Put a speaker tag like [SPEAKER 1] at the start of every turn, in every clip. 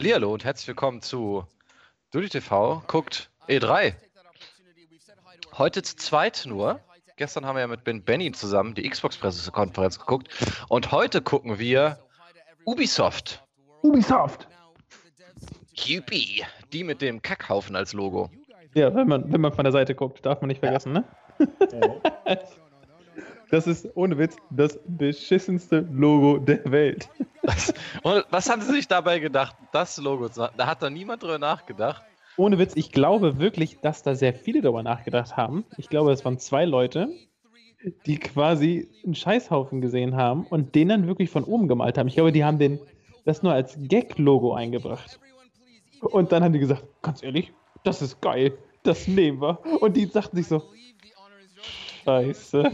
[SPEAKER 1] Hallihallo und herzlich willkommen zu Dudi TV guckt E3. Heute zu zweit nur. Gestern haben wir ja mit Ben Benny zusammen die Xbox-Pressekonferenz geguckt. Und heute gucken wir Ubisoft.
[SPEAKER 2] Ubisoft!
[SPEAKER 1] QB. Die mit dem Kackhaufen als Logo.
[SPEAKER 2] Ja, wenn man, wenn man von der Seite guckt, darf man nicht vergessen, ne? Das ist ohne Witz das beschissenste Logo der Welt.
[SPEAKER 1] Das, und was haben sie sich dabei gedacht, das Logo zu machen? Da hat da niemand drüber nachgedacht.
[SPEAKER 2] Ohne Witz, ich glaube wirklich, dass da sehr viele darüber nachgedacht haben. Ich glaube, es waren zwei Leute, die quasi einen Scheißhaufen gesehen haben und den dann wirklich von oben gemalt haben. Ich glaube, die haben den, das nur als Gag-Logo eingebracht. Und dann haben die gesagt, ganz ehrlich, das ist geil, das nehmen wir. Und die sagten sich so, Scheiße.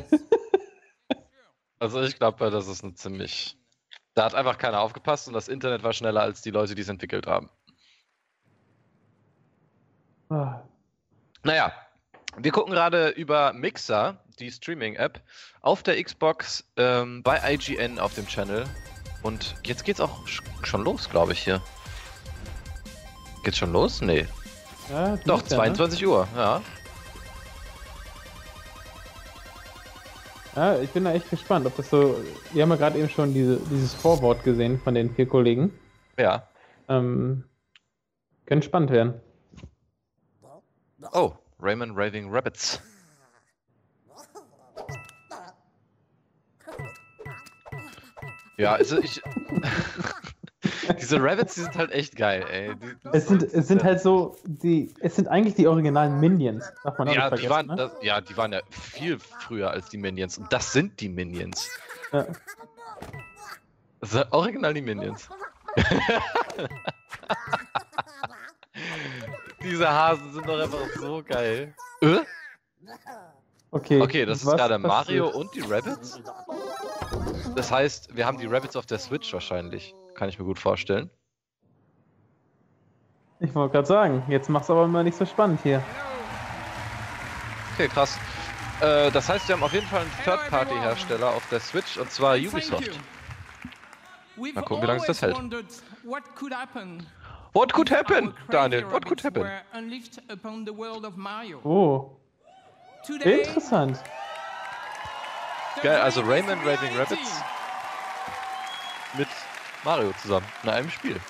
[SPEAKER 1] Also ich glaube, das ist ein ziemlich. Da hat einfach keiner aufgepasst und das Internet war schneller als die Leute, die es entwickelt haben.
[SPEAKER 2] Ah,
[SPEAKER 1] Naja, wir gucken gerade über Mixer, die Streaming-App, auf der Xbox ähm, bei IGN auf dem Channel. Und jetzt geht's auch sch- schon los, glaube ich, hier. Geht's schon los? Nee.
[SPEAKER 2] Ja,
[SPEAKER 1] Doch,
[SPEAKER 2] dieses Jahr, ne?
[SPEAKER 1] 22 Uhr, ja.
[SPEAKER 2] Ja, ich bin da echt gespannt, ob das so. Wir haben ja gerade eben schon diese, dieses Vorwort gesehen von den vier Kollegen.
[SPEAKER 1] Ja.
[SPEAKER 2] Ähm, könnte spannend werden.
[SPEAKER 1] Oh, Rayman Raving Rabbits. Ja, also ich. Diese Rabbits, die sind halt echt geil, ey. Die,
[SPEAKER 2] Es sind, es sind halt so, die, es sind eigentlich die originalen Minions, darf man auch
[SPEAKER 1] ja,
[SPEAKER 2] nicht
[SPEAKER 1] die waren,
[SPEAKER 2] ne?
[SPEAKER 1] das, ja, die waren ja viel früher als die Minions. Und das sind die Minions.
[SPEAKER 2] Ja.
[SPEAKER 1] Das sind original die Minions. Diese Hasen sind doch einfach so geil. Äh?
[SPEAKER 2] Okay,
[SPEAKER 1] Okay, das ist gerade Mario
[SPEAKER 2] passiert?
[SPEAKER 1] und die Rabbits. Das heißt, wir haben die Rabbits auf der Switch wahrscheinlich. Kann ich mir gut vorstellen.
[SPEAKER 2] Ich wollte gerade sagen, jetzt mach's aber mal nicht so spannend hier.
[SPEAKER 1] Okay, krass. Äh, das heißt, wir haben auf jeden Fall einen Third-Party-Hersteller auf der Switch und zwar Ubisoft.
[SPEAKER 3] Mal
[SPEAKER 1] gucken, wie lange es das hält.
[SPEAKER 3] What could happen?
[SPEAKER 1] What could happen, Daniel? What could happen?
[SPEAKER 2] Oh, interessant.
[SPEAKER 1] Geil, also Rayman Raving. Rabbits mit Mario zusammen in einem Spiel.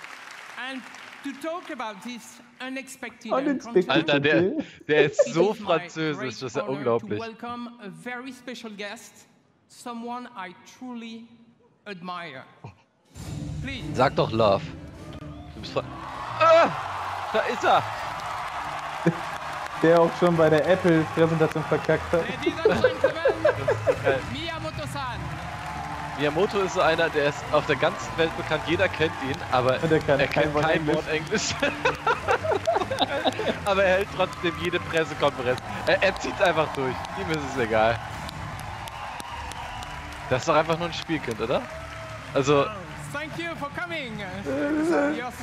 [SPEAKER 3] And to talk about this unexpected
[SPEAKER 2] Unexpected.
[SPEAKER 1] Alter, der, der ist so französisch, das ist ja unglaublich.
[SPEAKER 3] Welcome a very special guest, someone I truly admire. Please.
[SPEAKER 1] Sag doch Love. Du bist ah, da ist er!
[SPEAKER 2] Der auch schon bei der Apple-Präsentation verkackt hat.
[SPEAKER 3] Ladies and gentlemen,
[SPEAKER 1] geil.
[SPEAKER 3] Miyamoto-san.
[SPEAKER 1] Miyamoto ist so einer, der ist auf der ganzen Welt bekannt, jeder kennt ihn, aber
[SPEAKER 2] Und er kann
[SPEAKER 1] er
[SPEAKER 2] kein
[SPEAKER 1] kennt
[SPEAKER 2] Wort
[SPEAKER 1] kein
[SPEAKER 2] Englisch.
[SPEAKER 1] Wort Englisch. aber er hält trotzdem jede Pressekonferenz. Er, er zieht einfach durch. Ihm ist es egal. Das ist doch einfach nur ein Spielkind, oder? Also,
[SPEAKER 3] Thank you for coming.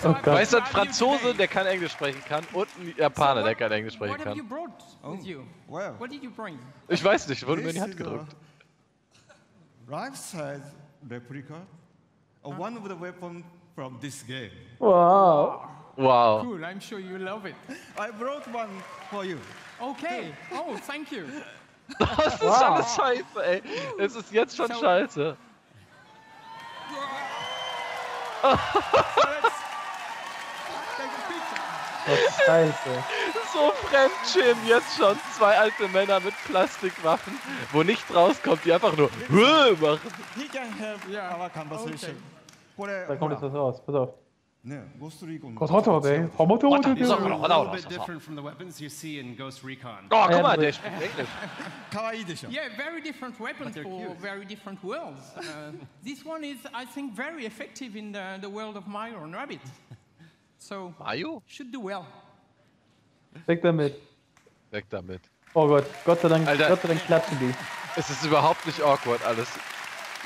[SPEAKER 2] Oh
[SPEAKER 1] weißt du, ein Franzose, der kein Englisch sprechen kann und ein Japaner, der kein Englisch sprechen kann.
[SPEAKER 3] bring?
[SPEAKER 1] Ich weiß nicht, wurde mir in die Hand gedrückt.
[SPEAKER 4] Life-size replica of one of the weapons from this game.
[SPEAKER 2] Wow.
[SPEAKER 1] Wow.
[SPEAKER 3] Cool, I'm sure you love it.
[SPEAKER 4] I brought one for you.
[SPEAKER 3] Okay. Oh, thank you.
[SPEAKER 1] Das ist alles scheiße, ey. Eh? Es ist jetzt schon
[SPEAKER 3] So-
[SPEAKER 1] scheiße.
[SPEAKER 3] Eh? Let's a picture.
[SPEAKER 2] Was scheiße.
[SPEAKER 1] so fremdschämen jetzt schon. Zwei alte Männer mit Plastikwaffen, wo nichts rauskommt, die einfach nur machen.
[SPEAKER 2] Da kommt jetzt was raus, pass auf. Kototo, ey. Homoto,
[SPEAKER 1] What the?
[SPEAKER 5] A bit different from the weapons you see in Ghost Recon.
[SPEAKER 1] Oh, guck mal, der spricht Englisch.
[SPEAKER 4] Kawaii desho.
[SPEAKER 3] Yeah, very different weapons for very different worlds. Uh, this one is, I think, very effective in the, the world of Mario and Rabbit. So,
[SPEAKER 1] Mario?
[SPEAKER 3] should do well.
[SPEAKER 2] Weg damit.
[SPEAKER 1] Weg damit.
[SPEAKER 2] Oh Gott, Gott sei Dank,
[SPEAKER 1] Alter.
[SPEAKER 2] Gott sei Dank klatschen die.
[SPEAKER 1] Es ist überhaupt nicht awkward alles.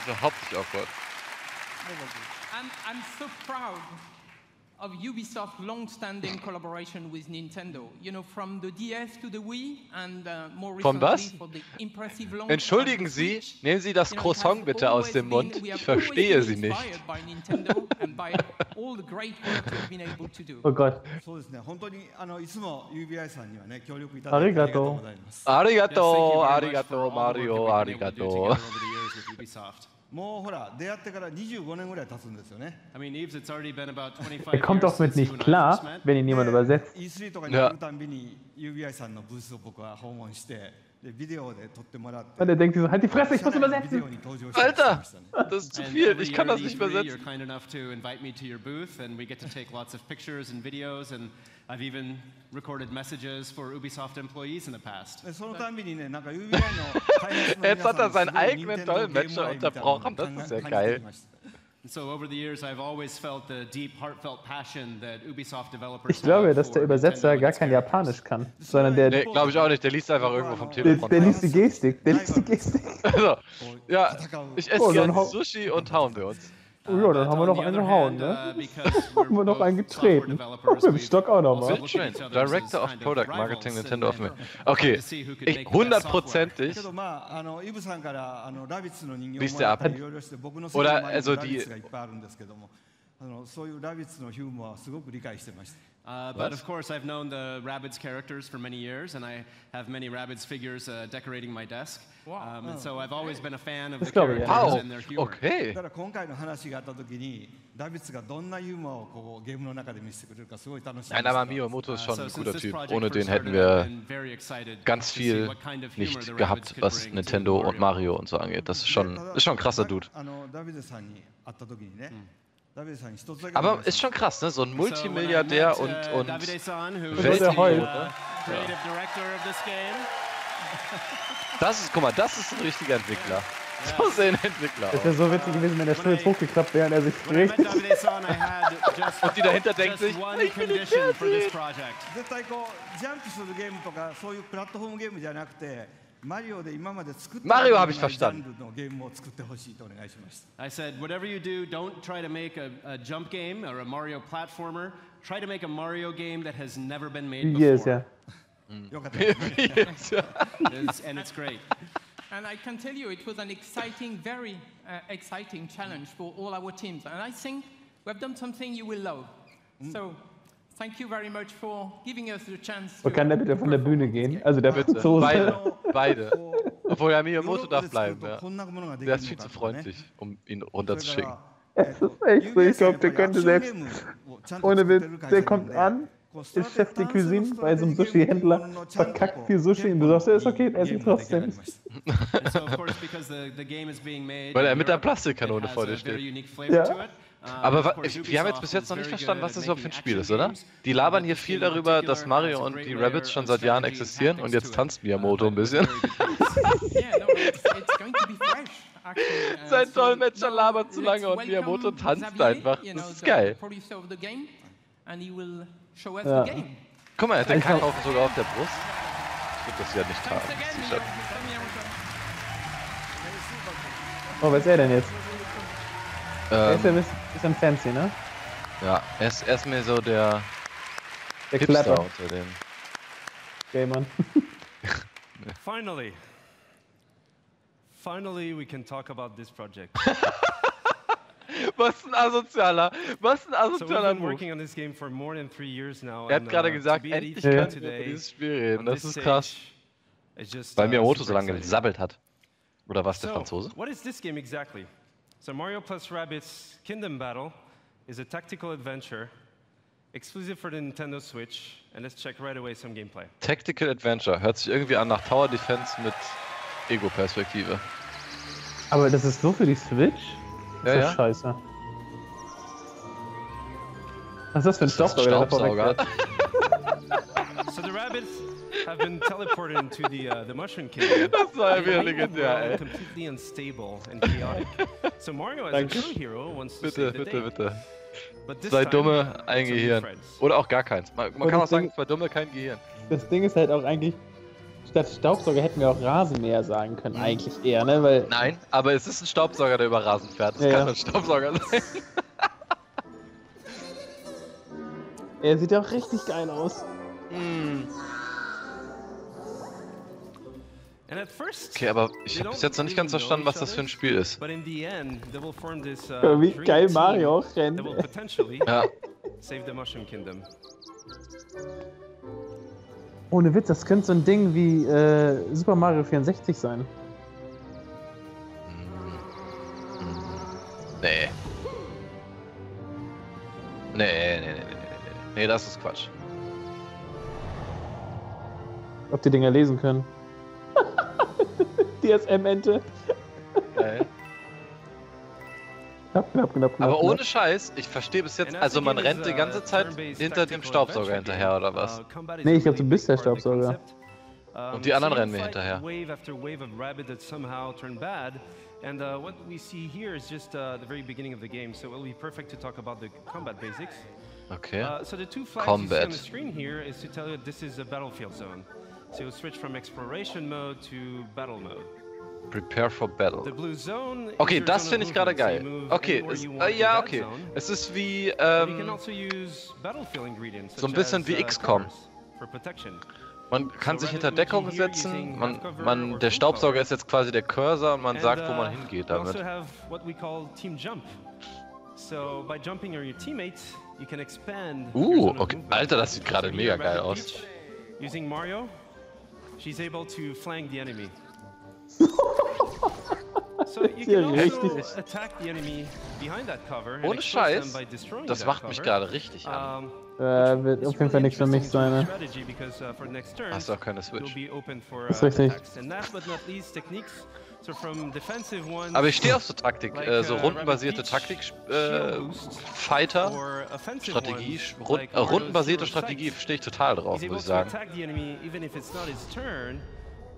[SPEAKER 1] Überhaupt nicht awkward.
[SPEAKER 3] I'm, I'm so proud of Ubisoft's long-standing collaboration with Nintendo. You know, from the DS to the Wii and uh, more recently Von
[SPEAKER 1] was?
[SPEAKER 3] For the impressive äh, launch
[SPEAKER 1] Entschuldigen Sie, nehmen Sie das Croissant bitte aus dem Mund. Ich verstehe Sie nicht.
[SPEAKER 2] oh Gott.
[SPEAKER 1] Arigato. Arigato,
[SPEAKER 6] arigato,
[SPEAKER 1] Mario, arigato.
[SPEAKER 4] もうほら、出会ってから25年ぐらい経つんですよね。
[SPEAKER 6] I mean, Eves, it's already been about 25
[SPEAKER 2] Er kommt doch mit nicht klar, wenn ihn jemand
[SPEAKER 4] で
[SPEAKER 2] übersetzt.
[SPEAKER 4] E3 とかに.来るたんびに UBI さんのブースを僕は訪問して、
[SPEAKER 2] Und er denkt sich so, halt die Fresse, ich muss übersetzen.
[SPEAKER 1] Alter, das ist zu viel, ich kann das nicht übersetzen.
[SPEAKER 6] I've even recorded messages for Ubisoft employees in the past.
[SPEAKER 1] Jetzt hat er seinen eigenen Dolmetscher unterbrochen, das ist ja geil.
[SPEAKER 2] Ich glaube, dass der Übersetzer gar kein Japanisch kann, sondern der.
[SPEAKER 1] Nee, glaube ich auch nicht. Der liest einfach irgendwo vom Telefon.
[SPEAKER 2] Der, der liest die Gestik. Der liest die also, Gestik.
[SPEAKER 1] Also, ja, ich esse
[SPEAKER 2] oh,
[SPEAKER 1] gerne Sushi und hauen wir uns.
[SPEAKER 2] Oh ja, dann
[SPEAKER 6] But
[SPEAKER 2] haben wir
[SPEAKER 6] on
[SPEAKER 2] noch
[SPEAKER 6] the
[SPEAKER 2] einen
[SPEAKER 6] other
[SPEAKER 2] gehauen,
[SPEAKER 6] hand,
[SPEAKER 2] ne?
[SPEAKER 6] uh, because
[SPEAKER 2] Haben wir
[SPEAKER 6] we're
[SPEAKER 2] noch
[SPEAKER 6] both
[SPEAKER 2] einen
[SPEAKER 6] software
[SPEAKER 2] getreten.
[SPEAKER 6] developers,
[SPEAKER 2] Mit dem
[SPEAKER 6] we've
[SPEAKER 2] Stock auch noch
[SPEAKER 6] also
[SPEAKER 2] mal.
[SPEAKER 6] looked at
[SPEAKER 1] Schön.
[SPEAKER 6] each other as
[SPEAKER 1] Director of
[SPEAKER 6] kind
[SPEAKER 1] Product
[SPEAKER 6] rivals
[SPEAKER 1] Marketing
[SPEAKER 6] and,
[SPEAKER 1] Nintendo of
[SPEAKER 6] uh,
[SPEAKER 1] Me.
[SPEAKER 6] tried
[SPEAKER 1] Okay,
[SPEAKER 6] to see who could
[SPEAKER 1] ich
[SPEAKER 6] make the best software.
[SPEAKER 1] hundertprozentig.
[SPEAKER 4] けどまああのイブさんからあのラビッツの人形
[SPEAKER 1] Liest
[SPEAKER 4] を
[SPEAKER 1] der
[SPEAKER 4] もらった
[SPEAKER 1] ab?
[SPEAKER 4] りいろいろして僕の
[SPEAKER 1] Oder
[SPEAKER 4] 世界の
[SPEAKER 1] also
[SPEAKER 4] ラビ
[SPEAKER 1] die-
[SPEAKER 4] ッツがいっぱいあるんですけどもあのそういうラビッツのヒューモアはすごく理解してました
[SPEAKER 6] Uh, but of course, I've known the Rabbids characters for many years, and I have many Rabbids figures uh, decorating my desk.
[SPEAKER 3] Wow.
[SPEAKER 6] Um, and so I've always been a fan of
[SPEAKER 2] Das
[SPEAKER 6] the
[SPEAKER 2] glaube ich, ja.
[SPEAKER 6] characters
[SPEAKER 1] Wow,
[SPEAKER 6] and their humor.
[SPEAKER 1] okay.
[SPEAKER 4] だから今回の話があった時にラビッツがどんなユーモアをこうゲームの中で見せてくれるかすごい楽しみ
[SPEAKER 1] Nein,
[SPEAKER 4] です
[SPEAKER 1] aber Miyamoto
[SPEAKER 6] Uh,
[SPEAKER 1] ist schon
[SPEAKER 6] so
[SPEAKER 1] ein
[SPEAKER 6] since
[SPEAKER 1] guter
[SPEAKER 6] this
[SPEAKER 1] Typ.
[SPEAKER 6] project
[SPEAKER 1] Ohne
[SPEAKER 6] first
[SPEAKER 1] den hätten
[SPEAKER 6] started, I've
[SPEAKER 1] wir
[SPEAKER 6] been very excited
[SPEAKER 1] ganz
[SPEAKER 6] to see
[SPEAKER 1] viel
[SPEAKER 6] what kind of humor the
[SPEAKER 1] nicht
[SPEAKER 6] Rabbids
[SPEAKER 1] gehabt,
[SPEAKER 6] could
[SPEAKER 1] was
[SPEAKER 6] bring to
[SPEAKER 1] Nintendo und Mario und so angeht. Das ist schon, ist schon ein krasser Dude.
[SPEAKER 4] あのダビデさんに会った時にね、ダ
[SPEAKER 1] Aber ist schon krass, ne? So ein Multimilliardär und,
[SPEAKER 6] äh,
[SPEAKER 1] und
[SPEAKER 6] Weltmillionär.
[SPEAKER 1] Das ist, guck mal, das ist ein richtiger Entwickler. So sehen Entwickler.
[SPEAKER 2] Das wäre so witzig gewesen, wenn der Stuhl jetzt hochgeklappt wäre und er sich dreht.
[SPEAKER 1] und die dahinter denkt sich, ich bin nicht fertig. Mario, habe ich verstanden.
[SPEAKER 4] のゲームを作ってほしいとお願いしました。
[SPEAKER 6] I said, whatever you do, don't try to make a, a jump game or a Mario platformer. Try to make a Mario game that has never been made
[SPEAKER 2] before. Mm.
[SPEAKER 6] Yes,
[SPEAKER 2] yeah.
[SPEAKER 4] よかったですね。
[SPEAKER 6] It's- and it's great.
[SPEAKER 3] And I can tell you, it was an exciting, very uh, exciting challenge for all our teams. And I think we have done something you will love. Mm. So thank you very much for giving us the chance. to Man
[SPEAKER 2] kann der bitte von der perform. Bühne gehen? Also der Franzose.
[SPEAKER 1] Weil, beide. Obwohl
[SPEAKER 4] Yamiro Moto
[SPEAKER 1] darf bleiben. Ja. Der ist viel zu freundlich, um ihn runterzuschicken.
[SPEAKER 2] Es ist echt so, ich glaube, der könnte selbst. Ohne
[SPEAKER 4] Witz,
[SPEAKER 2] der kommt an, ist Chef de Cuisine bei so einem Sushi-Händler, verkackt viel Sushi und du sagst, ja, ist okay, er ihn trotzdem.
[SPEAKER 1] Weil er mit der Plastikkanone vor dir steht.
[SPEAKER 2] Ja.
[SPEAKER 1] Aber wir haben jetzt bis jetzt
[SPEAKER 6] is
[SPEAKER 1] noch nicht verstanden, was das überhaupt für ein Spiel ist, oder? Die labern hier viel darüber, dass Mario und die
[SPEAKER 6] layer
[SPEAKER 1] Rabbids schon seit Jahren existieren und jetzt tanzt Miyamoto ein bisschen. Sein Dolmetscher labert zu lange und Miyamoto tanzt einfach. Das ist
[SPEAKER 3] the
[SPEAKER 1] geil.
[SPEAKER 2] Ja.
[SPEAKER 1] Guck mal, er hat den
[SPEAKER 2] hab-
[SPEAKER 1] Kackhaufen sogar auf der Brust. Ich würde das ja nicht.
[SPEAKER 3] Miyamoto.
[SPEAKER 2] Oh, was ist er denn jetzt?
[SPEAKER 1] Ähm,
[SPEAKER 2] bisschen fancy, ne?
[SPEAKER 1] ja, er ist, er ist mir so der
[SPEAKER 2] Der
[SPEAKER 1] Hipster
[SPEAKER 2] Klapper,
[SPEAKER 1] unter den.
[SPEAKER 2] Gamern.
[SPEAKER 5] Finally. Finally, we can talk about this project.
[SPEAKER 1] Was ein Asozialer! Was ein
[SPEAKER 5] so
[SPEAKER 1] asozialer Move.
[SPEAKER 5] working on this game for more than three years now.
[SPEAKER 1] Er hat
[SPEAKER 5] and,
[SPEAKER 1] gerade
[SPEAKER 5] uh,
[SPEAKER 1] gesagt, endlich
[SPEAKER 5] E3
[SPEAKER 2] Ja.
[SPEAKER 1] können wir über dieses Spiel reden. Das ist krass. Weil
[SPEAKER 5] uh,
[SPEAKER 1] Miyamoto
[SPEAKER 5] super
[SPEAKER 1] so lange gesabbelt hat. Oder was, der
[SPEAKER 5] So,
[SPEAKER 1] Franzose?
[SPEAKER 5] what is this game exactly? So Mario plus Rabbids Kingdom Battle is a tactical adventure exclusive for the Nintendo Switch. And let's check right away some gameplay.
[SPEAKER 1] Tactical Adventure. Hört sich irgendwie an nach Tower Defense mit Ego-Perspektive.
[SPEAKER 2] Aber das ist nur für die Switch?
[SPEAKER 1] Ja,
[SPEAKER 2] ist
[SPEAKER 1] ja.
[SPEAKER 2] scheiße. Was ist das für ein
[SPEAKER 1] ist ein
[SPEAKER 2] Staubsauger,
[SPEAKER 1] Staubsauger.
[SPEAKER 5] So the rabbits have been teleported into the uh, the Mushroom Kingdom.
[SPEAKER 1] Das war ja wieder legendär, ey.
[SPEAKER 5] completely unstable and chaotic. So Mario, as a
[SPEAKER 2] Danke.
[SPEAKER 5] true hero, wants to
[SPEAKER 1] Bitte,
[SPEAKER 5] save the
[SPEAKER 1] bitte,
[SPEAKER 5] day.
[SPEAKER 1] bitte.
[SPEAKER 5] But this
[SPEAKER 1] Sei
[SPEAKER 5] time,
[SPEAKER 1] dumme, ein Gehirn. Oder auch gar keins. Man, man kann auch
[SPEAKER 2] das
[SPEAKER 1] sagen, zwei Dumme, kein Gehirn.
[SPEAKER 2] Das Ding ist halt auch eigentlich, statt Staubsauger hätten wir auch Rasenmäher sagen können, eigentlich eher, ne? Weil
[SPEAKER 1] Nein, aber es ist ein Staubsauger, der über Rasen fährt. Es
[SPEAKER 2] Ja,
[SPEAKER 1] kann
[SPEAKER 2] ja.
[SPEAKER 1] ein Staubsauger sein.
[SPEAKER 2] Er sieht auch richtig geil aus.
[SPEAKER 5] First,
[SPEAKER 1] Okay, aber ich habe bis jetzt noch nicht ganz verstanden, was das für ein Spiel ist.
[SPEAKER 5] Uh,
[SPEAKER 2] Ja, Wie geil Mario auch rennt.
[SPEAKER 1] Ja,
[SPEAKER 5] save the Mushroom Kingdom.
[SPEAKER 2] Ohne Witz, das könnte so ein Ding wie äh, Super Mario 64 sein.
[SPEAKER 1] nee. Nee, nee, nee, nee, nee, nee. Nee, das ist Quatsch.
[SPEAKER 2] Ob die Dinger lesen können. DSM-Ente.
[SPEAKER 1] Geil.
[SPEAKER 2] Knapp, knapp, knapp, knapp.
[SPEAKER 1] Aber ohne. Scheiß, ich verstehe bis jetzt, also man rennt die
[SPEAKER 5] a
[SPEAKER 1] ganze Zeit hinter dem Staubsauger hinterher, oder was?
[SPEAKER 5] uh,
[SPEAKER 2] Nee, ich glaub,
[SPEAKER 5] really
[SPEAKER 2] du bist der Staubsauger.
[SPEAKER 1] Und die anderen
[SPEAKER 5] so you
[SPEAKER 1] rennen mir hinterher.
[SPEAKER 5] Wave after wave of rabbit that somehow turn bad. And uh, what we see here is just uh, the very beginning of the game, so it will be perfect to talk about the combat basics.
[SPEAKER 1] Okay.
[SPEAKER 5] Uh, so the two flags you see
[SPEAKER 1] Combat.
[SPEAKER 5] on the screen here is to tell you this is a battlefield zone. So you'll switch from exploration mode to battle mode.
[SPEAKER 1] Prepare for battle. Okay, das finde ich gerade geil. Okay,
[SPEAKER 5] you
[SPEAKER 1] äh, ja, okay. Es ist wie, ähm,
[SPEAKER 5] also
[SPEAKER 1] so ein bisschen wie
[SPEAKER 5] uh,
[SPEAKER 1] XCOM. man kann sich hinter Deckung setzen, man, man, der Staubsauger ist jetzt quasi der Cursor und man sagt, wo
[SPEAKER 5] uh,
[SPEAKER 1] man hingeht
[SPEAKER 5] also
[SPEAKER 1] damit. Uh, okay. Alter, das sieht gerade mega geil aus.
[SPEAKER 5] Using Mario, she's able to flank the enemy. so you can also
[SPEAKER 2] richtig.
[SPEAKER 5] attack the enemy behind that cover and
[SPEAKER 1] Ohne Scheiß,
[SPEAKER 5] by destroying
[SPEAKER 1] das
[SPEAKER 5] that
[SPEAKER 1] macht mich
[SPEAKER 5] cover.
[SPEAKER 1] gerade richtig an.
[SPEAKER 5] Um,
[SPEAKER 2] Äh, wird auf jeden Fall nichts für mich sein. Ne?
[SPEAKER 1] Hast du auch keine Switch.
[SPEAKER 5] for
[SPEAKER 2] Ist
[SPEAKER 5] uh,
[SPEAKER 2] richtig.
[SPEAKER 1] Aber ich stehe auf so Taktik, äh, so
[SPEAKER 5] uh,
[SPEAKER 1] rundenbasierte Taktik, äh, Fighter, Strategie, rund, äh,
[SPEAKER 5] Mario's
[SPEAKER 1] rundenbasierte Strategie stehe ich total drauf, muss ich sagen.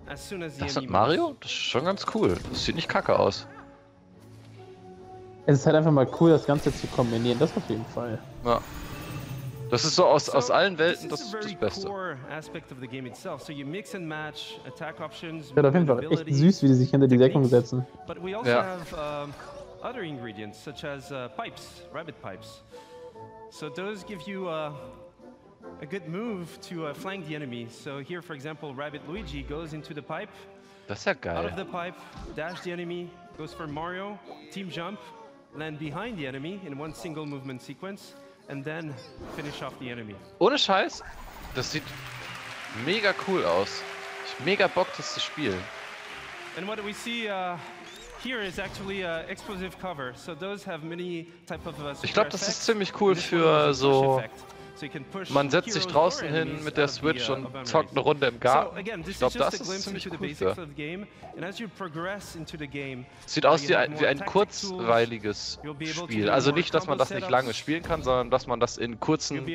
[SPEAKER 1] Das hat Mario? Das ist schon ganz cool. Das sieht nicht kacke aus.
[SPEAKER 2] Es ist halt einfach mal cool, das Ganze zu kombinieren. Das auf jeden Fall.
[SPEAKER 1] Ja. Das ist so aus,
[SPEAKER 5] So,
[SPEAKER 1] aus allen
[SPEAKER 5] this
[SPEAKER 1] Welten
[SPEAKER 5] is
[SPEAKER 1] das,
[SPEAKER 5] very
[SPEAKER 1] das Beste.
[SPEAKER 5] core aspect of the game itself. So you mix and match attack options,
[SPEAKER 2] Wird auf jeden Fall echt süß, wie die sich hinter die Deckung setzen.
[SPEAKER 5] But we also
[SPEAKER 1] Ja.
[SPEAKER 5] have um, other ingredients such as uh, pipes, rabbit pipes. So those give you uh, a good move to uh, flank the enemy. So here, for example, Rabbit Luigi goes into the pipe,
[SPEAKER 1] Das ist ja
[SPEAKER 5] out of the pipe, dash the enemy, goes for Mario, team jump, land behind the enemy in one single movement sequence, and then finish off the enemy.
[SPEAKER 1] Ohne Scheiß, das sieht mega cool aus. Ich mega Bock, das zu spielen.
[SPEAKER 5] And what we see uh, here is actually uh, explosive cover. So those have many type of uh,
[SPEAKER 1] Ich glaube, das ist ziemlich cool für so.
[SPEAKER 5] effect.
[SPEAKER 1] Man setzt sich draußen hin mit der Switch und zockt eine Runde im Garten. Ich glaube, das ist ziemlich cool für. Sieht aus wie ein, wie ein kurzweiliges Spiel. Also nicht, dass man das nicht lange spielen kann, sondern dass man das in kurzen.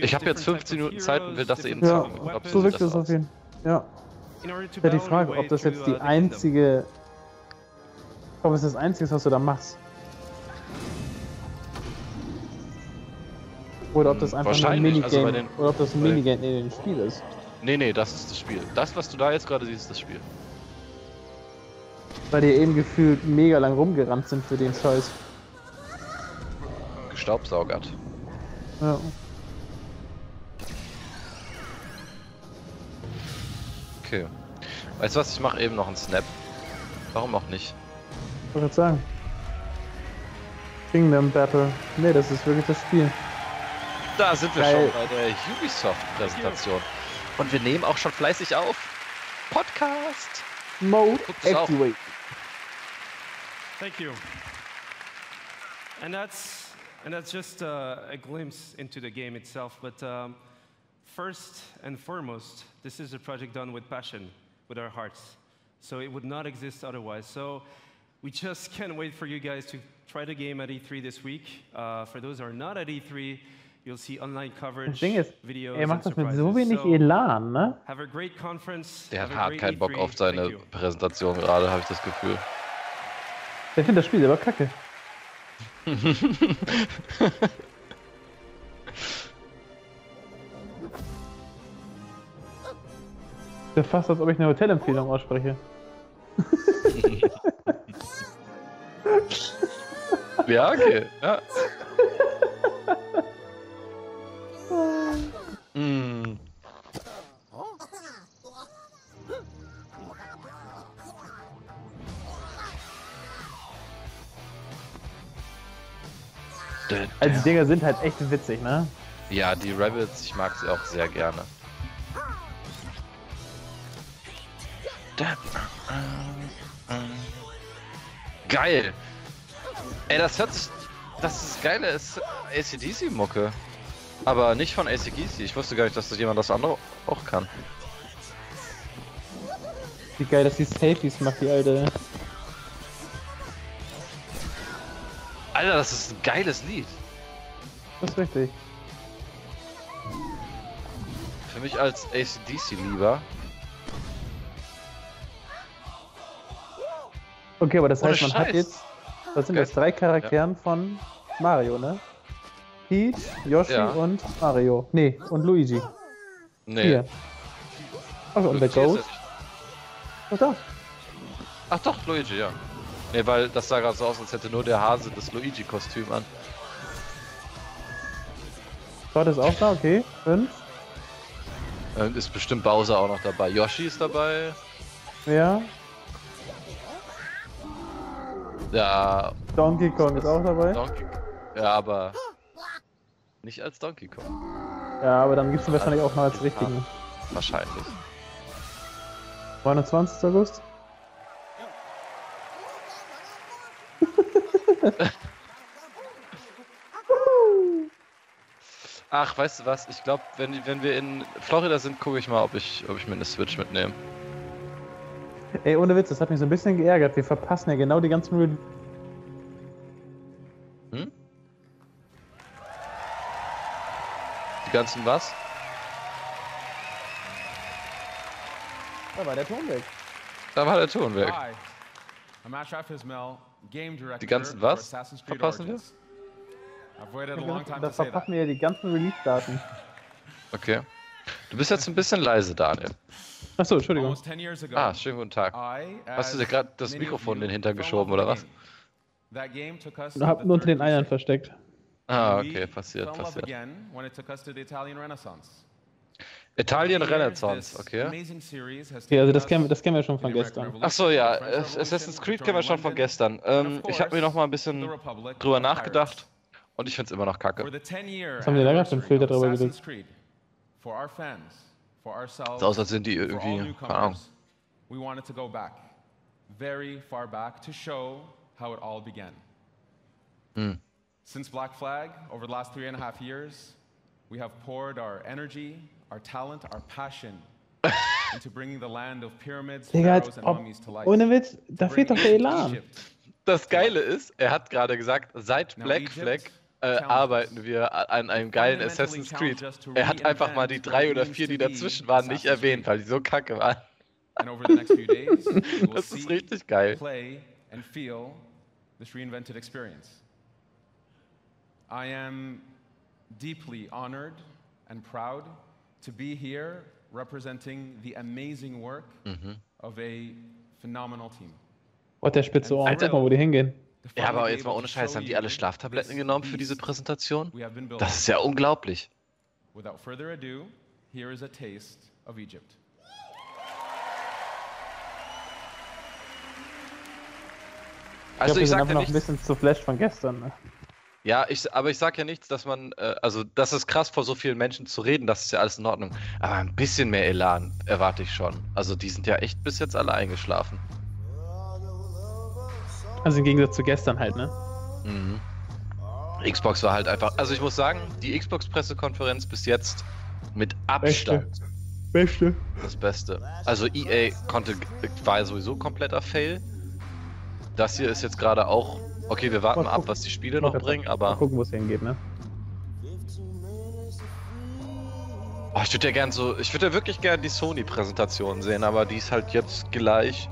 [SPEAKER 1] Ich habe jetzt
[SPEAKER 5] different
[SPEAKER 1] 15
[SPEAKER 5] types of
[SPEAKER 1] Minuten Zeit und will das eben
[SPEAKER 2] Ja,
[SPEAKER 1] zocken. glaub,
[SPEAKER 2] So wirkt
[SPEAKER 1] das
[SPEAKER 2] es auf jeden Fall. Ja. Ja, die Frage, ob das jetzt die einzige. Ob es das einzige ist, was du da machst. Oder ob das einfach ein
[SPEAKER 1] wahrscheinlich,
[SPEAKER 2] Minigame
[SPEAKER 1] also den-
[SPEAKER 2] oder ob das ein Minigame in dem Spiel ist.
[SPEAKER 1] Nee, nee, das ist das Spiel. Das, was du da jetzt gerade siehst, ist das Spiel.
[SPEAKER 2] Weil die eben gefühlt mega lang rumgerannt sind für den Scheiß.
[SPEAKER 1] Gestaubsaugert.
[SPEAKER 2] Ja.
[SPEAKER 1] Okay. Weißt du was, ich mache eben noch einen Snap. Warum auch nicht?
[SPEAKER 2] Ich wollte gerade sagen. Kingdom Battle. Ne, das ist wirklich das Spiel.
[SPEAKER 1] Da sind wir
[SPEAKER 2] Geil.
[SPEAKER 1] schon bei der Ubisoft-Präsentation. Und wir nehmen auch schon fleißig auf. Podcast!
[SPEAKER 2] Mode
[SPEAKER 1] Guckt es auch.
[SPEAKER 2] Activate.
[SPEAKER 5] Thank you. And that's and that's just uh, a glimpse into the game itself. But um, first and foremost, this is a project done with passion, with our hearts. So it would not exist otherwise. So we just can't wait for you guys to try the game at E3 this week. Uh, for those who are not at E3, you'll see online coverage,
[SPEAKER 2] Das Ding ist,
[SPEAKER 5] videos,
[SPEAKER 2] er macht das mit so wenig Elan, ne?
[SPEAKER 5] have a great conference.
[SPEAKER 1] Der hat hart keinen Bock
[SPEAKER 5] E3.
[SPEAKER 1] auf seine. Präsentation gerade, habe ich das Gefühl.
[SPEAKER 2] Der findet das Spiel selber kacke. Wäre fast, als ob ich eine Hotelempfehlung ausspreche.
[SPEAKER 1] Ja, okay. Ja.
[SPEAKER 2] Mm. Also die Dinger sind halt echt witzig, ne?
[SPEAKER 1] Ja, die Rabbits, ich mag sie auch sehr gerne. Geil! Ey, das hört sich... Das ist geile ACDC-Mucke. Aber nicht von ACDC. Ich wusste gar nicht, dass das jemand das andere auch kann.
[SPEAKER 2] Wie geil, dass die Safeties macht, die alte.
[SPEAKER 1] Alter, das ist ein geiles Lied.
[SPEAKER 2] Das ist richtig.
[SPEAKER 1] Für mich als ACDC-Lieber.
[SPEAKER 2] Okay, aber das
[SPEAKER 1] Ohne
[SPEAKER 2] heißt, man hat
[SPEAKER 1] Scheiß.
[SPEAKER 2] jetzt. Was sind das? Drei Charakteren von Mario, ne? Peach, Yoshi
[SPEAKER 1] Ja.
[SPEAKER 2] und Mario. Nee, und Luigi.
[SPEAKER 1] Nee.
[SPEAKER 2] Hier. Ach, und der
[SPEAKER 1] ist nicht-
[SPEAKER 2] Ach da.
[SPEAKER 1] Ach doch, Luigi, ja. Nee, weil das sah gerade so aus, als hätte nur der Hase das Luigi-Kostüm an.
[SPEAKER 2] Todd ist auch da, okay. Fünf.
[SPEAKER 1] Ähm, ist bestimmt Bowser auch noch dabei. Yoshi ist dabei.
[SPEAKER 2] Ja.
[SPEAKER 1] Ja,
[SPEAKER 2] Donkey Kong ist auch dabei.
[SPEAKER 1] Donkey Ja, aber nicht als Donkey Kong.
[SPEAKER 2] Ja, aber dann gibt's ihn wahrscheinlich auch noch als richtigen.
[SPEAKER 1] Wahrscheinlich.
[SPEAKER 2] 29. August.
[SPEAKER 1] Ach, weißt du was? Ich glaube, wenn, wenn wir in Florida sind, gucke ich mal, ob ich, ob ich mir eine Switch mitnehme.
[SPEAKER 2] Ey, ohne Witz, das hat mich so ein bisschen geärgert. Wir verpassen ja genau die ganzen Re
[SPEAKER 1] ganzen was?
[SPEAKER 2] Da war der Ton weg.
[SPEAKER 1] Da war der Ton weg. Die ganzen was? Verpassen wir?
[SPEAKER 2] Da verpassen wir ja die ganzen Release-Daten.
[SPEAKER 1] Okay. Du bist jetzt ein bisschen leise, Daniel.
[SPEAKER 2] Achso, Entschuldigung.
[SPEAKER 7] Almost 10 years ago,
[SPEAKER 1] Ah, schönen guten Tag. Hast du dir gerade das Mikrofon in den Hintern geschoben, oder was?
[SPEAKER 2] Und
[SPEAKER 7] to
[SPEAKER 2] hab
[SPEAKER 7] the
[SPEAKER 2] ihn unter den Eiern versteckt.
[SPEAKER 1] Ah, okay, passiert, passiert.
[SPEAKER 7] again when it took us to the Italian Renaissance.
[SPEAKER 1] Italien Renaissance, okay.
[SPEAKER 2] Okay, also das kennen, das kennen wir schon von gestern.
[SPEAKER 1] Ach so, ja, Assassin's Creed kennen wir schon von gestern. Ähm, ich habe mir noch mal ein bisschen drüber nachgedacht und ich finde es immer noch kacke.
[SPEAKER 7] the 10-year
[SPEAKER 2] Was haben die da gerade für einen Filter drüber gelegt?
[SPEAKER 7] Creed, for our fans, for ourselves,
[SPEAKER 1] Sieht aus, als sind die irgendwie, keine Ahnung.
[SPEAKER 7] newcomers, we wanted to go back, very far back, to show how it all began.
[SPEAKER 1] Hm.
[SPEAKER 7] Since Black Flag, over the last three and a half years, we have poured our energy, our talent, our passion into bringing the land of pyramids,
[SPEAKER 2] Digga,
[SPEAKER 7] pharaohs, and
[SPEAKER 2] ob,
[SPEAKER 7] mummies to life.
[SPEAKER 2] ohne Witz, da fehlt doch der Elan.
[SPEAKER 1] Das Geile ist, er hat gerade gesagt, seit Black Flag äh, arbeiten wir an einem geilen Assassin's Creed. Er hat einfach mal die drei oder vier, die dazwischen waren, nicht erwähnt, weil die so kacke waren.
[SPEAKER 7] And over the next few days, you will
[SPEAKER 1] Das ist richtig geil.
[SPEAKER 7] play, and feel this reinvented experience. I am deeply honored and proud to be here representing the amazing work
[SPEAKER 1] Mhm.
[SPEAKER 7] of a phenomenal team.
[SPEAKER 2] Oh, der spitze Ohren.
[SPEAKER 1] Alter.
[SPEAKER 2] Mal, wo die hingehen.
[SPEAKER 1] Ja, aber jetzt mal ohne Scheiß, haben die alle Schlaftabletten genommen für diese Präsentation? Das ist ja unglaublich.
[SPEAKER 7] Without further ado, here is a taste of Egypt.
[SPEAKER 1] Also
[SPEAKER 2] ich
[SPEAKER 1] ich
[SPEAKER 2] wir sind
[SPEAKER 1] sag
[SPEAKER 2] noch ein bisschen zu flasht von gestern. Ne?
[SPEAKER 1] Ja, ich, aber ich sag ja nichts, dass man, äh, also das ist krass, vor so vielen Menschen zu reden, das ist ja alles in Ordnung. Aber ein bisschen mehr Elan erwarte ich schon. Also die sind ja echt bis jetzt alle eingeschlafen.
[SPEAKER 2] Also im Gegensatz zu gestern halt, ne?
[SPEAKER 1] Mhm. Xbox war halt einfach, also ich muss sagen, die Xbox-Pressekonferenz bis jetzt mit Abstand
[SPEAKER 2] Beste.
[SPEAKER 1] das Beste. Also EA konnte, war ja sowieso kompletter Fail. Das hier ist jetzt gerade auch, okay, wir warten
[SPEAKER 2] Mal
[SPEAKER 1] mal ab,
[SPEAKER 2] gucken.
[SPEAKER 1] was die Spiele noch bringen,
[SPEAKER 2] Mal
[SPEAKER 1] aber
[SPEAKER 2] gucken, wo es hingeht, ne?
[SPEAKER 1] oh, ich würde ja gern so, ich würde ja wirklich gern die Sony-Präsentation sehen, aber die ist halt jetzt gleich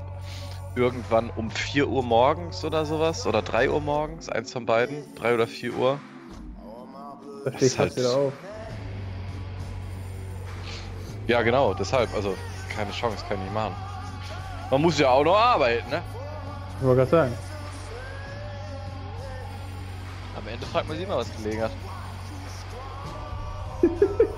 [SPEAKER 1] irgendwann um 4 Uhr morgens oder sowas oder 3 Uhr morgens, eins von beiden, 3 oder 4 Uhr.
[SPEAKER 2] Da
[SPEAKER 1] Das
[SPEAKER 2] stehe ich
[SPEAKER 1] halt-
[SPEAKER 2] wieder auf.
[SPEAKER 1] Ja, genau, deshalb, also keine Chance, kann ich nicht machen. Man muss ja auch noch arbeiten, ne?
[SPEAKER 2] Ich wollte gerade sagen.
[SPEAKER 1] Am Ende fragt man sich immer, was gelegen hat.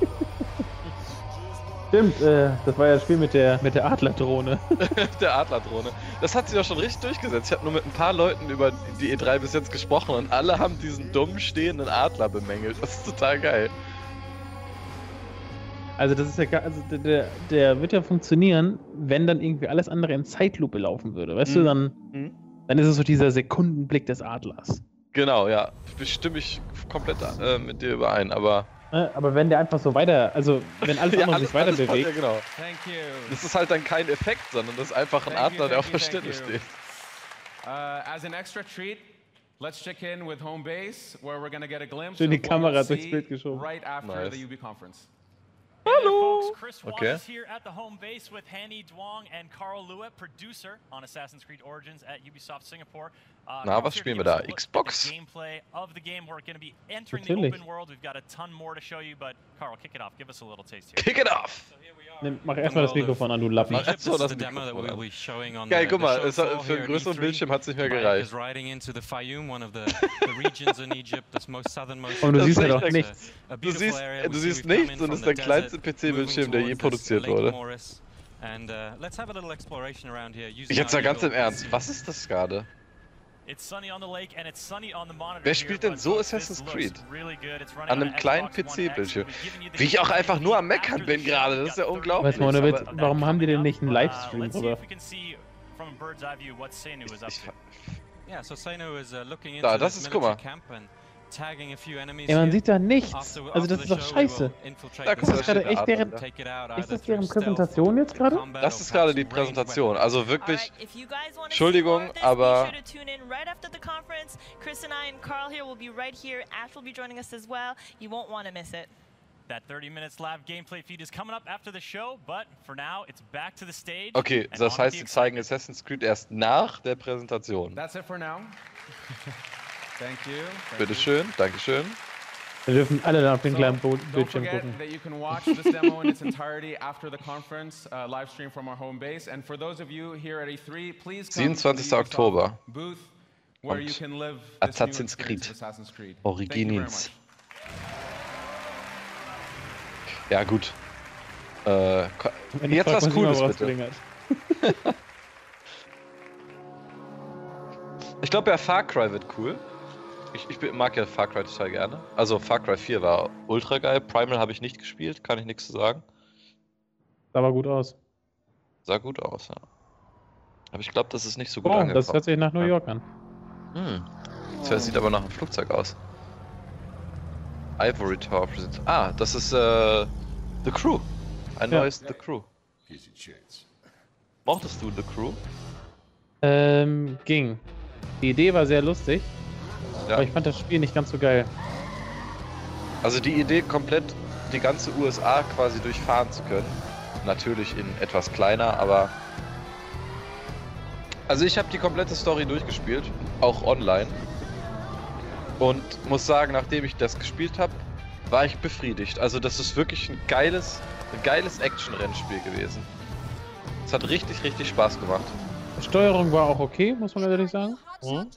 [SPEAKER 2] Stimmt, äh, das war ja das Spiel mit der, mit der Adlerdrohne.
[SPEAKER 1] der Adlerdrohne. Das hat sich doch schon richtig durchgesetzt. Ich habe nur mit ein paar Leuten über die E3 bis jetzt gesprochen und alle haben diesen dummen stehenden Adler bemängelt. Das ist total geil.
[SPEAKER 2] Also das ist ja also der, der wird ja funktionieren, wenn dann irgendwie alles andere in Zeitlupe laufen würde. Weißt mhm. du, dann, mhm. dann ist es so dieser Sekundenblick des Adlers.
[SPEAKER 1] Genau, ja. Stimme ich komplett äh, mit dir überein, aber.
[SPEAKER 2] Ne? Aber wenn der einfach so weiter, also wenn alles andere ja, sich weiter bewegt. Ja,
[SPEAKER 1] genau. Das ist halt dann kein Effekt, sondern das ist einfach ein Adler, der auf der Stelle steht.
[SPEAKER 7] Uh, as an extra treat, let's check in with home base, where we're gonna get a glimpse
[SPEAKER 2] Schön die Kamera durchs Bild geschoben.
[SPEAKER 7] Right after nice. the UB conference.
[SPEAKER 8] Hello. Folks, Chris okay. Wallace here at the home base with Hanny Duong and Carl Lewitt, producer on Assassin's Creed Origins at Ubisoft Singapore.
[SPEAKER 1] Uh, Na, was spielen wir da? Xbox?
[SPEAKER 8] Gameplay of the game. We're going to be entering Natürlich. the open world. We've got a ton more to show you, but Carl, kick it off. Give us a little taste here.
[SPEAKER 1] Kick it off! So
[SPEAKER 2] Nimm, mach erstmal das Mikrofon an, du Lappen.
[SPEAKER 1] Mach erstmal das Mikrofon an. Geil, guck mal, es hat, für einen größeren Bildschirm hat es nicht mehr gereicht.
[SPEAKER 2] Und du siehst ja doch nichts.
[SPEAKER 1] Du siehst, du siehst nichts und es ist der kleinste PC-Bildschirm, der je produziert wurde. Jetzt mal ganz im Ernst, was ist das gerade? Wer spielt denn so Assassin's Creed? An einem kleinen PC-Bildschirm. Wie ich auch einfach nur am Meckern bin gerade, das ist ja unglaublich.
[SPEAKER 2] Weißt du, Witz, warum haben die denn nicht einen uh, Livestream drüber?
[SPEAKER 1] Da, das ist, guck mal.
[SPEAKER 2] Ja, man sieht da nichts. Also das ist doch scheiße. Da ist das gerade echt deren, ist das deren Präsentation jetzt gerade?
[SPEAKER 1] Das ist gerade die Präsentation. Also wirklich, Entschuldigung, aber... Chris and I and Carl here will be right here. Ash will be joining us as well. You won't want to miss it. That 30 minutes live gameplay feed is coming up after the show, but for now it's back to the stage. Okay, das heißt, sie zeigen Assassin's Creed erst nach der Präsentation.
[SPEAKER 7] That's it for now. Thank you. Thank
[SPEAKER 1] Bitteschön, Dankeschön.
[SPEAKER 2] Wir dürfen alle dann auf den kleinen Bo Bildschirm gucken.
[SPEAKER 7] That you can watch this demo in its entirety after the conference, uh, live stream from our home base. And for those of you here at E3, please come
[SPEAKER 1] 27. Oktober. Booth, where you can live Assassin's Creed. Originins. Ja, gut. Äh, jetzt was Cooles, bitte. ich glaube, ja, Far Cry wird cool. Ich, ich, mag ja Far Cry total gerne. Also Far Cry 4 war ultra geil. Primal habe ich nicht gespielt, kann ich nichts zu sagen.
[SPEAKER 2] Sah aber gut aus.
[SPEAKER 1] Sah gut aus, ja. Aber ich glaube, das ist nicht so gut
[SPEAKER 2] oh, angekommen. Das hört sich nach New York an.
[SPEAKER 1] Hm. Das sieht aber nach einem Flugzeug aus. Ivory Tower Presents. Ah, das ist äh, The Crew. Ein ja. neues The Crew. Mochtest du The Crew?
[SPEAKER 2] Ähm, ging. Die Idee war sehr lustig. Ja. Aber ich fand das Spiel nicht ganz so geil.
[SPEAKER 1] Also die Idee, komplett die ganze USA quasi durchfahren zu können. Natürlich in etwas kleiner, aber. Also ich habe die komplette Story durchgespielt, auch online. Und muss sagen, nachdem ich das gespielt habe, war ich befriedigt. Also das ist wirklich ein geiles, ein geiles Action-Rennspiel gewesen. Es hat richtig, richtig Spaß gemacht.
[SPEAKER 2] Die Steuerung war auch okay, muss man ehrlich sagen. Mhm.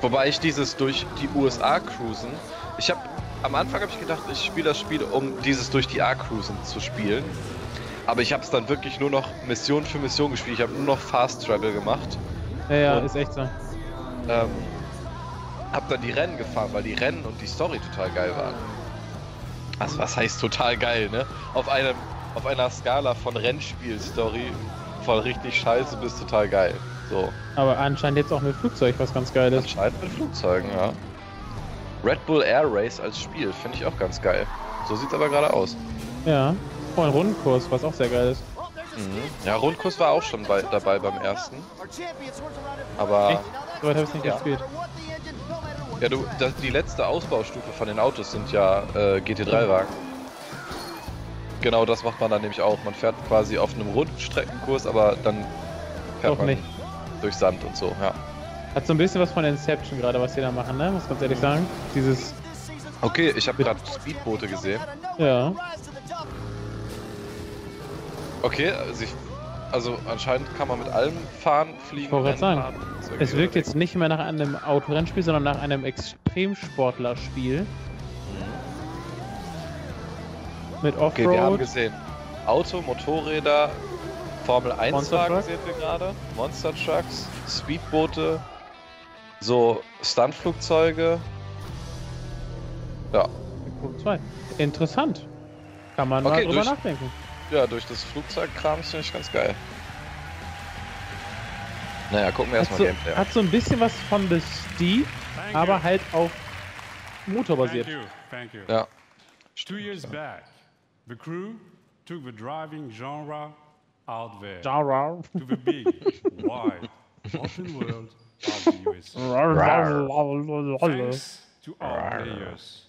[SPEAKER 1] Wobei ich dieses durch die USA cruisen, ich habe am Anfang habe ich gedacht, ich spiele das Spiel, um dieses durch die A cruisen zu spielen. Aber ich habe es dann wirklich nur noch Mission für Mission gespielt. Ich habe nur noch Fast Travel gemacht.
[SPEAKER 2] Ja, ja, ist echt so.
[SPEAKER 1] Ähm, hab dann die Rennen gefahren, weil die Rennen und die Story total geil waren. Also was heißt total geil, ne? Auf einem auf einer Skala von Rennspiel-Story von richtig scheiße bis total geil. So.
[SPEAKER 2] Aber anscheinend jetzt auch mit Flugzeug, was ganz geil ist.
[SPEAKER 1] Anscheinend mit Flugzeugen, ja. Red Bull Air Race als Spiel finde ich auch ganz geil. So sieht's aber gerade aus.
[SPEAKER 2] Ja. Oh, ein Rundkurs, was auch sehr geil ist.
[SPEAKER 1] Mhm. Ja, Rundkurs war auch schon bei, dabei beim ersten. Aber.
[SPEAKER 2] Echt? Soweit habe ich nicht ja. gespielt.
[SPEAKER 1] Ja, du, das, die letzte Ausbaustufe von den Autos sind ja äh, GT3-Wagen. Genau das macht man dann nämlich auch. Man fährt quasi auf einem Rundstreckenkurs, aber dann fährt Doch man nicht. durch Sand und so, ja.
[SPEAKER 2] Hat so ein bisschen was von Inception gerade, was die da machen, ne? Muss ganz ehrlich sagen. Dieses.
[SPEAKER 1] Okay, ich habe gerade Speedboote gesehen.
[SPEAKER 2] Ja.
[SPEAKER 1] Okay, also ich, Also anscheinend kann man mit allem fahren, fliegen.
[SPEAKER 2] Ich wollte gerade sagen, Es wirkt jetzt nicht mehr nach einem Autorennspiel, sondern nach einem Extremsportlerspiel. Mit
[SPEAKER 1] Okay, wir haben
[SPEAKER 2] Offroad.
[SPEAKER 1] gesehen Auto, Motorräder, Formel 1
[SPEAKER 2] Monster
[SPEAKER 1] Wagen
[SPEAKER 2] Truck?
[SPEAKER 1] sehen wir gerade, Monster Trucks, Speedboote, so Stuntflugzeuge. Ja,
[SPEAKER 2] Punkt 2. Interessant. Kann man mal
[SPEAKER 1] Okay,
[SPEAKER 2] drüber
[SPEAKER 1] durch-
[SPEAKER 2] nachdenken.
[SPEAKER 1] ja, durch das Flugzeugkram finde ich ganz geil. Naja, gucken wir erstmal
[SPEAKER 2] so,
[SPEAKER 1] Gameplay
[SPEAKER 2] hat so ein bisschen was von
[SPEAKER 9] Thank
[SPEAKER 2] aber
[SPEAKER 9] you.
[SPEAKER 2] halt auf motorbasiert.
[SPEAKER 9] Thank you. Thank you.
[SPEAKER 1] Ja.
[SPEAKER 9] Two years back, the crew took the driving genre out there
[SPEAKER 2] Jara.
[SPEAKER 9] to the big, wide, open world of the USA. Thanks to our players,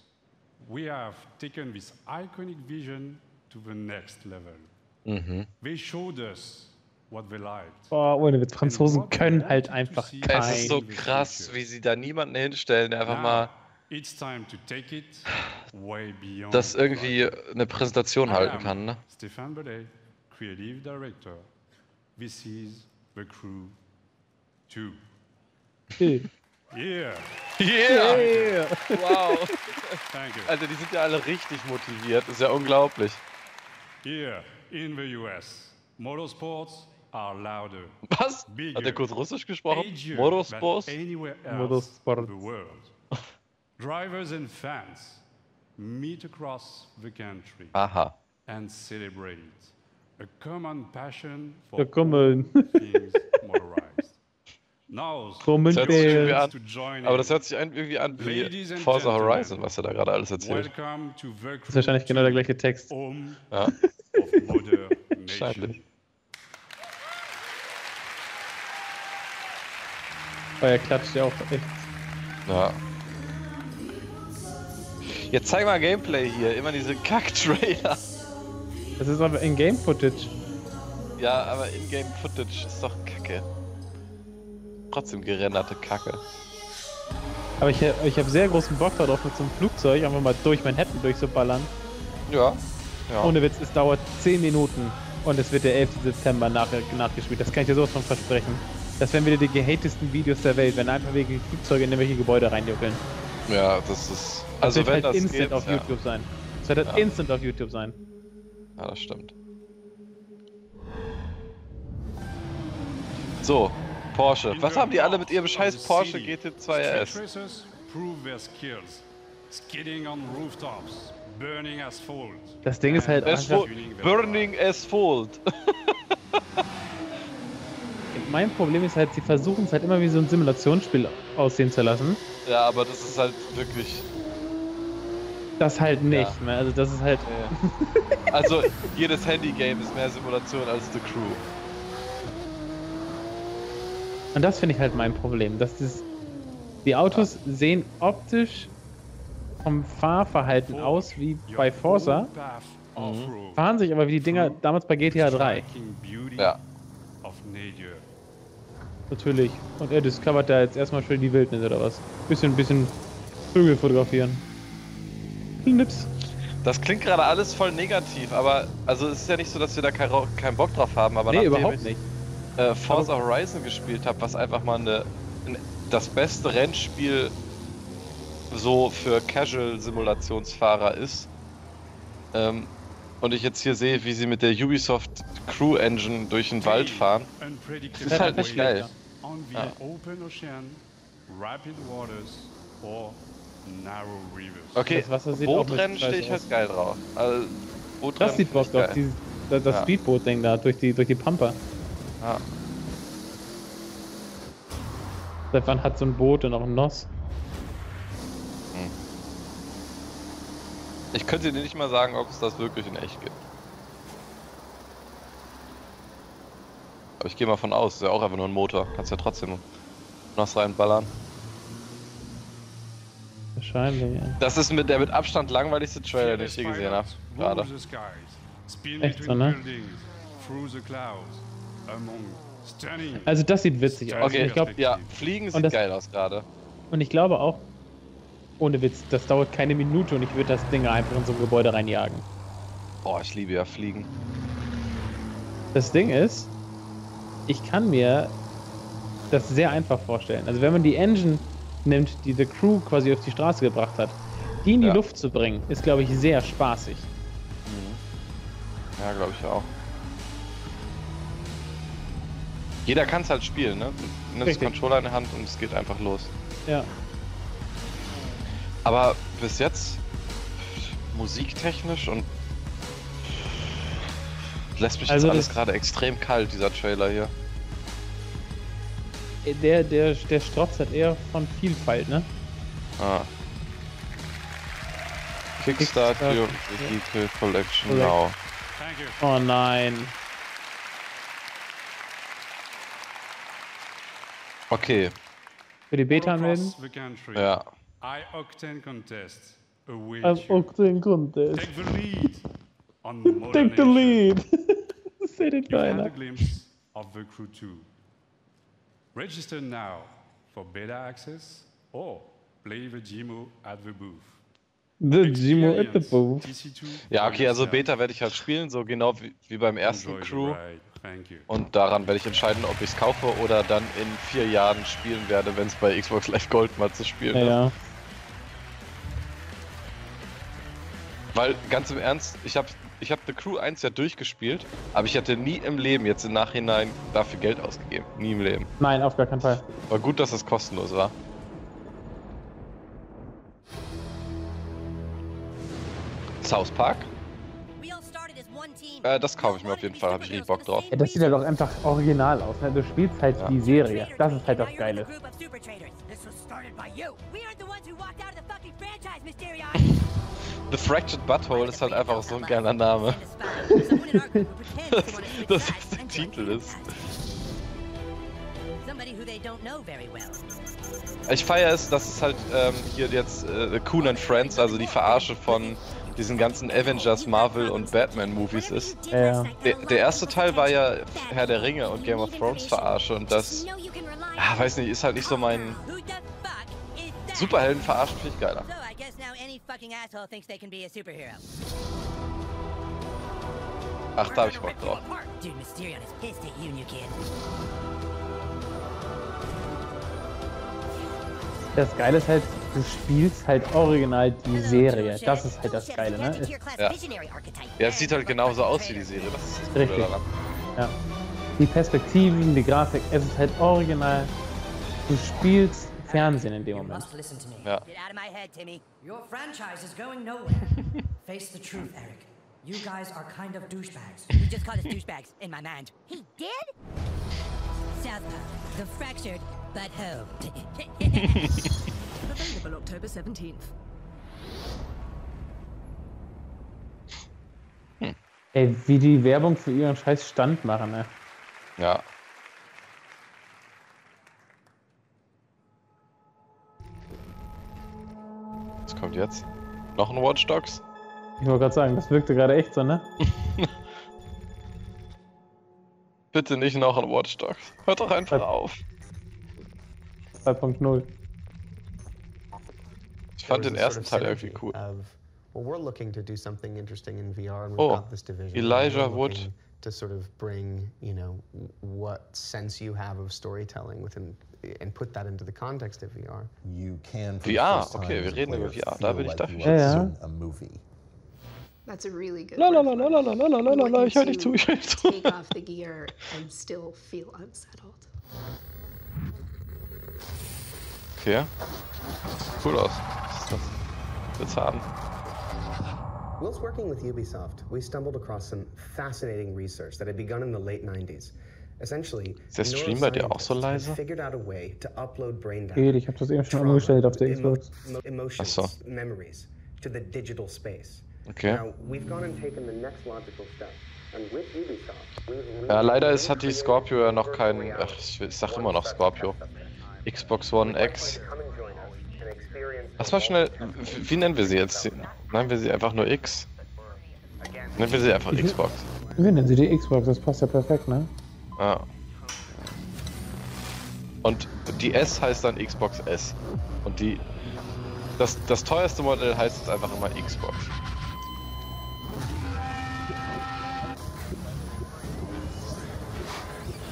[SPEAKER 9] we have taken this iconic vision to the next level. They showed us what they liked.
[SPEAKER 2] Boah, ohne Witz, Franzosen können halt einfach
[SPEAKER 1] Es
[SPEAKER 2] kein.
[SPEAKER 1] ist so krass, wie sie da niemanden hinstellen, der einfach mal
[SPEAKER 9] Now, it's time to take it way beyond.
[SPEAKER 1] das irgendwie eine Präsentation halten kann. Ne?
[SPEAKER 9] Stefan Bellet, Creative Director. This is the crew 2.
[SPEAKER 2] Bild.
[SPEAKER 9] Yeah,
[SPEAKER 1] Yeah!
[SPEAKER 2] Yeah.
[SPEAKER 1] Wow!
[SPEAKER 9] thank you.
[SPEAKER 1] Alter, die sind ja alle richtig motiviert. Das ist ja unglaublich.
[SPEAKER 9] Here in the US, motorsports are louder,
[SPEAKER 1] Was?
[SPEAKER 9] Bigger.
[SPEAKER 1] Hat der kurz Russisch gesprochen? Motorsports?
[SPEAKER 2] Motorsports.
[SPEAKER 9] in the world. Drivers and fans meet across the country
[SPEAKER 1] Aha.
[SPEAKER 9] and celebrate a common passion for
[SPEAKER 2] Ja,
[SPEAKER 9] things motorized. Now,
[SPEAKER 2] Komm
[SPEAKER 1] Das hört sich an.
[SPEAKER 9] to join
[SPEAKER 1] Aber das hört sich ein- irgendwie an wie Forza Horizon, was er da gerade alles erzählt.
[SPEAKER 9] Welcome to the
[SPEAKER 2] Das ist wahrscheinlich genau der gleiche Text.
[SPEAKER 1] Ja, wahrscheinlich.
[SPEAKER 9] Nation.
[SPEAKER 2] Weil er klatscht ja auch echt.
[SPEAKER 1] Ja. Jetzt zeig mal Gameplay hier. Immer diese Kack-Trailer.
[SPEAKER 2] Das ist aber in-Game-Footage.
[SPEAKER 1] Ja, aber Ingame-Footage ist doch kacke. Trotzdem gerenderte Kacke.
[SPEAKER 2] Aber ich, ich habe sehr großen Bock darauf, mit so einem Flugzeug einfach mal durch Manhattan durchzuballern.
[SPEAKER 1] Ja. ja.
[SPEAKER 2] Ohne Witz, es dauert 10 Minuten und es wird der 11. September nach, nachgespielt. Das kann ich dir sowas von versprechen. Das wären wieder die gehatesten Videos der Welt, wenn einfach wegen Flugzeuge in irgendwelche Gebäude reinjuckeln.
[SPEAKER 1] ja, das ist.
[SPEAKER 2] Das
[SPEAKER 1] Also
[SPEAKER 2] wird
[SPEAKER 1] wenn
[SPEAKER 2] halt
[SPEAKER 1] das
[SPEAKER 2] instant
[SPEAKER 1] geht,
[SPEAKER 2] auf
[SPEAKER 1] ja.
[SPEAKER 2] YouTube sein. Das wird halt
[SPEAKER 1] Ja.
[SPEAKER 2] instant auf YouTube sein.
[SPEAKER 1] ja, das stimmt. So, Porsche. Was haben die alle mit ihrem scheiß Porsche
[SPEAKER 9] city,
[SPEAKER 1] GT2 RS?
[SPEAKER 9] Street racers prove their skills, skidding on rooftops, burning asphalt.
[SPEAKER 2] Das Ding ist halt einfach.
[SPEAKER 1] Burning Asphalt.
[SPEAKER 2] Mein Problem ist halt, sie versuchen es halt immer wie so ein Simulationsspiel aussehen zu lassen.
[SPEAKER 1] ja, aber das ist halt wirklich.
[SPEAKER 2] Das halt nicht
[SPEAKER 1] Ja.
[SPEAKER 2] mehr. Also das ist halt.
[SPEAKER 1] äh, Also jedes Handy-Game ist mehr Simulation als The Crew.
[SPEAKER 2] Und das finde ich halt mein Problem. Dass das, die Autos sehen optisch vom Fahrverhalten aus wie bei Forza,
[SPEAKER 1] Mhm.
[SPEAKER 2] fahren sich aber wie die Dinger damals bei GTA 3.
[SPEAKER 1] Ja.
[SPEAKER 2] Natürlich. Und er discovert da jetzt erstmal schön die Wildnis oder was. Bisschen, bisschen Vögel fotografieren. Nips.
[SPEAKER 1] Das klingt gerade alles voll negativ, aber also es ist ja nicht so, dass wir da kein, keinen Bock drauf haben, aber
[SPEAKER 2] Nee,
[SPEAKER 1] nachdem
[SPEAKER 2] überhaupt
[SPEAKER 1] ich
[SPEAKER 2] nicht.
[SPEAKER 1] Äh, Forza Horizon gespielt habe, was einfach mal eine, ein, das beste Rennspiel so für Casual-Simulationsfahrer ist. Ähm, und ich jetzt hier sehe, wie sie mit der Ubisoft Crew Engine durch den Wald fahren.
[SPEAKER 9] Unpredictable
[SPEAKER 1] Ist halt nicht geil. Ja. Okay,
[SPEAKER 2] Das Wasser sieht auch mit
[SPEAKER 1] Bootrennen stehe ich halt geil drauf. Also, Bootrennen
[SPEAKER 2] Das sieht Bock
[SPEAKER 1] geil.
[SPEAKER 2] dieses, das, das
[SPEAKER 1] Ja.
[SPEAKER 2] Speedboot-Ding da durch die, durch die Pampa.
[SPEAKER 1] Ja.
[SPEAKER 2] Seit wann hat so ein Boot und auch ein NOS?
[SPEAKER 1] Ich könnte dir nicht mal sagen, ob es das wirklich in echt gibt. Aber ich gehe mal von aus, ist ja auch einfach nur ein Motor. Kannst ja trotzdem nass reinballern.
[SPEAKER 2] Wahrscheinlich, ja.
[SPEAKER 1] Das ist mit der mit Abstand langweiligste Trailer, den ich je gesehen habe. Gerade.
[SPEAKER 2] Echt so, ne? Also das sieht witzig aus.
[SPEAKER 1] Okay,
[SPEAKER 2] Ich glaub,
[SPEAKER 1] ja, Fliegen sieht
[SPEAKER 2] das-
[SPEAKER 1] geil aus gerade.
[SPEAKER 2] und ich glaube auch, ohne Witz, das dauert keine Minute und ich würde das Ding einfach in so ein Gebäude reinjagen.
[SPEAKER 1] Boah, ich liebe ja Fliegen.
[SPEAKER 2] Das Ding ist, ich kann mir das sehr einfach vorstellen. Also wenn man die Engine nimmt, die The Crew quasi auf die Straße gebracht hat, die in die
[SPEAKER 1] Ja.
[SPEAKER 2] Luft zu bringen, ist, glaube ich, sehr spaßig.
[SPEAKER 1] Ja, glaube ich auch. Jeder kann es halt spielen, ne? Du nimmst
[SPEAKER 2] Richtig.
[SPEAKER 1] Controller in die Hand und es geht einfach los.
[SPEAKER 2] Ja.
[SPEAKER 1] Aber bis jetzt musiktechnisch und lässt mich
[SPEAKER 2] Also
[SPEAKER 1] jetzt alles gerade extrem kalt, dieser Trailer hier.
[SPEAKER 2] Der, der, der Strotz hat eher von Vielfalt, ne?
[SPEAKER 1] Ah. Kickstart
[SPEAKER 2] Kickstart,
[SPEAKER 1] your
[SPEAKER 2] ja.
[SPEAKER 1] Vehicle Collection
[SPEAKER 2] Correct.
[SPEAKER 1] now.
[SPEAKER 9] Thank you.
[SPEAKER 2] Oh nein.
[SPEAKER 1] Okay,
[SPEAKER 2] Für die Beta anmelden?
[SPEAKER 9] across the country,
[SPEAKER 1] ja.
[SPEAKER 9] I-Octane contest await
[SPEAKER 2] Auf
[SPEAKER 9] you.
[SPEAKER 2] Octane Contest.
[SPEAKER 9] Take the lead on
[SPEAKER 2] Take the lead. Seht it
[SPEAKER 9] You had a glimpse of the Crew 2. Register now for beta access or play the Gmo at the booth.
[SPEAKER 2] The Gmo at the booth.
[SPEAKER 9] TC2
[SPEAKER 1] Ja, okay, also. Beta werde ich halt spielen, so genau wie, wie beim ersten Crew.
[SPEAKER 9] ride. Thank you.
[SPEAKER 1] Und daran werde ich entscheiden, ob ich es kaufe oder dann in vier Jahren spielen werde, wenn es bei Xbox Live Gold mal zu spielen
[SPEAKER 2] Ja,
[SPEAKER 1] ist.
[SPEAKER 2] ja.
[SPEAKER 1] Weil, ganz im Ernst, ich habe ich hab The Crew 1 ja durchgespielt, aber ich hätte nie im Leben jetzt im Nachhinein dafür Geld ausgegeben. Nie im Leben.
[SPEAKER 2] Nein, auf gar keinen Fall.
[SPEAKER 1] War gut, dass es kostenlos war. South Park? Äh, das kaufe ich mir auf jeden Fall, habe ich richtig Bock drauf.
[SPEAKER 2] Ja, das sieht halt auch einfach original aus. Ne? Du spielst halt die Serie. Das ist halt das Geile.
[SPEAKER 1] The Fractured Butthole ist halt einfach so ein geiler Name. dass das der Titel ist. Ich feiere es, dass es halt ähm, hier jetzt äh, Coon and Friends, also die Verarsche von diesen ganzen Avengers, Marvel und Batman-Movies ist.
[SPEAKER 2] Ja.
[SPEAKER 1] Der, der erste Teil war ja Herr der Ringe und Game of Thrones Verarsche und das, ah, weiß nicht, ist halt nicht so mein Superhelden verarschen finde ich geiler.
[SPEAKER 10] Any fucking asshole thinks they can be a superhero.
[SPEAKER 1] Ach, da hab ich Bock drauf.
[SPEAKER 10] Dude, Mysterion is pissed at you, new kid.
[SPEAKER 2] Das Geile ist halt, du spielst halt original die Serie. Das ist halt das Geile, ne?
[SPEAKER 1] Ja. Ja, es sieht halt genauso aus wie die Serie, das ist das
[SPEAKER 2] Richtig.
[SPEAKER 1] daran.
[SPEAKER 2] ja. Die Perspektiven, die Grafik, es ist halt original. Du spielst Fernsehen in dem Moment.
[SPEAKER 11] Listen.
[SPEAKER 1] Ja.
[SPEAKER 10] Get out of my head, Timmy.
[SPEAKER 11] Your franchise is going nowhere. Face the truth, Eric. You guys are kind of douchebags.
[SPEAKER 10] He just called us douchebags in my mind. He did? Southpaw, the fractured but home.
[SPEAKER 12] Available October 17th.
[SPEAKER 2] Ey, wie die Werbung für ihren scheiß Stand machen, ne?
[SPEAKER 1] Ja. Kommt jetzt? Noch ein Watch Dogs?
[SPEAKER 2] Ich wollte gerade sagen, das wirkte gerade echt so, ne?
[SPEAKER 1] Bitte nicht noch ein Watch Dogs. Hört doch einfach auf.
[SPEAKER 2] 2.0.
[SPEAKER 1] Ich fand den ersten Teil irgendwie cool.
[SPEAKER 13] Of, well, we're looking to do something interesting in VR, and we've
[SPEAKER 1] Oh,
[SPEAKER 13] got this division. and
[SPEAKER 1] Elijah
[SPEAKER 13] we're
[SPEAKER 1] Wood.
[SPEAKER 13] To sort of bring, you know, what sense you have of storytelling within, and put that into the context of VR.
[SPEAKER 14] You can
[SPEAKER 1] VR, okay,
[SPEAKER 14] as
[SPEAKER 1] wir
[SPEAKER 14] a
[SPEAKER 1] reden über VR, da
[SPEAKER 14] feel
[SPEAKER 1] bin ich
[SPEAKER 14] like
[SPEAKER 1] dafür.
[SPEAKER 14] you are
[SPEAKER 2] Ja, ja.
[SPEAKER 14] a movie.
[SPEAKER 12] That's a really good.
[SPEAKER 2] Lalalalalalala, ich höre dich zu, ich höre dich zu.
[SPEAKER 12] Take off the gear and still feel unsettled.
[SPEAKER 1] Okay. Cool aus. Was ist das? Willst haben?
[SPEAKER 13] Whilst working with Ubisoft, we stumbled across some fascinating research that had begun in the late 90s. Essentially,
[SPEAKER 1] Ist der Stream bei dir auch so leise?
[SPEAKER 13] had figured out a way to upload brain data,
[SPEAKER 2] Geht, ich habe das eben schon umgestellt auf der Xbox.
[SPEAKER 13] emo- emotions,
[SPEAKER 1] Ach so.
[SPEAKER 13] memories to the digital space.
[SPEAKER 1] Okay.
[SPEAKER 13] Now, we've gone and taken the next logical step. And with Ubisoft, we've
[SPEAKER 1] Ja, leider ist, hat die Scorpio ja noch keinen. Ach, ich, ich sag immer noch Scorpio. Xbox One X. Lass mal schnell. Wie, wie nennen wir sie jetzt? Nennen wir sie einfach nur X? Nennen wir sie einfach Xbox.
[SPEAKER 2] Wir nennen sie die Xbox, das passt ja perfekt, ne?
[SPEAKER 1] Ja. Und die S heißt dann Xbox S. Und die. Das, das teuerste Modell heißt jetzt einfach immer Xbox.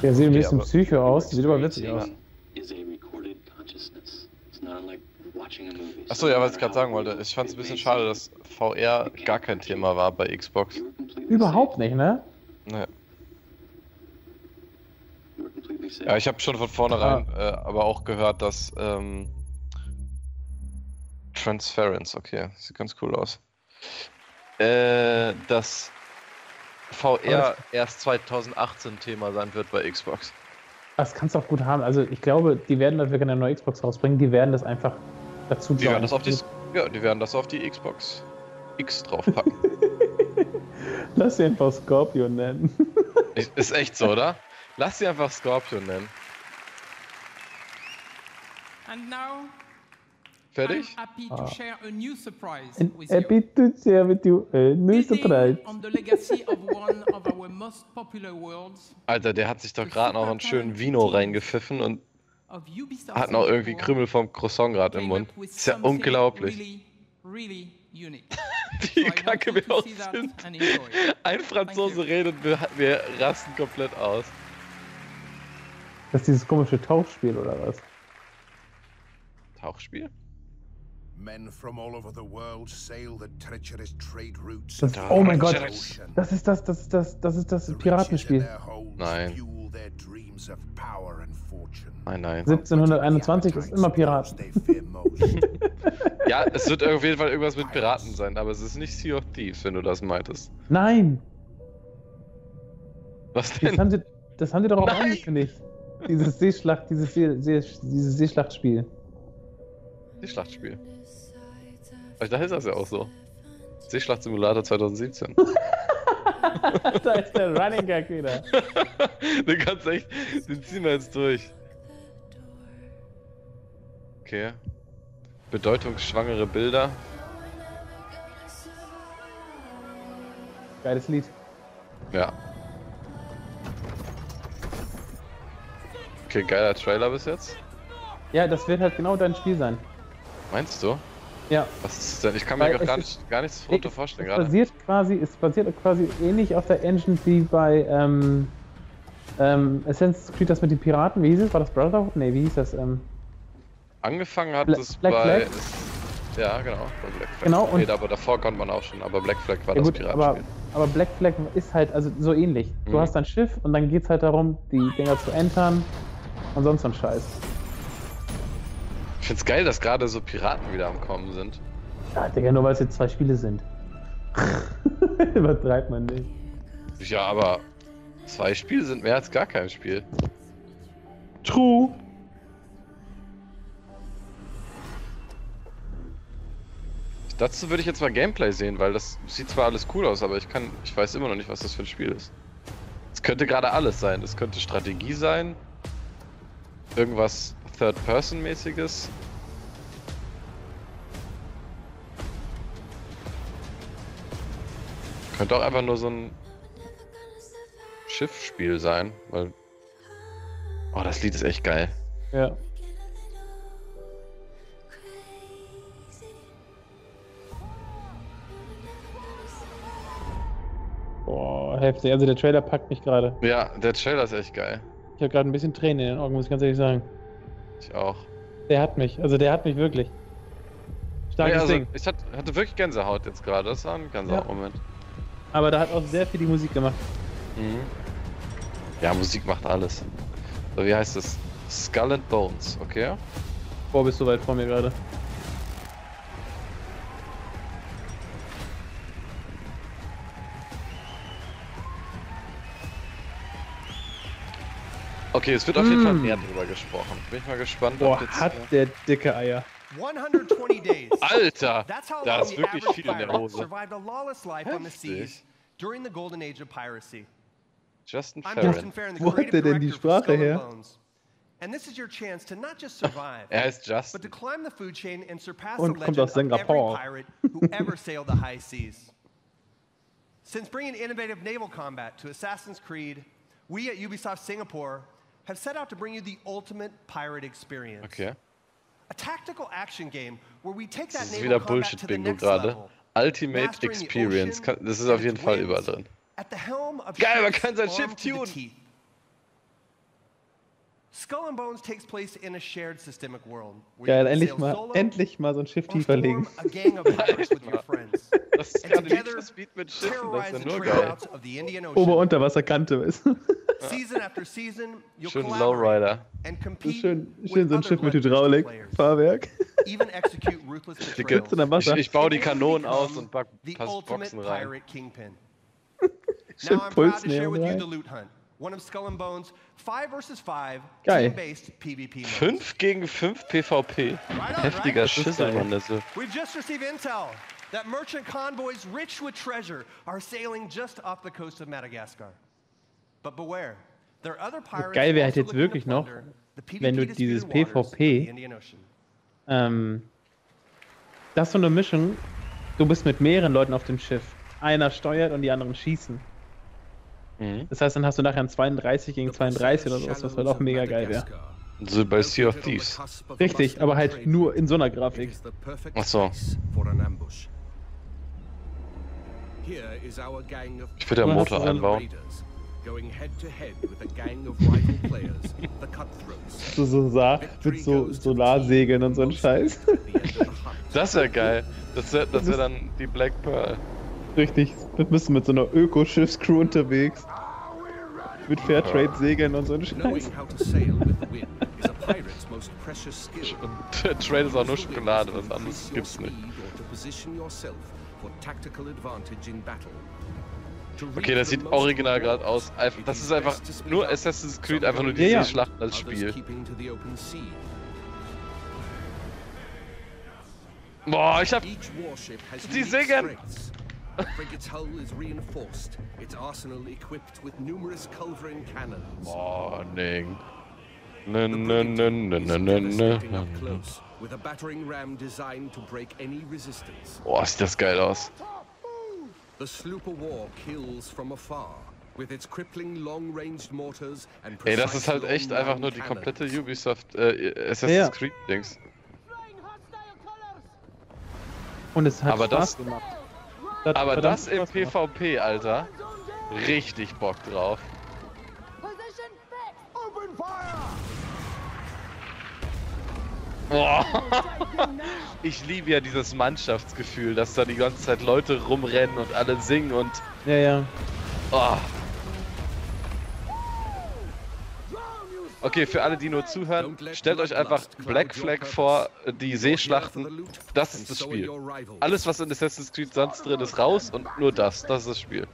[SPEAKER 2] Der sieht ein bisschen
[SPEAKER 1] aber-
[SPEAKER 2] psycho aus, sieht aber witzig aus.
[SPEAKER 1] Achso, ja, was ich gerade sagen wollte. Ich fand es ein bisschen schade, dass VR gar kein Thema war bei Xbox.
[SPEAKER 2] Überhaupt nicht, ne?
[SPEAKER 1] Nee. Ja, ich habe schon von vornherein äh, aber auch gehört, dass ähm, Transference, okay, sieht ganz cool aus. Äh, dass VR erst 2018 Thema sein wird bei Xbox.
[SPEAKER 2] Das kannst du auch gut haben. Also ich glaube, die werden dafür keine neue Xbox rausbringen, die werden das einfach dazu
[SPEAKER 1] Die werden das auf die, ja, die werden das auf die Xbox X draufpacken.
[SPEAKER 2] Lass sie einfach Scorpion nennen.
[SPEAKER 1] Ist echt so, oder? Lass sie einfach Scorpion nennen.
[SPEAKER 3] And now,
[SPEAKER 1] Fertig?
[SPEAKER 3] I'm happy to
[SPEAKER 2] Ah.
[SPEAKER 3] share a new surprise with you.
[SPEAKER 2] happy to share with you a new surprise.
[SPEAKER 3] On the legacy of one of our most popular worlds
[SPEAKER 1] Alter, der hat sich doch gerade noch einen schönen Vino reingepfiffen und hat noch irgendwie Krümel vom Croissant gerade im Mund. Ist ja unglaublich.
[SPEAKER 3] Really, really unique.
[SPEAKER 1] Wie
[SPEAKER 3] So
[SPEAKER 1] kacke wir auch sind. Ein Franzose redet, wir, wir rasten komplett aus.
[SPEAKER 2] Das ist dieses komische Tauchspiel oder was?
[SPEAKER 1] Tauchspiel?
[SPEAKER 15] Men from all over the world sail the treacherous trade routes.
[SPEAKER 2] Das, oh
[SPEAKER 15] the
[SPEAKER 2] mein Gott, das ist das, das ist das, das ist das Piratenspiel.
[SPEAKER 1] Nein. Nein, nein.
[SPEAKER 2] 1721 ist immer Piraten.
[SPEAKER 1] Ja, es wird auf jeden Fall irgendwas mit Piraten sein, aber es ist nicht Sea of Thieves, wenn du das meintest.
[SPEAKER 2] Nein,
[SPEAKER 1] Was
[SPEAKER 2] das
[SPEAKER 1] denn?
[SPEAKER 2] haben sie, das haben sie doch auch angekündigt. Dieses Seeschlacht, dieses, See, See, dieses Seeschlachtspiel.
[SPEAKER 1] Die Schlachtspiel. Vielleicht da ist das ja auch so. Seeschlacht-Simulator 2017.
[SPEAKER 2] da ist der Running Gag wieder.
[SPEAKER 1] den kannst echt, den ziehen wir jetzt durch. Okay. Bedeutungsschwangere Bilder.
[SPEAKER 2] Geiles Lied.
[SPEAKER 1] Ja. Okay, geiler Trailer bis jetzt.
[SPEAKER 2] Ja, das wird halt genau dein Spiel sein.
[SPEAKER 1] Meinst du?
[SPEAKER 2] Ja.
[SPEAKER 1] Was ist denn? Ich kann mir
[SPEAKER 2] Weil
[SPEAKER 1] gar, nicht, gar nichts drunter vorstellen
[SPEAKER 2] es
[SPEAKER 1] gerade.
[SPEAKER 2] basiert quasi, es basiert quasi ähnlich auf der Engine wie bei ähm, ähm, Assassin's Creed das mit den Piraten. Wie hieß es? War das Brotherhood? Nee, wie hieß das? Ähm,
[SPEAKER 1] Angefangen hat
[SPEAKER 2] Bla-
[SPEAKER 1] es
[SPEAKER 2] Black
[SPEAKER 1] bei.
[SPEAKER 2] Flag?
[SPEAKER 1] Ja, genau, bei Black Flag.
[SPEAKER 2] Genau, und-
[SPEAKER 1] nee, aber davor konnte man auch schon, aber Black Flag war
[SPEAKER 2] ja
[SPEAKER 1] das
[SPEAKER 2] gut, aber, aber Black Flag ist halt also so ähnlich. Du
[SPEAKER 1] Mhm.
[SPEAKER 2] hast ein Schiff und dann geht es halt darum, die Dinger zu entern und sonst so ein Scheiß.
[SPEAKER 1] Ich find's geil, dass gerade so Piraten wieder am Kommen sind.
[SPEAKER 2] Ja, Digga, nur weil es jetzt zwei Spiele sind. Übertreibt man nicht.
[SPEAKER 1] Ja, aber zwei Spiele sind mehr als gar kein Spiel.
[SPEAKER 2] True.
[SPEAKER 1] Dazu würde ich jetzt mal Gameplay sehen, weil das sieht zwar alles cool aus, aber ich kann, ich weiß immer noch nicht, was das für ein Spiel ist. Es könnte gerade alles sein. Es könnte Strategie sein, irgendwas Third-Person-mäßiges. Könnte auch einfach nur so ein Schiffsspiel sein, weil. Oh, das Lied ist echt geil.
[SPEAKER 2] Ja. Boah, heftig. Also der Trailer packt mich gerade.
[SPEAKER 1] Ja, der Trailer ist echt geil.
[SPEAKER 2] Ich habe gerade ein bisschen Tränen in den Augen, muss ich ganz ehrlich sagen.
[SPEAKER 1] Ich auch.
[SPEAKER 2] Der hat mich. Also der hat mich wirklich. Starkes
[SPEAKER 1] Nee, also,
[SPEAKER 2] Ding.
[SPEAKER 1] Ich hatte, wirklich Gänsehaut jetzt gerade. Das war ein Gänsehaut-Moment.
[SPEAKER 2] Aber da hat auch sehr viel die Musik gemacht.
[SPEAKER 1] Mhm. Ja, Musik macht alles. So, wie heißt es? Skull and Bones, okay?
[SPEAKER 2] Boah, bist du weit vor mir gerade.
[SPEAKER 1] Okay, es wird auf jeden Fall
[SPEAKER 2] Mm.
[SPEAKER 1] mehr drüber gesprochen. Bin ich mal gespannt.
[SPEAKER 2] Boah,
[SPEAKER 1] ob jetzt,
[SPEAKER 2] hat der dicke Eier.
[SPEAKER 16] 120 days.
[SPEAKER 1] Alter, da ist wirklich viel in der Hose. Heftig.
[SPEAKER 16] seas during the golden age of piracy.
[SPEAKER 1] Justin Farron.
[SPEAKER 2] Wo hat der denn die Sprache her?
[SPEAKER 16] And this is your chance to not just survive,
[SPEAKER 1] Er heißt Justin.
[SPEAKER 16] but to climb the food chain and surpass
[SPEAKER 2] Und
[SPEAKER 16] the
[SPEAKER 2] kommt
[SPEAKER 16] legend
[SPEAKER 2] aus
[SPEAKER 16] of every
[SPEAKER 2] Singapur.
[SPEAKER 16] pirate who ever sailed the high seas. Since bringing innovative naval combat to Assassin's Creed, we at Ubisoft Singapore have set out to bring you the ultimate pirate experience.
[SPEAKER 1] Okay.
[SPEAKER 16] A tactical action game where we take that
[SPEAKER 1] Das ist
[SPEAKER 16] naval
[SPEAKER 1] wieder
[SPEAKER 16] combat to the
[SPEAKER 1] Bullshit-Bingo
[SPEAKER 16] next
[SPEAKER 1] gerade.
[SPEAKER 16] level.
[SPEAKER 1] Ultimate
[SPEAKER 16] Mastering
[SPEAKER 1] Experience.
[SPEAKER 16] ocean
[SPEAKER 1] Das ist
[SPEAKER 16] and
[SPEAKER 1] auf jeden Fall überall drin. Geil, man kann sein Schiff tunen.
[SPEAKER 16] Skull and Bones takes place in a shared systemic world. where
[SPEAKER 2] Geil, endlich mal,
[SPEAKER 16] solo
[SPEAKER 2] endlich mal so ein Schiff tiefer legen.
[SPEAKER 1] Das ist gerade Need for Speed mit Schiffen, das ist ja nur geil.
[SPEAKER 16] routes of the Indian Ocean.
[SPEAKER 2] Ober-Unterwasserkante ist.
[SPEAKER 16] Season after season, you'll
[SPEAKER 1] Schön
[SPEAKER 16] collaborate
[SPEAKER 1] Lowrider.
[SPEAKER 16] and compete
[SPEAKER 2] schön,
[SPEAKER 16] with
[SPEAKER 2] schön so ein
[SPEAKER 16] other
[SPEAKER 2] Schiff mit Hydraulik,
[SPEAKER 16] players.
[SPEAKER 2] Fahrwerk.
[SPEAKER 16] Even execute ruthless
[SPEAKER 1] Dicke,
[SPEAKER 16] betrayals.
[SPEAKER 2] Sitzt in der
[SPEAKER 1] ich,
[SPEAKER 2] Wasser.
[SPEAKER 1] ich baue die
[SPEAKER 16] And you
[SPEAKER 1] Kanonen aus und pack
[SPEAKER 16] the ultimate
[SPEAKER 1] Boxen rein.
[SPEAKER 16] pirate kingpin.
[SPEAKER 2] Schön
[SPEAKER 16] Now I'm proud to share with you
[SPEAKER 2] rein.
[SPEAKER 16] the Loot Hunt, one of Skull and Bones' 5 versus 5
[SPEAKER 2] Geil.
[SPEAKER 16] team-based PvP modes.
[SPEAKER 1] 5 gegen 5 PvP. Heftiger Schüssel, Mann, das ist.
[SPEAKER 16] We've just received intel that merchant convoys rich with treasure are sailing just off the coast of Madagascar.
[SPEAKER 2] Geil wäre halt
[SPEAKER 16] also
[SPEAKER 2] jetzt
[SPEAKER 16] looking to
[SPEAKER 2] wirklich noch,
[SPEAKER 16] plunder the
[SPEAKER 2] wenn du
[SPEAKER 16] PvP
[SPEAKER 2] dieses PvP,
[SPEAKER 16] Indian Ocean.
[SPEAKER 2] ähm, das ist so eine Mischung, du bist mit mehreren Leuten auf dem Schiff. Einer steuert und die anderen schießen.
[SPEAKER 1] Mhm.
[SPEAKER 2] Das heißt, dann hast du nachher ein 32 gegen 32 oder sowas, was halt auch mega geil wäre.
[SPEAKER 1] So bei Sea of Thieves.
[SPEAKER 2] Richtig, aber halt nur in so einer Grafik.
[SPEAKER 1] Ach so.
[SPEAKER 15] For an ambush. Here is our gang of
[SPEAKER 1] Ich würde ja Motor einbauen.
[SPEAKER 15] Going head to head with a gang of rival players, the Cutthroats.
[SPEAKER 2] So, so Sa mit so Solarsegeln und so ein Scheiß.
[SPEAKER 1] Das wäre geil. Das wäre das wär dann die Black Pearl.
[SPEAKER 2] Richtig, du bist mit so einer Ökoschiffscrew unterwegs. Mit Fairtrade-Segeln und so ein Scheiß.
[SPEAKER 15] Knowing how to sail with the wind is a pirate's most precious skill.
[SPEAKER 1] Der Trade ist auch nur Schokolade, was anderes gibt's nicht. Okay, das sieht original gerade aus. Das ist einfach nur. Assassin's Creed, einfach nur
[SPEAKER 15] going
[SPEAKER 1] die
[SPEAKER 2] Ja, ja.
[SPEAKER 1] Seeschlachten als Spiel. Boah, ich hab. Die singen!
[SPEAKER 15] frigate's hull is reinforced, its arsenal equipped with numerous culverin cannons.
[SPEAKER 1] Morning. Ne,
[SPEAKER 15] The
[SPEAKER 1] ne, ne, ne, ne, ne, ne.
[SPEAKER 15] devastating up close, with a battering ram designed to break any resistance.
[SPEAKER 1] Boah, sieht das geil aus. Ey, das ist halt echt einfach nur die komplette Ubisoft äh, Assassin's
[SPEAKER 2] Ja.
[SPEAKER 1] Creed Dings.
[SPEAKER 2] Und es hat
[SPEAKER 1] Aber
[SPEAKER 2] Spaß
[SPEAKER 1] das-
[SPEAKER 2] gemacht.
[SPEAKER 1] Aber
[SPEAKER 2] verdammt
[SPEAKER 1] das im. PvP, Alter. Richtig Bock drauf. Boah. Ich liebe ja dieses Mannschaftsgefühl, dass da die ganze Zeit Leute rumrennen und alle singen und.
[SPEAKER 2] Ja, ja.
[SPEAKER 1] Oh. Okay, für alle, die nur zuhören, stellt euch einfach Black Flag vor, die Seeschlachten. Das ist das Spiel. Alles, was in Assassin's Creed sonst drin ist, raus und nur das. Das ist das Spiel.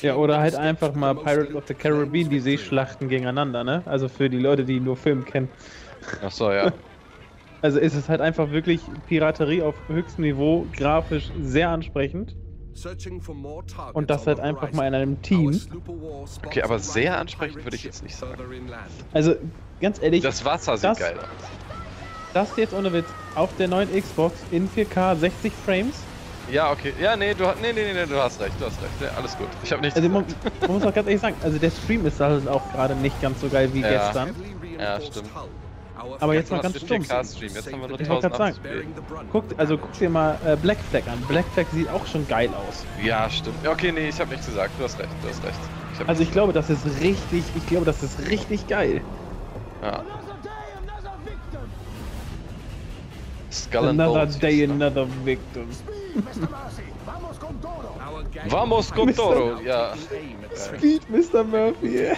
[SPEAKER 2] Ja, oder halt einfach mal Pirates of the Caribbean, die Seeschlachten gegeneinander, ne? Also für die Leute, die nur Film kennen.
[SPEAKER 1] Ach so, ja.
[SPEAKER 2] Also ist es halt einfach wirklich Piraterie auf höchstem Niveau, grafisch sehr ansprechend. Und das halt einfach mal in einem Team.
[SPEAKER 1] Okay, aber sehr ansprechend würde ich jetzt nicht sagen.
[SPEAKER 2] Also ganz ehrlich,
[SPEAKER 1] Das Wasser sieht
[SPEAKER 2] das,
[SPEAKER 1] geil aus.
[SPEAKER 2] das jetzt ohne Witz auf der neuen Xbox in 4K 60 Frames.
[SPEAKER 1] Ja, okay. Ja, nee, du, nee, nee, nee, du hast recht, du hast recht. Ja, alles gut. Ich habe nichts
[SPEAKER 2] Also man,
[SPEAKER 1] gesagt.
[SPEAKER 2] man muss auch ganz ehrlich sagen, also der Stream ist halt auch gerade nicht ganz so geil wie
[SPEAKER 1] Ja.
[SPEAKER 2] gestern.
[SPEAKER 1] Ja, stimmt.
[SPEAKER 2] Aber jetzt mal
[SPEAKER 1] Du hast
[SPEAKER 2] ganz stumm.
[SPEAKER 1] 4K-Stream, jetzt haben wir nur
[SPEAKER 2] Ich wollte gerade
[SPEAKER 1] 1080p.
[SPEAKER 2] sagen, guck, also guck dir mal äh, Black Flag an. Black Flag sieht auch schon geil aus.
[SPEAKER 1] Ja, stimmt. Ja, Okay, nee, ich habe nichts gesagt. Du hast recht, du hast recht. Ich
[SPEAKER 2] Also ich glaube, das ist richtig, ich glaube, das ist richtig geil.
[SPEAKER 1] Ja. Skull and
[SPEAKER 2] Another
[SPEAKER 1] Bones.
[SPEAKER 2] day, another victim.
[SPEAKER 1] Vamos con Toro, ja.
[SPEAKER 2] Speed, Mr. Murphy.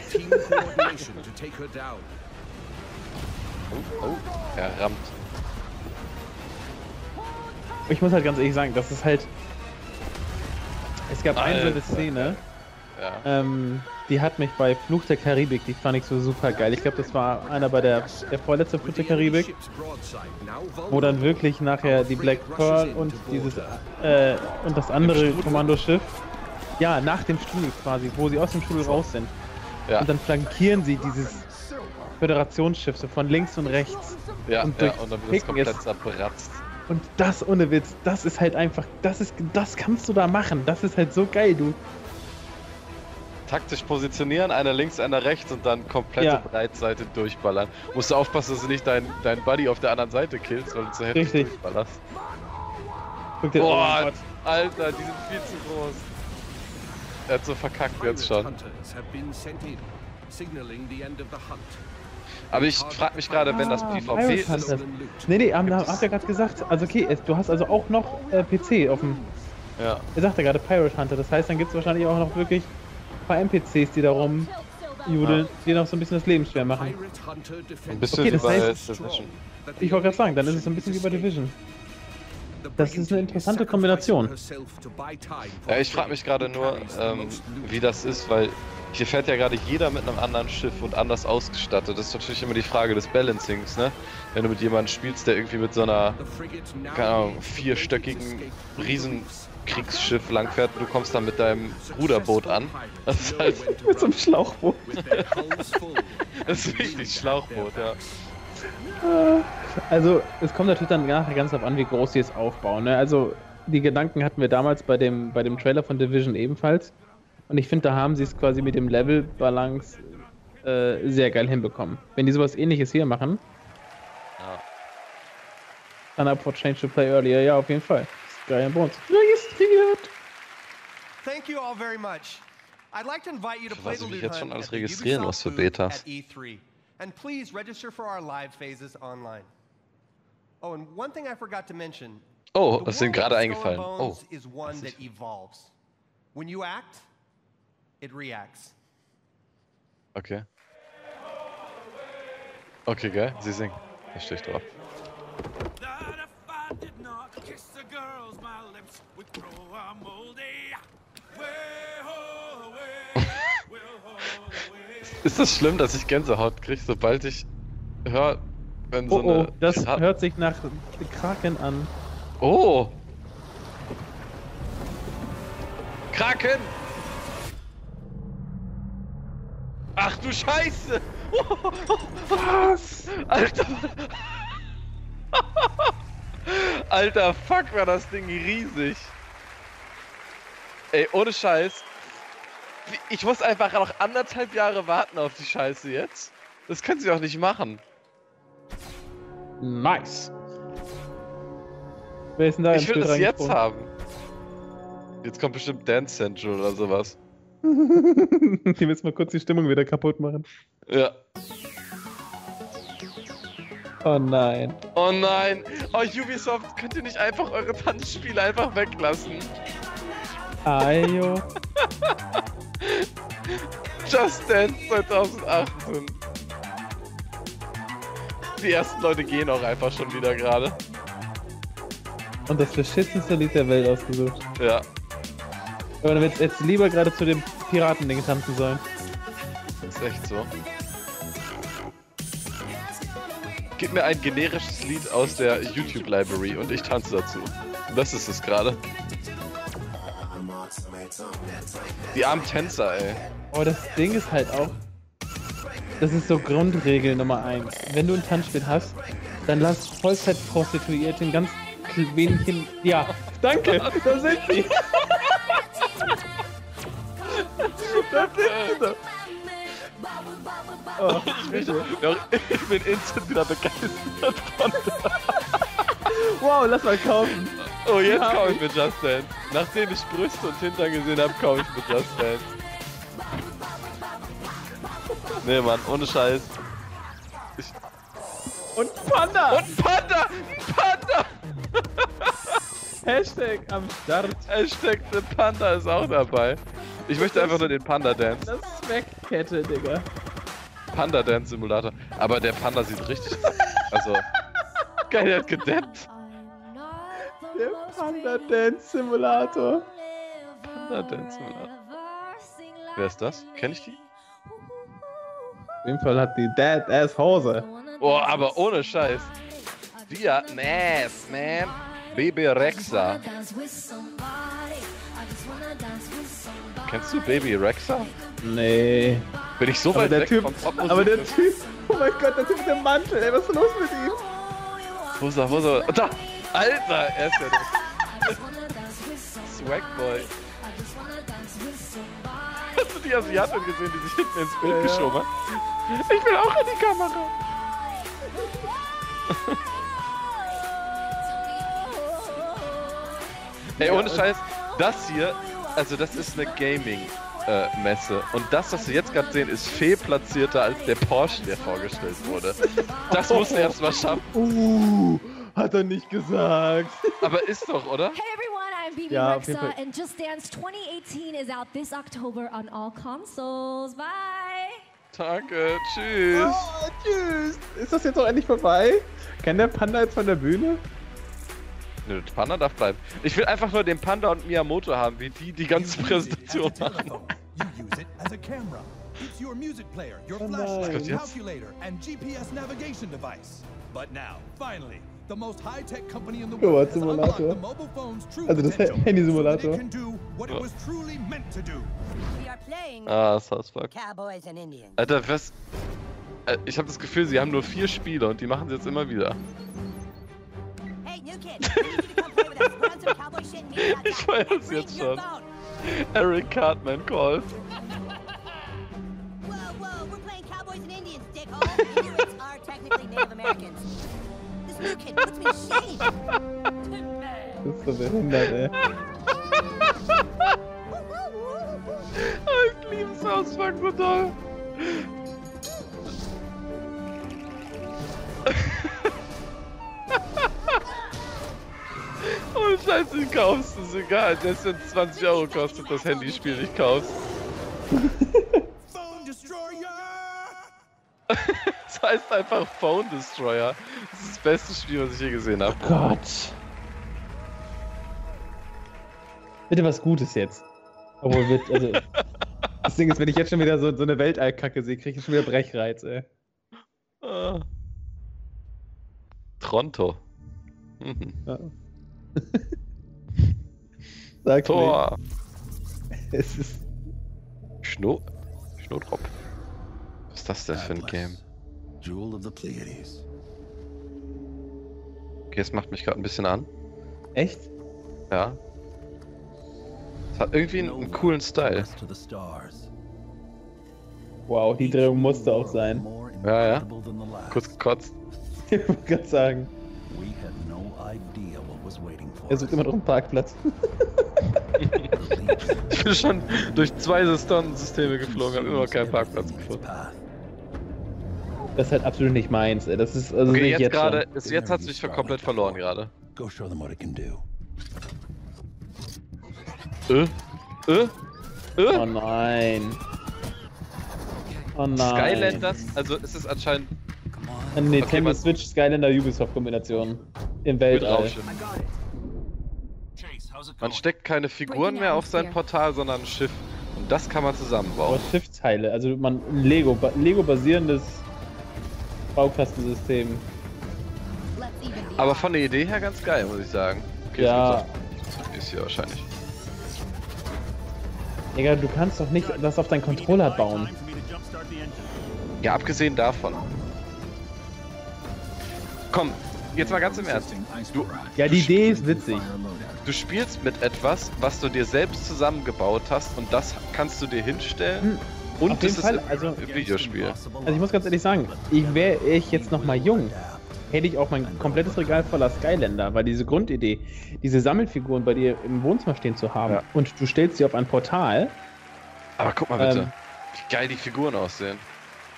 [SPEAKER 15] Down.
[SPEAKER 1] Oh, er rammt.
[SPEAKER 2] Ich muss halt ganz ehrlich sagen, das ist halt. Es gab eine so eine
[SPEAKER 1] Alter.
[SPEAKER 2] Szene,
[SPEAKER 1] Ja.
[SPEAKER 2] ähm, die hat mich bei Fluch der Karibik, die fand ich so super geil. Ich glaube, das war einer bei der, der vorletzte Fluch der Karibik, wo dann wirklich nachher die Black Pearl und dieses äh, und das andere Kommandoschiff, ja, nach dem Strudel quasi, wo sie aus dem Strudel raus sind.
[SPEAKER 1] Ja.
[SPEAKER 2] Und dann flankieren sie dieses Föderationsschiff so von links und rechts.
[SPEAKER 1] Ja,
[SPEAKER 2] und
[SPEAKER 1] ja, und dann wird es komplett zerbratzt.
[SPEAKER 2] Und das ohne Witz, das ist halt einfach, das ist, das kannst du da machen. Das ist halt so geil, du.
[SPEAKER 1] Taktisch positionieren, einer links, einer rechts und dann komplette
[SPEAKER 2] Ja.
[SPEAKER 1] Breitseite durchballern. Musst du aufpassen, dass du nicht deinen dein Buddy auf der anderen Seite killst, weil du zu heftig
[SPEAKER 2] Richtig.
[SPEAKER 1] durchballerst.
[SPEAKER 2] Guck dir, oh
[SPEAKER 1] Boah,
[SPEAKER 2] Gott.
[SPEAKER 1] Alter, die sind viel zu groß. Er hat so verkackt jetzt schon. Aber ich frage mich gerade, wenn das
[SPEAKER 2] Ah,
[SPEAKER 1] PvP
[SPEAKER 2] Pirate
[SPEAKER 1] ist.
[SPEAKER 2] Hunters. Nee, nee, haben, habt ihr gerade gesagt. Also okay, du hast also auch noch äh, PC auf dem.
[SPEAKER 1] Ja.
[SPEAKER 2] Er sagte gerade Pirate Hunter. Das heißt, dann gibt es wahrscheinlich auch noch wirklich ein paar NPCs, die da rumjudeln, die noch so ein bisschen das Leben schwer machen.
[SPEAKER 1] Ein bisschen
[SPEAKER 2] Okay,
[SPEAKER 1] wie
[SPEAKER 2] das
[SPEAKER 1] bei
[SPEAKER 2] heißt-
[SPEAKER 1] Division.
[SPEAKER 2] Ich wollte gerade sagen, dann ist es so ein bisschen wie bei Division. Das ist eine interessante Kombination.
[SPEAKER 1] Ja, ich frage mich gerade nur, ähm, wie das ist, weil hier fährt ja gerade jeder mit einem anderen Schiff und anders ausgestattet. Das ist natürlich immer die Frage des Balancings, ne? Wenn du mit jemandem spielst, der irgendwie mit so einer, keine Ahnung, vierstöckigen Riesenkriegsschiff langfährt und du kommst dann mit deinem Ruderboot an. Das ist halt.
[SPEAKER 2] mit so einem Schlauchboot.
[SPEAKER 1] das ist richtig Schlauchboot, ja.
[SPEAKER 2] Also, es kommt natürlich dann nachher ganz darauf an, wie groß sie es aufbauen. Ne? Also, die Gedanken hatten wir damals bei dem, bei dem Trailer von Division ebenfalls. Und ich finde, da haben sie es quasi mit dem Level-Balance äh, sehr geil hinbekommen. Wenn die sowas ähnliches hier machen,
[SPEAKER 1] Ja.
[SPEAKER 2] dann up for change to play earlier, ja, auf jeden Fall. Geil Bones. Registriert!
[SPEAKER 16] Thank you all very much. I'd like to invite you to play the Loot
[SPEAKER 1] jetzt schon
[SPEAKER 16] Hunt
[SPEAKER 1] alles
[SPEAKER 16] at the
[SPEAKER 1] registrieren,
[SPEAKER 16] Ubisoft
[SPEAKER 1] was für
[SPEAKER 16] booth
[SPEAKER 1] Betas?
[SPEAKER 16] at E3. And please register for our live phases online. Oh, and one thing I forgot to mention.
[SPEAKER 1] Oh,
[SPEAKER 16] the
[SPEAKER 1] das ist gerade eingefallen.
[SPEAKER 16] and
[SPEAKER 1] Oh.
[SPEAKER 16] Bones is one that evolves. When you act, it reacts.
[SPEAKER 1] Okay. Okay, geil. Sie singen. Da stehe ich drauf. Ist das schlimm, dass ich Gänsehaut kriege, sobald ich höre, wenn so
[SPEAKER 2] Oh, oh,
[SPEAKER 1] eine.
[SPEAKER 2] das
[SPEAKER 1] Pirat-
[SPEAKER 2] hört sich nach Kraken an.
[SPEAKER 1] Oh! Kraken! Ach du Scheiße! Was? Alter! Alter, fuck, war das Ding riesig! Ey, ohne Scheiß. Ich muss einfach noch anderthalb Jahre warten auf die Scheiße jetzt. Das können sie doch nicht machen.
[SPEAKER 2] Nice. Wer ist denn da
[SPEAKER 1] Ich will das jetzt haben. Jetzt kommt bestimmt Dance Central oder sowas.
[SPEAKER 2] die willst mal kurz die Stimmung wieder kaputt machen.
[SPEAKER 1] Ja.
[SPEAKER 2] Oh nein.
[SPEAKER 1] Oh nein! Oh, Ubisoft, könnt ihr nicht einfach eure Tanzspiele einfach weglassen?
[SPEAKER 2] Ayo.
[SPEAKER 1] Just Dance 2018. Die ersten Leute gehen auch einfach schon wieder gerade.
[SPEAKER 2] Und das beschissenste Lied der Welt ausgesucht.
[SPEAKER 1] Ja.
[SPEAKER 2] Aber dann wird jetzt lieber gerade zu dem Piratending tanzen sollen.
[SPEAKER 1] Ist echt so. Gib mir ein generisches Lied aus der YouTube Library und ich tanze dazu. Das ist es gerade. Die armen Tänzer, ey.
[SPEAKER 2] Aber das Ding ist halt auch, das ist so Grundregel Nummer eins. Wenn du ein Tanzspiel hast, dann lass Vollzeit-Prostituierten ganz wenig hin. Ja, danke, da sind sie. da sind sie doch. Oh,
[SPEAKER 1] Ich bin, doch, ich bin instant wieder begeistert von.
[SPEAKER 2] wow, lass mal kaufen.
[SPEAKER 1] Oh, jetzt
[SPEAKER 2] Ja.
[SPEAKER 1] kaufe ich mir Just Dance. Nachdem ich Brüste und Hintern gesehen habe, kaufe ich mir Just Dance. Nee, Mann, ohne Scheiß. Ich,
[SPEAKER 2] Und Panda!
[SPEAKER 1] und Panda! Panda!
[SPEAKER 2] Hashtag am Start.
[SPEAKER 1] Hashtag der Panda ist auch dabei. Ich möchte einfach nur den Panda Dance.
[SPEAKER 2] Das Swag-Kette, Digga.
[SPEAKER 1] Panda Dance Simulator. Aber der Panda sieht richtig. Also. Geil, der hat gedappt.
[SPEAKER 2] Der Panda Dance Simulator.
[SPEAKER 1] Panda Dance Simulator. Wer ist das? Kenn ich die?
[SPEAKER 2] Auf jeden Fall hat die Dad Ass Hose.
[SPEAKER 1] Oh, aber ohne Scheiß. Die hat ein Ass, man. Baby Rexa. Kennst du Baby Rexa?
[SPEAKER 2] Nee.
[SPEAKER 1] Bin ich so
[SPEAKER 2] Aber
[SPEAKER 1] weit
[SPEAKER 2] der
[SPEAKER 1] weg
[SPEAKER 2] Typ,
[SPEAKER 1] vom Popmusik?
[SPEAKER 2] aber der Typ, oh mein Gott, der Typ mit dem Mantel, ey, was ist los mit ihm?
[SPEAKER 1] Wo ist er, wo ist er? Da! Alter, er ist ja der Swagboy. Hast du die Asiatin gesehen, die sich hinten ins Bild
[SPEAKER 2] Ja, ja.
[SPEAKER 1] geschoben hat? Ich will auch in die Kamera. Ey, ohne Scheiß, das hier, also das ist eine Gaming äh. Und das, was wir jetzt gerade sehen, ist fehlplatzierter als der Porsche, der vorgestellt wurde. Das muss er erst mal schaffen.
[SPEAKER 2] Uh, hat er nicht gesagt.
[SPEAKER 1] Aber ist doch, oder?
[SPEAKER 17] Hey everyone, I'm Bibi
[SPEAKER 2] Ja,
[SPEAKER 17] Rexa, and Just Dance 2018 is out this October on all consoles. Bye!
[SPEAKER 1] Danke, tschüss.
[SPEAKER 2] Oh, tschüss. Ist das jetzt auch endlich vorbei? Kann der Panda jetzt von der Bühne?
[SPEAKER 1] Nö, der Panda darf bleiben. Ich will einfach nur den Panda und Miyamoto haben, wie die die ganze Präsentation machen.
[SPEAKER 18] You use it as a camera. It's your music player, your
[SPEAKER 2] Oh,
[SPEAKER 18] flashlight, calculator, and GPS navigation device. But now, finally, the most high-tech company in the world has unlocked
[SPEAKER 2] Simulator.
[SPEAKER 18] the mobile phone's true
[SPEAKER 2] Also das
[SPEAKER 18] potential,
[SPEAKER 2] Handy-Simulator.
[SPEAKER 18] so that it can do what it was truly meant to do.
[SPEAKER 10] We are playing
[SPEAKER 1] Ah, South Park.
[SPEAKER 10] Cowboys and Indians.
[SPEAKER 1] Alter, was. Äh, Ich habe das Gefühl, sie haben nur vier Spiele und die machen sie jetzt immer wieder.
[SPEAKER 10] Hey, new kid, we need you to come play with us. We're on some cowboy shit and media
[SPEAKER 1] Ich feier es jetzt schon. Eric Cartman Call.
[SPEAKER 10] Whoa, whoa, we're playing Cowboys and Indians, dickhole. Inuits are technically Native Americans. This new kid puts me to shame.
[SPEAKER 2] Das ist so behindert, ey.
[SPEAKER 1] Ich Park so doll. Oh, Scheiße, den kaufst du, ist egal. Selbst wenn es 20 Euro kostet, das Handyspiel nicht kaufst.
[SPEAKER 18] Phone Destroyer!
[SPEAKER 1] Das heißt einfach Phone Destroyer. Das ist das beste Spiel, was ich je gesehen habe.
[SPEAKER 2] Gott. Bitte was Gutes jetzt. Obwohl, wird, also, das Ding ist, wenn ich jetzt schon wieder so, so eine Weltallkacke sehe, kriege ich schon wieder Brechreiz, ey.
[SPEAKER 1] Ah. Tronto. Mhm.
[SPEAKER 2] Ja. Sag
[SPEAKER 1] Tor.
[SPEAKER 2] mir. Es ist.
[SPEAKER 1] Schno Schnodrop. Was ist das denn für ein Game?
[SPEAKER 18] Jewel of the Pleiades.
[SPEAKER 1] Okay, es macht mich gerade ein bisschen an.
[SPEAKER 2] Echt?
[SPEAKER 1] Ja. Es hat irgendwie einen, einen coolen Style.
[SPEAKER 2] Wow, die Drehung musste auch sein.
[SPEAKER 1] Ja, ja. Kurz gekotzt.
[SPEAKER 2] Ich wollte gerade sagen. Er sucht immer noch einen Parkplatz.
[SPEAKER 1] Ich bin schon durch zwei Systeme geflogen, habe immer noch keinen Parkplatz gefunden.
[SPEAKER 2] Das ist halt absolut nicht meins, ey. Das ist also
[SPEAKER 1] Okay,
[SPEAKER 2] nicht
[SPEAKER 1] jetzt
[SPEAKER 2] jetzt
[SPEAKER 1] gerade, ist- jetzt hat es mich komplett verloren gerade.
[SPEAKER 18] Go show them what it can do.
[SPEAKER 1] Äh? Äh? Äh?
[SPEAKER 2] Oh nein. Oh nein.
[SPEAKER 1] Skylanders? Also ist es anscheinend
[SPEAKER 2] Eine Nintendo
[SPEAKER 1] Okay, man-
[SPEAKER 2] Switch Skylander Ubisoft Kombination. Im Weltall.
[SPEAKER 1] Man steckt keine Figuren mehr auf sein Portal, sondern ein Schiff. Und das kann man zusammenbauen.
[SPEAKER 2] Aber Schiffsteile, also man Lego, Lego basierendes Baukastensystem.
[SPEAKER 1] Aber von der Idee her ganz geil, muss ich sagen. Okay,
[SPEAKER 2] Ja.
[SPEAKER 1] Ist hier wahrscheinlich.
[SPEAKER 2] Digga, du kannst doch nicht das auf deinen Controller bauen.
[SPEAKER 1] Ja, abgesehen davon. Komm, jetzt mal ganz im Ernst. Du,
[SPEAKER 2] Ja, die Idee ist witzig.
[SPEAKER 1] du spielst mit etwas, was du dir selbst zusammengebaut hast und das kannst du dir hinstellen und
[SPEAKER 2] Auf
[SPEAKER 1] das
[SPEAKER 2] jeden
[SPEAKER 1] ist
[SPEAKER 2] Fall,
[SPEAKER 1] im,
[SPEAKER 2] also-
[SPEAKER 1] im Videospiel.
[SPEAKER 2] Also ich muss ganz ehrlich sagen, ich wäre ich jetzt noch mal jung, hätte ich auch mein komplettes Regal voller Skylander, weil diese Grundidee, diese Sammelfiguren bei dir im Wohnzimmer stehen zu haben
[SPEAKER 1] Ja.
[SPEAKER 2] und du stellst sie auf ein Portal.
[SPEAKER 1] Aber guck mal bitte,
[SPEAKER 2] Ähm,
[SPEAKER 1] wie geil die Figuren aussehen.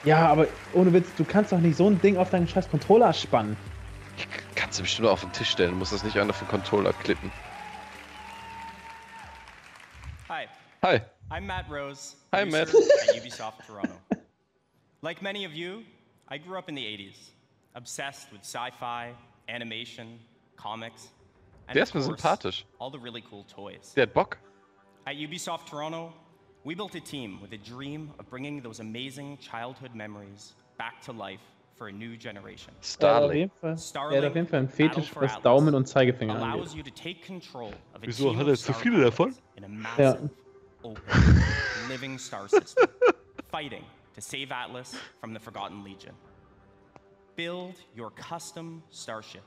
[SPEAKER 2] Ja, aber ohne Witz, du kannst doch nicht so ein Ding auf deinen scheiß Controller spannen.
[SPEAKER 1] Kannst du bestimmt auf den Tisch stellen, du musst das nicht an auf den Controller klippen.
[SPEAKER 19] Hi.
[SPEAKER 1] Hi.
[SPEAKER 19] I'm Matt Rose.
[SPEAKER 1] Hi,
[SPEAKER 19] producer
[SPEAKER 1] Matt.
[SPEAKER 19] at Ubisoft Toronto. like many of you, I grew up in the 80s, obsessed with sci-fi, animation, comics, and
[SPEAKER 1] Der
[SPEAKER 19] of
[SPEAKER 1] ist mir
[SPEAKER 19] course,
[SPEAKER 1] sympathisch.
[SPEAKER 19] all the really cool toys.
[SPEAKER 1] Der hat Bock.
[SPEAKER 19] At Ubisoft Toronto, we built a team with a dream of bringing those amazing childhood memories back to life for a new generation.
[SPEAKER 2] Er hat auf jeden Fall, er hat auf jeden Fall einen Fetisch,
[SPEAKER 19] Battle for
[SPEAKER 2] was Daumen und Zeigefinger
[SPEAKER 19] allows
[SPEAKER 2] angeht.
[SPEAKER 19] you to take control of a
[SPEAKER 1] Wieso
[SPEAKER 19] team
[SPEAKER 1] hat
[SPEAKER 19] of
[SPEAKER 1] er zu
[SPEAKER 19] Star
[SPEAKER 1] viele davon?
[SPEAKER 19] in a
[SPEAKER 2] Ja.
[SPEAKER 19] Open, living star system, fighting to save Atlas from the Forgotten Legion. Build your custom starship,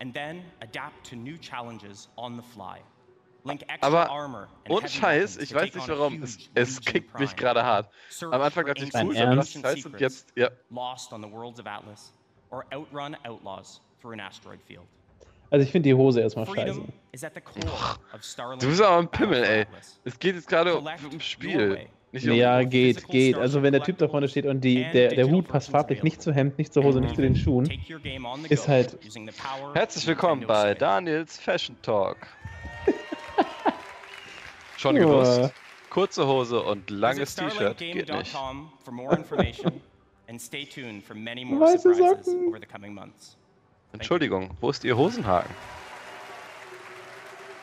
[SPEAKER 19] and then adapt to new challenges on the fly. Link extra
[SPEAKER 1] Aber
[SPEAKER 19] armor and
[SPEAKER 1] ohne Scheiß, ich weiß nicht warum, es, es kickt mich gerade hart. Am Anfang dachte ich, cool, lass
[SPEAKER 19] ancient
[SPEAKER 1] Scheiß und jetzt, ja.
[SPEAKER 19] Lost on the worlds of Atlas, or outrun outlaws through an asteroid field.
[SPEAKER 2] Also ich finde die Hose erstmal scheiße.
[SPEAKER 1] Du bist aber ein Pimmel, ey. Es geht jetzt gerade ums Spiel. Nicht um
[SPEAKER 2] Ja, geht, geht. Also wenn der Typ da vorne steht und die, der, der Hut passt farblich nicht zum Hemd, nicht zur Hose, nicht zu den Schuhen, ist halt...
[SPEAKER 1] Herzlich willkommen bei Daniels Fashion Talk. Schon
[SPEAKER 2] Ja.
[SPEAKER 1] gewusst. Kurze Hose und langes T-Shirt geht nicht.
[SPEAKER 19] starlinkgaming.com for more information and stay tuned for many more
[SPEAKER 2] Weiße Socken.
[SPEAKER 1] Entschuldigung, wo ist Ihr Hosenhaken?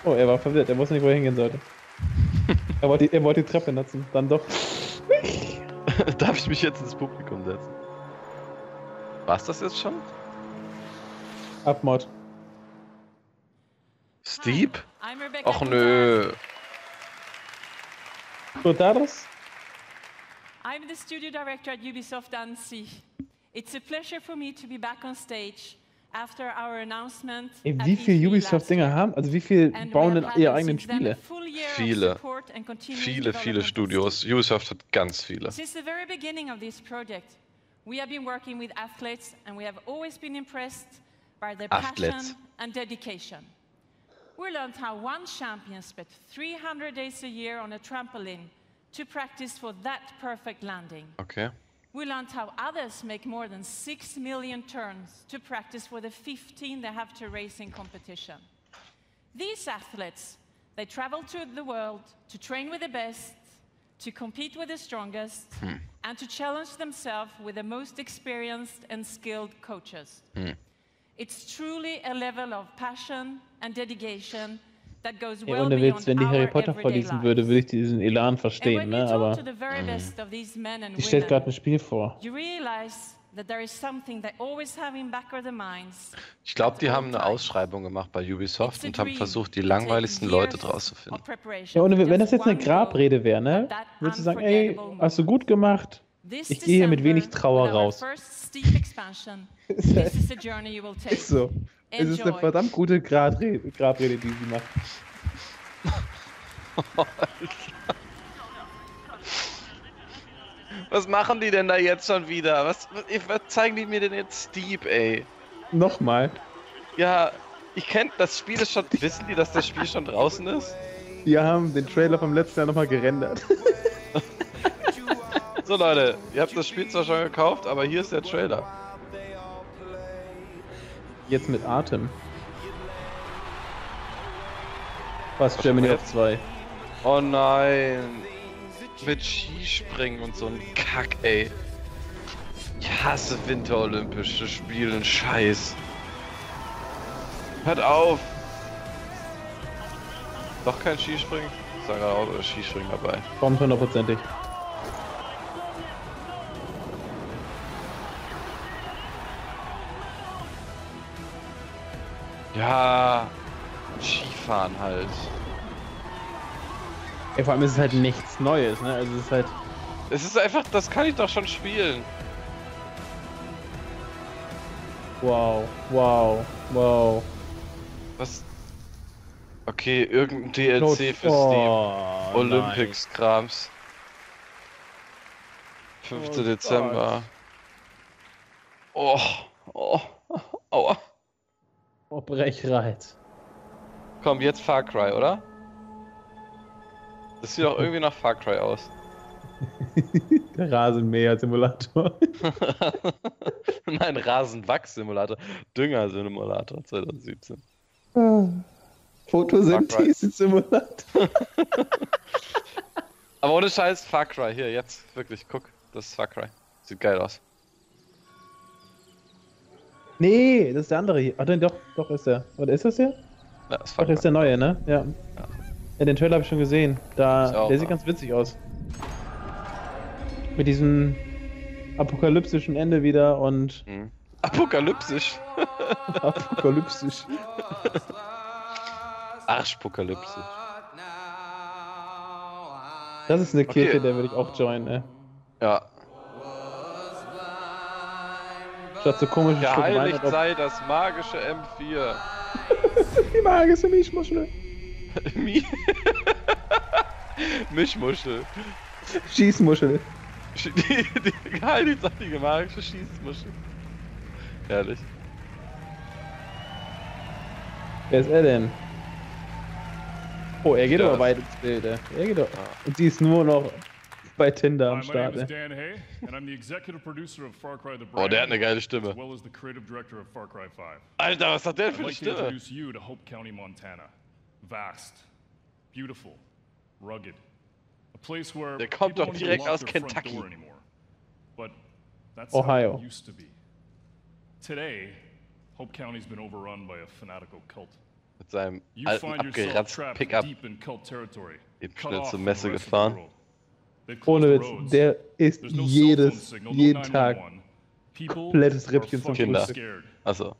[SPEAKER 2] Oh, er war verwirrt, er wusste nicht, wo er hingehen sollte. er, wollte, die- er wollte die Treppe nutzen, dann doch.
[SPEAKER 1] Darf ich mich jetzt ins Publikum setzen? War's das jetzt schon?
[SPEAKER 2] Abmord.
[SPEAKER 1] Steep? Och nö.
[SPEAKER 2] Totaros?
[SPEAKER 20] I'm the studio director at Ubisoft Annecy. It's a pleasure for me to be back on stage after our announcement.
[SPEAKER 2] Ey, wie viel Ubisoft-Dinger haben? Also wie viel bauen denn
[SPEAKER 20] have
[SPEAKER 2] ihre
[SPEAKER 20] had
[SPEAKER 2] eigenen
[SPEAKER 20] since then
[SPEAKER 2] Spiele?
[SPEAKER 20] a full year of
[SPEAKER 1] Viele.
[SPEAKER 20] support and continuing
[SPEAKER 1] Viele, viele. Studios. Ubisoft hat ganz viele.
[SPEAKER 20] Since the very beginning of this project, we have been working with athletes and we have always been impressed by their
[SPEAKER 1] Athletes.
[SPEAKER 20] passion and dedication. We learned how one champion spent 300 days a year on a trampoline to practice for that perfect landing.
[SPEAKER 1] Okay.
[SPEAKER 20] We learned how others make more than 6 million turns to practice for the 15 they have to race in competition. These athletes, they travel to the world to train with the best, to compete with the strongest,
[SPEAKER 1] Hmm.
[SPEAKER 20] and to challenge themselves with the most experienced and skilled coaches.
[SPEAKER 1] Hm.
[SPEAKER 20] It's truly a level of passion and dedication that goes
[SPEAKER 2] Ey,
[SPEAKER 20] well
[SPEAKER 2] ohne Witz, wenn die Harry Potter vorlesen würde, würde ich diesen Elan
[SPEAKER 20] And
[SPEAKER 2] verstehen, ne? Aber die stellt
[SPEAKER 20] women,
[SPEAKER 2] gerade ein Spiel vor.
[SPEAKER 1] Ich glaube, die haben eine Ausschreibung gemacht bei Ubisoft und haben versucht, die langweiligsten Leute draus zu finden.
[SPEAKER 2] Ja, ohne, wenn das jetzt eine Grabrede wäre, ne? Würdest du sagen, ey, hast du gut gemacht? Ich gehe hier mit wenig Trauer raus. Ist so. Es ist eine verdammt gute Grabrede, Grabrede die sie macht.
[SPEAKER 1] Was machen die denn da jetzt schon wieder? Was, was zeigen die mir denn jetzt Steep, ey?
[SPEAKER 2] Nochmal.
[SPEAKER 1] Ja, ich kenn das Spiel ist schon. Wissen die, dass das Spiel schon draußen ist?
[SPEAKER 2] Wir haben den Trailer vom letzten Jahr nochmal gerendert.
[SPEAKER 1] So Leute, ihr habt das Spiel zwar schon gekauft, aber hier ist der Trailer.
[SPEAKER 2] Jetzt mit Atem. Was, Germany auf 2.
[SPEAKER 1] Oh nein. Mit Skispringen und so ein Kack, ey. Ich hasse Winterolympische Spiele, Scheiß. Hört auf! Doch kein Skispringen? Sag auch Skispringen dabei.
[SPEAKER 2] Kommt hundertprozentig.
[SPEAKER 1] Ja, Skifahren halt.
[SPEAKER 2] Ey, vor allem ist es halt nichts Neues, ne? Also es ist halt.
[SPEAKER 1] Es ist einfach, das kann ich doch schon spielen.
[SPEAKER 2] Wow, wow, wow.
[SPEAKER 1] Was? Okay, irgendein DLC
[SPEAKER 2] Not-
[SPEAKER 1] für
[SPEAKER 2] Oh,
[SPEAKER 1] Steam. Olympics-Krams. 5.
[SPEAKER 2] Oh
[SPEAKER 1] Dezember. Oh, oh, aua.
[SPEAKER 2] Oh, Brechreiz.
[SPEAKER 1] Komm, jetzt Far Cry, oder? Das sieht doch irgendwie nach Far Cry aus.
[SPEAKER 2] Der Rasenmäher-Simulator.
[SPEAKER 1] Nein, Rasenwachs-Simulator. Dünger-Simulator 2017.
[SPEAKER 2] Photosynthese-Simulator.
[SPEAKER 1] Aber ohne Scheiß, Far Cry. Hier, jetzt. Wirklich, guck. Das ist Far Cry. Sieht geil aus.
[SPEAKER 2] Nee, das ist der andere hier. Ah, nein, doch, doch ist der. Oder ist das der?
[SPEAKER 1] Ja, das
[SPEAKER 2] Doch, ist der neue, ne? Ja. Ja, den Trailer habe ich schon gesehen. Da,
[SPEAKER 1] auch,
[SPEAKER 2] der sieht
[SPEAKER 1] ja.
[SPEAKER 2] ganz witzig aus. Mit diesem apokalyptischen Ende wieder und.
[SPEAKER 1] Mhm. Apokalyptisch.
[SPEAKER 2] Apokalyptisch.
[SPEAKER 1] Arschpokalypse.
[SPEAKER 2] Das ist eine
[SPEAKER 1] Okay.
[SPEAKER 2] Kirche, der würde ich auch joinen, ey.
[SPEAKER 1] Ja.
[SPEAKER 2] Statt so komische Stück Wein
[SPEAKER 1] Geheiligt
[SPEAKER 2] ob-
[SPEAKER 1] sei das magische M4.
[SPEAKER 2] Die magische Mischmuschel.
[SPEAKER 1] Mi Mischmuschel.
[SPEAKER 2] Schießmuschel.
[SPEAKER 1] Sch- Die, die geheiligt sei die magische Schießmuschel. Herrlich.
[SPEAKER 2] Wer ist er denn? Oh, er geht
[SPEAKER 1] Ja.
[SPEAKER 2] aber weit ins Bild. ey. Er geht doch. Und sie ist nur noch bei Tinder am Start.
[SPEAKER 21] The
[SPEAKER 1] Oh, der hat eine geile Stimme.
[SPEAKER 21] as well as the creative director of Far Cry 5.
[SPEAKER 1] Alter, was hat der für eine Stimme? Der kommt doch direkt aus Kentucky.
[SPEAKER 2] Ohio.
[SPEAKER 21] Today, Hope County's been overrun by a fanatical cult.
[SPEAKER 1] Mit seinem
[SPEAKER 21] You
[SPEAKER 1] alten,
[SPEAKER 21] find yourself
[SPEAKER 1] abgeratzten
[SPEAKER 21] trapped
[SPEAKER 1] Pickup
[SPEAKER 21] deep in cult territory,
[SPEAKER 1] eben
[SPEAKER 21] cut
[SPEAKER 1] schnell
[SPEAKER 21] off
[SPEAKER 1] zur
[SPEAKER 21] from
[SPEAKER 1] Messe
[SPEAKER 21] the rest of the
[SPEAKER 1] gefahren.
[SPEAKER 2] Ohne
[SPEAKER 21] the
[SPEAKER 2] Witz, der
[SPEAKER 21] cell
[SPEAKER 2] jedes, jeden Tag
[SPEAKER 21] 911. People
[SPEAKER 2] komplettes Rippchen zum
[SPEAKER 1] Kinder. Also,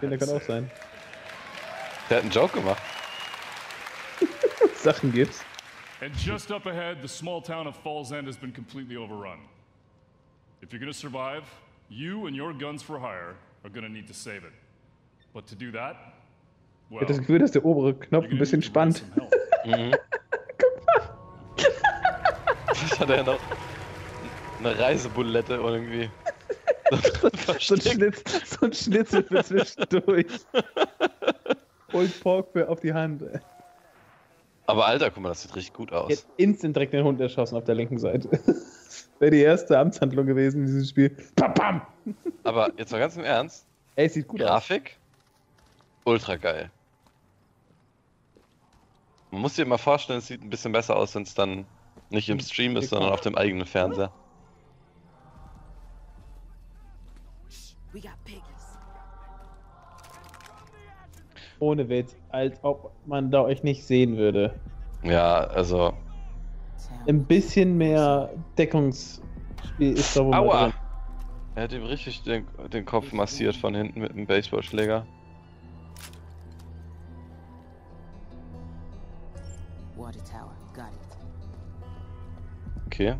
[SPEAKER 2] Kinder kann auch sein.
[SPEAKER 1] der hat einen Joke gemacht.
[SPEAKER 2] Sachen gibt's.
[SPEAKER 21] And just up ahead, the small town of Falls End has been completely overrun. If you're gonna survive, you and your guns for hire are gonna need to save it. But to do that,
[SPEAKER 2] Ich
[SPEAKER 21] well,
[SPEAKER 2] habe das Gefühl, dass der obere Knopf ein bisschen spannt.
[SPEAKER 1] Was hat er noch? Eine Reisebulette irgendwie.
[SPEAKER 2] so, ein Schnitz, so ein Schnitzel für zwischendurch. Pulled Pork für auf die Hand. ey.
[SPEAKER 1] Aber Alter, guck mal, das sieht richtig gut aus.
[SPEAKER 2] Jetzt instant direkt den Hund erschossen auf der linken Seite. Wäre die erste Amtshandlung gewesen in diesem Spiel. Bam, bam.
[SPEAKER 1] Aber jetzt mal ganz im Ernst.
[SPEAKER 2] Ey, sieht gut aus.
[SPEAKER 1] Grafik, ultra geil. Man muss sich mal vorstellen, es sieht ein bisschen besser aus, wenn es dann nicht im Stream ist, sondern auf dem eigenen Fernseher.
[SPEAKER 2] Ohne Witz, als ob man da euch nicht sehen würde.
[SPEAKER 1] Ja, also.
[SPEAKER 2] Ein bisschen mehr Deckungsspiel ist da wohl
[SPEAKER 1] Aua!
[SPEAKER 2] drin.
[SPEAKER 1] Er hat ihm richtig den, den Kopf massiert von hinten mit dem Baseballschläger. Okay.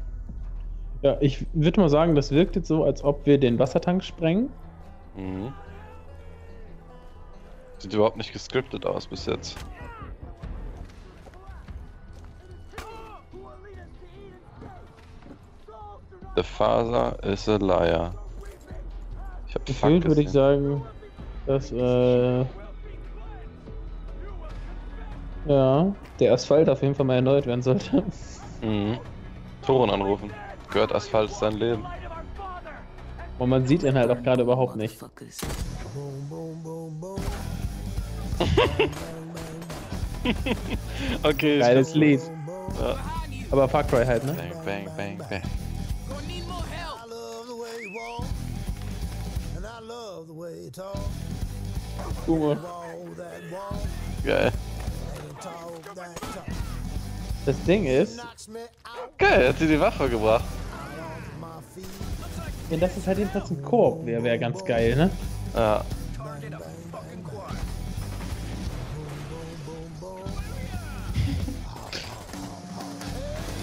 [SPEAKER 2] Ja, ich würde mal sagen, das wirkt jetzt so, als ob wir den Wassertank sprengen.
[SPEAKER 1] Mhm. Sieht überhaupt nicht gescriptet aus bis jetzt. The father is a liar. Ich hab
[SPEAKER 2] Gefühlt würde ich sagen, dass äh, ja, der Asphalt auf jeden Fall mal erneuert werden sollte.
[SPEAKER 1] Mhm. Toren anrufen. Gehört Asphalt ist sein Leben.
[SPEAKER 2] Und man sieht ihn halt auch gerade überhaupt nicht.
[SPEAKER 1] okay.
[SPEAKER 2] Geiles Lied.
[SPEAKER 1] Ja.
[SPEAKER 2] Aber Far Cry halt, ne?
[SPEAKER 1] Bang, bang, bang, bang.
[SPEAKER 2] Guck
[SPEAKER 1] Geil.
[SPEAKER 2] Das Ding ist,
[SPEAKER 1] Geil, hat sie die Waffe gebracht.
[SPEAKER 2] wenn das ist halt jedenfalls ein Koop wäre, wäre ganz geil, ne?
[SPEAKER 1] Ja.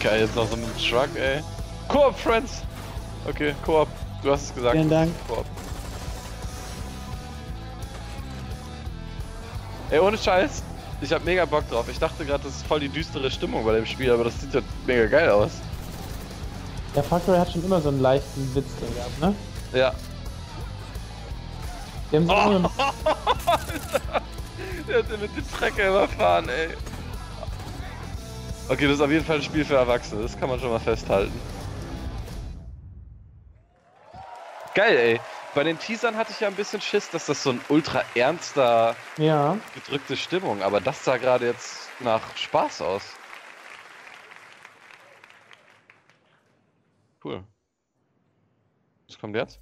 [SPEAKER 1] Geil, jetzt noch so dem Truck, ey. Koop, Friends! Okay, Koop. Du hast es gesagt.
[SPEAKER 2] Vielen Dank.
[SPEAKER 1] Koop. Ey, ohne Scheiß. Ich hab mega Bock drauf. Ich dachte gerade, das ist voll die düstere Stimmung bei dem Spiel, aber das sieht ja mega geil aus.
[SPEAKER 2] Der Far Cry hat schon immer so einen leichten Witz drin gehabt, ne?
[SPEAKER 1] Ja.
[SPEAKER 2] Die haben so
[SPEAKER 1] Oh.
[SPEAKER 2] immer
[SPEAKER 1] Der hat den mit dem Trecker überfahren, ey. Okay, das ist auf jeden Fall ein Spiel für Erwachsene, das kann man schon mal festhalten. Geil, ey. Bei den Teasern hatte ich ja ein bisschen Schiss, dass das so ein ultra ernster,
[SPEAKER 2] Ja.
[SPEAKER 1] gedrückte Stimmung, aber das sah gerade jetzt nach Spaß aus. Cool. Was kommt jetzt?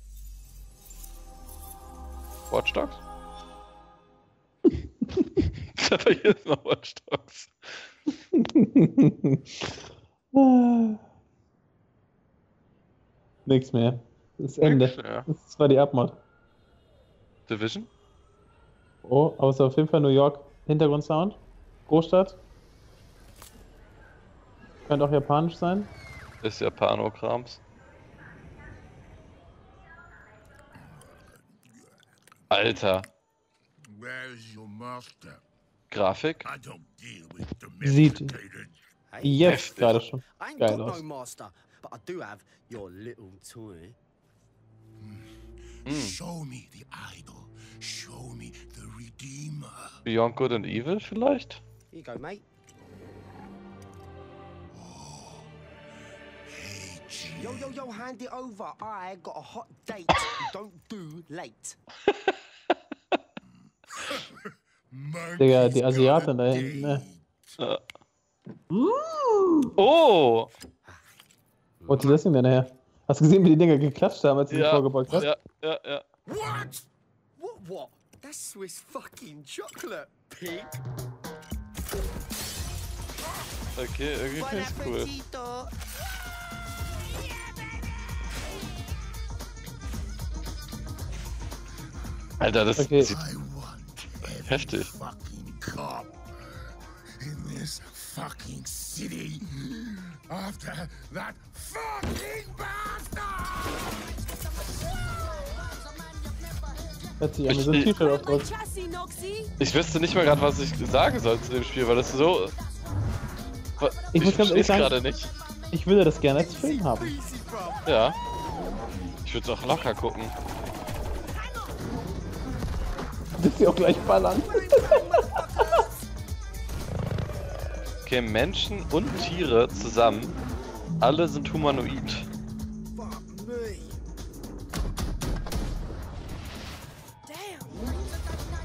[SPEAKER 1] Watch Dogs? Aber hier ist noch Watch Dogs.
[SPEAKER 2] Nichts mehr. Das ist Ende.
[SPEAKER 1] Mehr.
[SPEAKER 2] Das war die Abmod.
[SPEAKER 1] Division?
[SPEAKER 2] Oh, aber es ist auf jeden Fall New York Hintergrundsound. Großstadt. Könnte auch japanisch sein.
[SPEAKER 1] Ist Japano-Krams. Alter.
[SPEAKER 22] Where's your master?
[SPEAKER 1] Grafik?
[SPEAKER 22] I don't deal with
[SPEAKER 2] Sieht jetzt gerade schon geil aus.
[SPEAKER 23] Toy.
[SPEAKER 22] Show me the idol. Show me the redeemer.
[SPEAKER 1] Beyond Good and Evil vielleicht?
[SPEAKER 24] Here you go, mate. Oh, hey Yo, yo, yo, hand it over. I got a hot date. Don't do late.
[SPEAKER 2] Digga, die Asiaten da hinten, ne?
[SPEAKER 1] Ja. Oh! Ah.
[SPEAKER 2] Wo hat die das denn denn her? Hast du gesehen, wie die Dinger geklatscht haben, als du die
[SPEAKER 1] Ja,
[SPEAKER 2] vorgebeugt hast?
[SPEAKER 1] ja, ja, ja.
[SPEAKER 24] What? What, what? That's Swiss fucking chocolate, pig.
[SPEAKER 1] Okay, irgendwie finde cool. Alter, das
[SPEAKER 2] Okay.
[SPEAKER 1] sieht heftig.
[SPEAKER 22] Fucking city after that fucking bastard!
[SPEAKER 1] Ich-
[SPEAKER 2] aufdruck.
[SPEAKER 1] Ich wüsste nicht mal gerade, was ich sagen soll zu dem Spiel, weil das so.
[SPEAKER 2] Ich
[SPEAKER 1] Ich,
[SPEAKER 2] muss ganz ehrlich
[SPEAKER 1] versteh's
[SPEAKER 2] sagen-
[SPEAKER 1] gerade nicht.
[SPEAKER 2] Ich würde das gerne als Film haben.
[SPEAKER 1] Ja. Ich würde es auch locker gucken.
[SPEAKER 2] Dass sie auch gleich ballern.
[SPEAKER 1] Okay, Menschen und Tiere zusammen. Alle sind humanoid.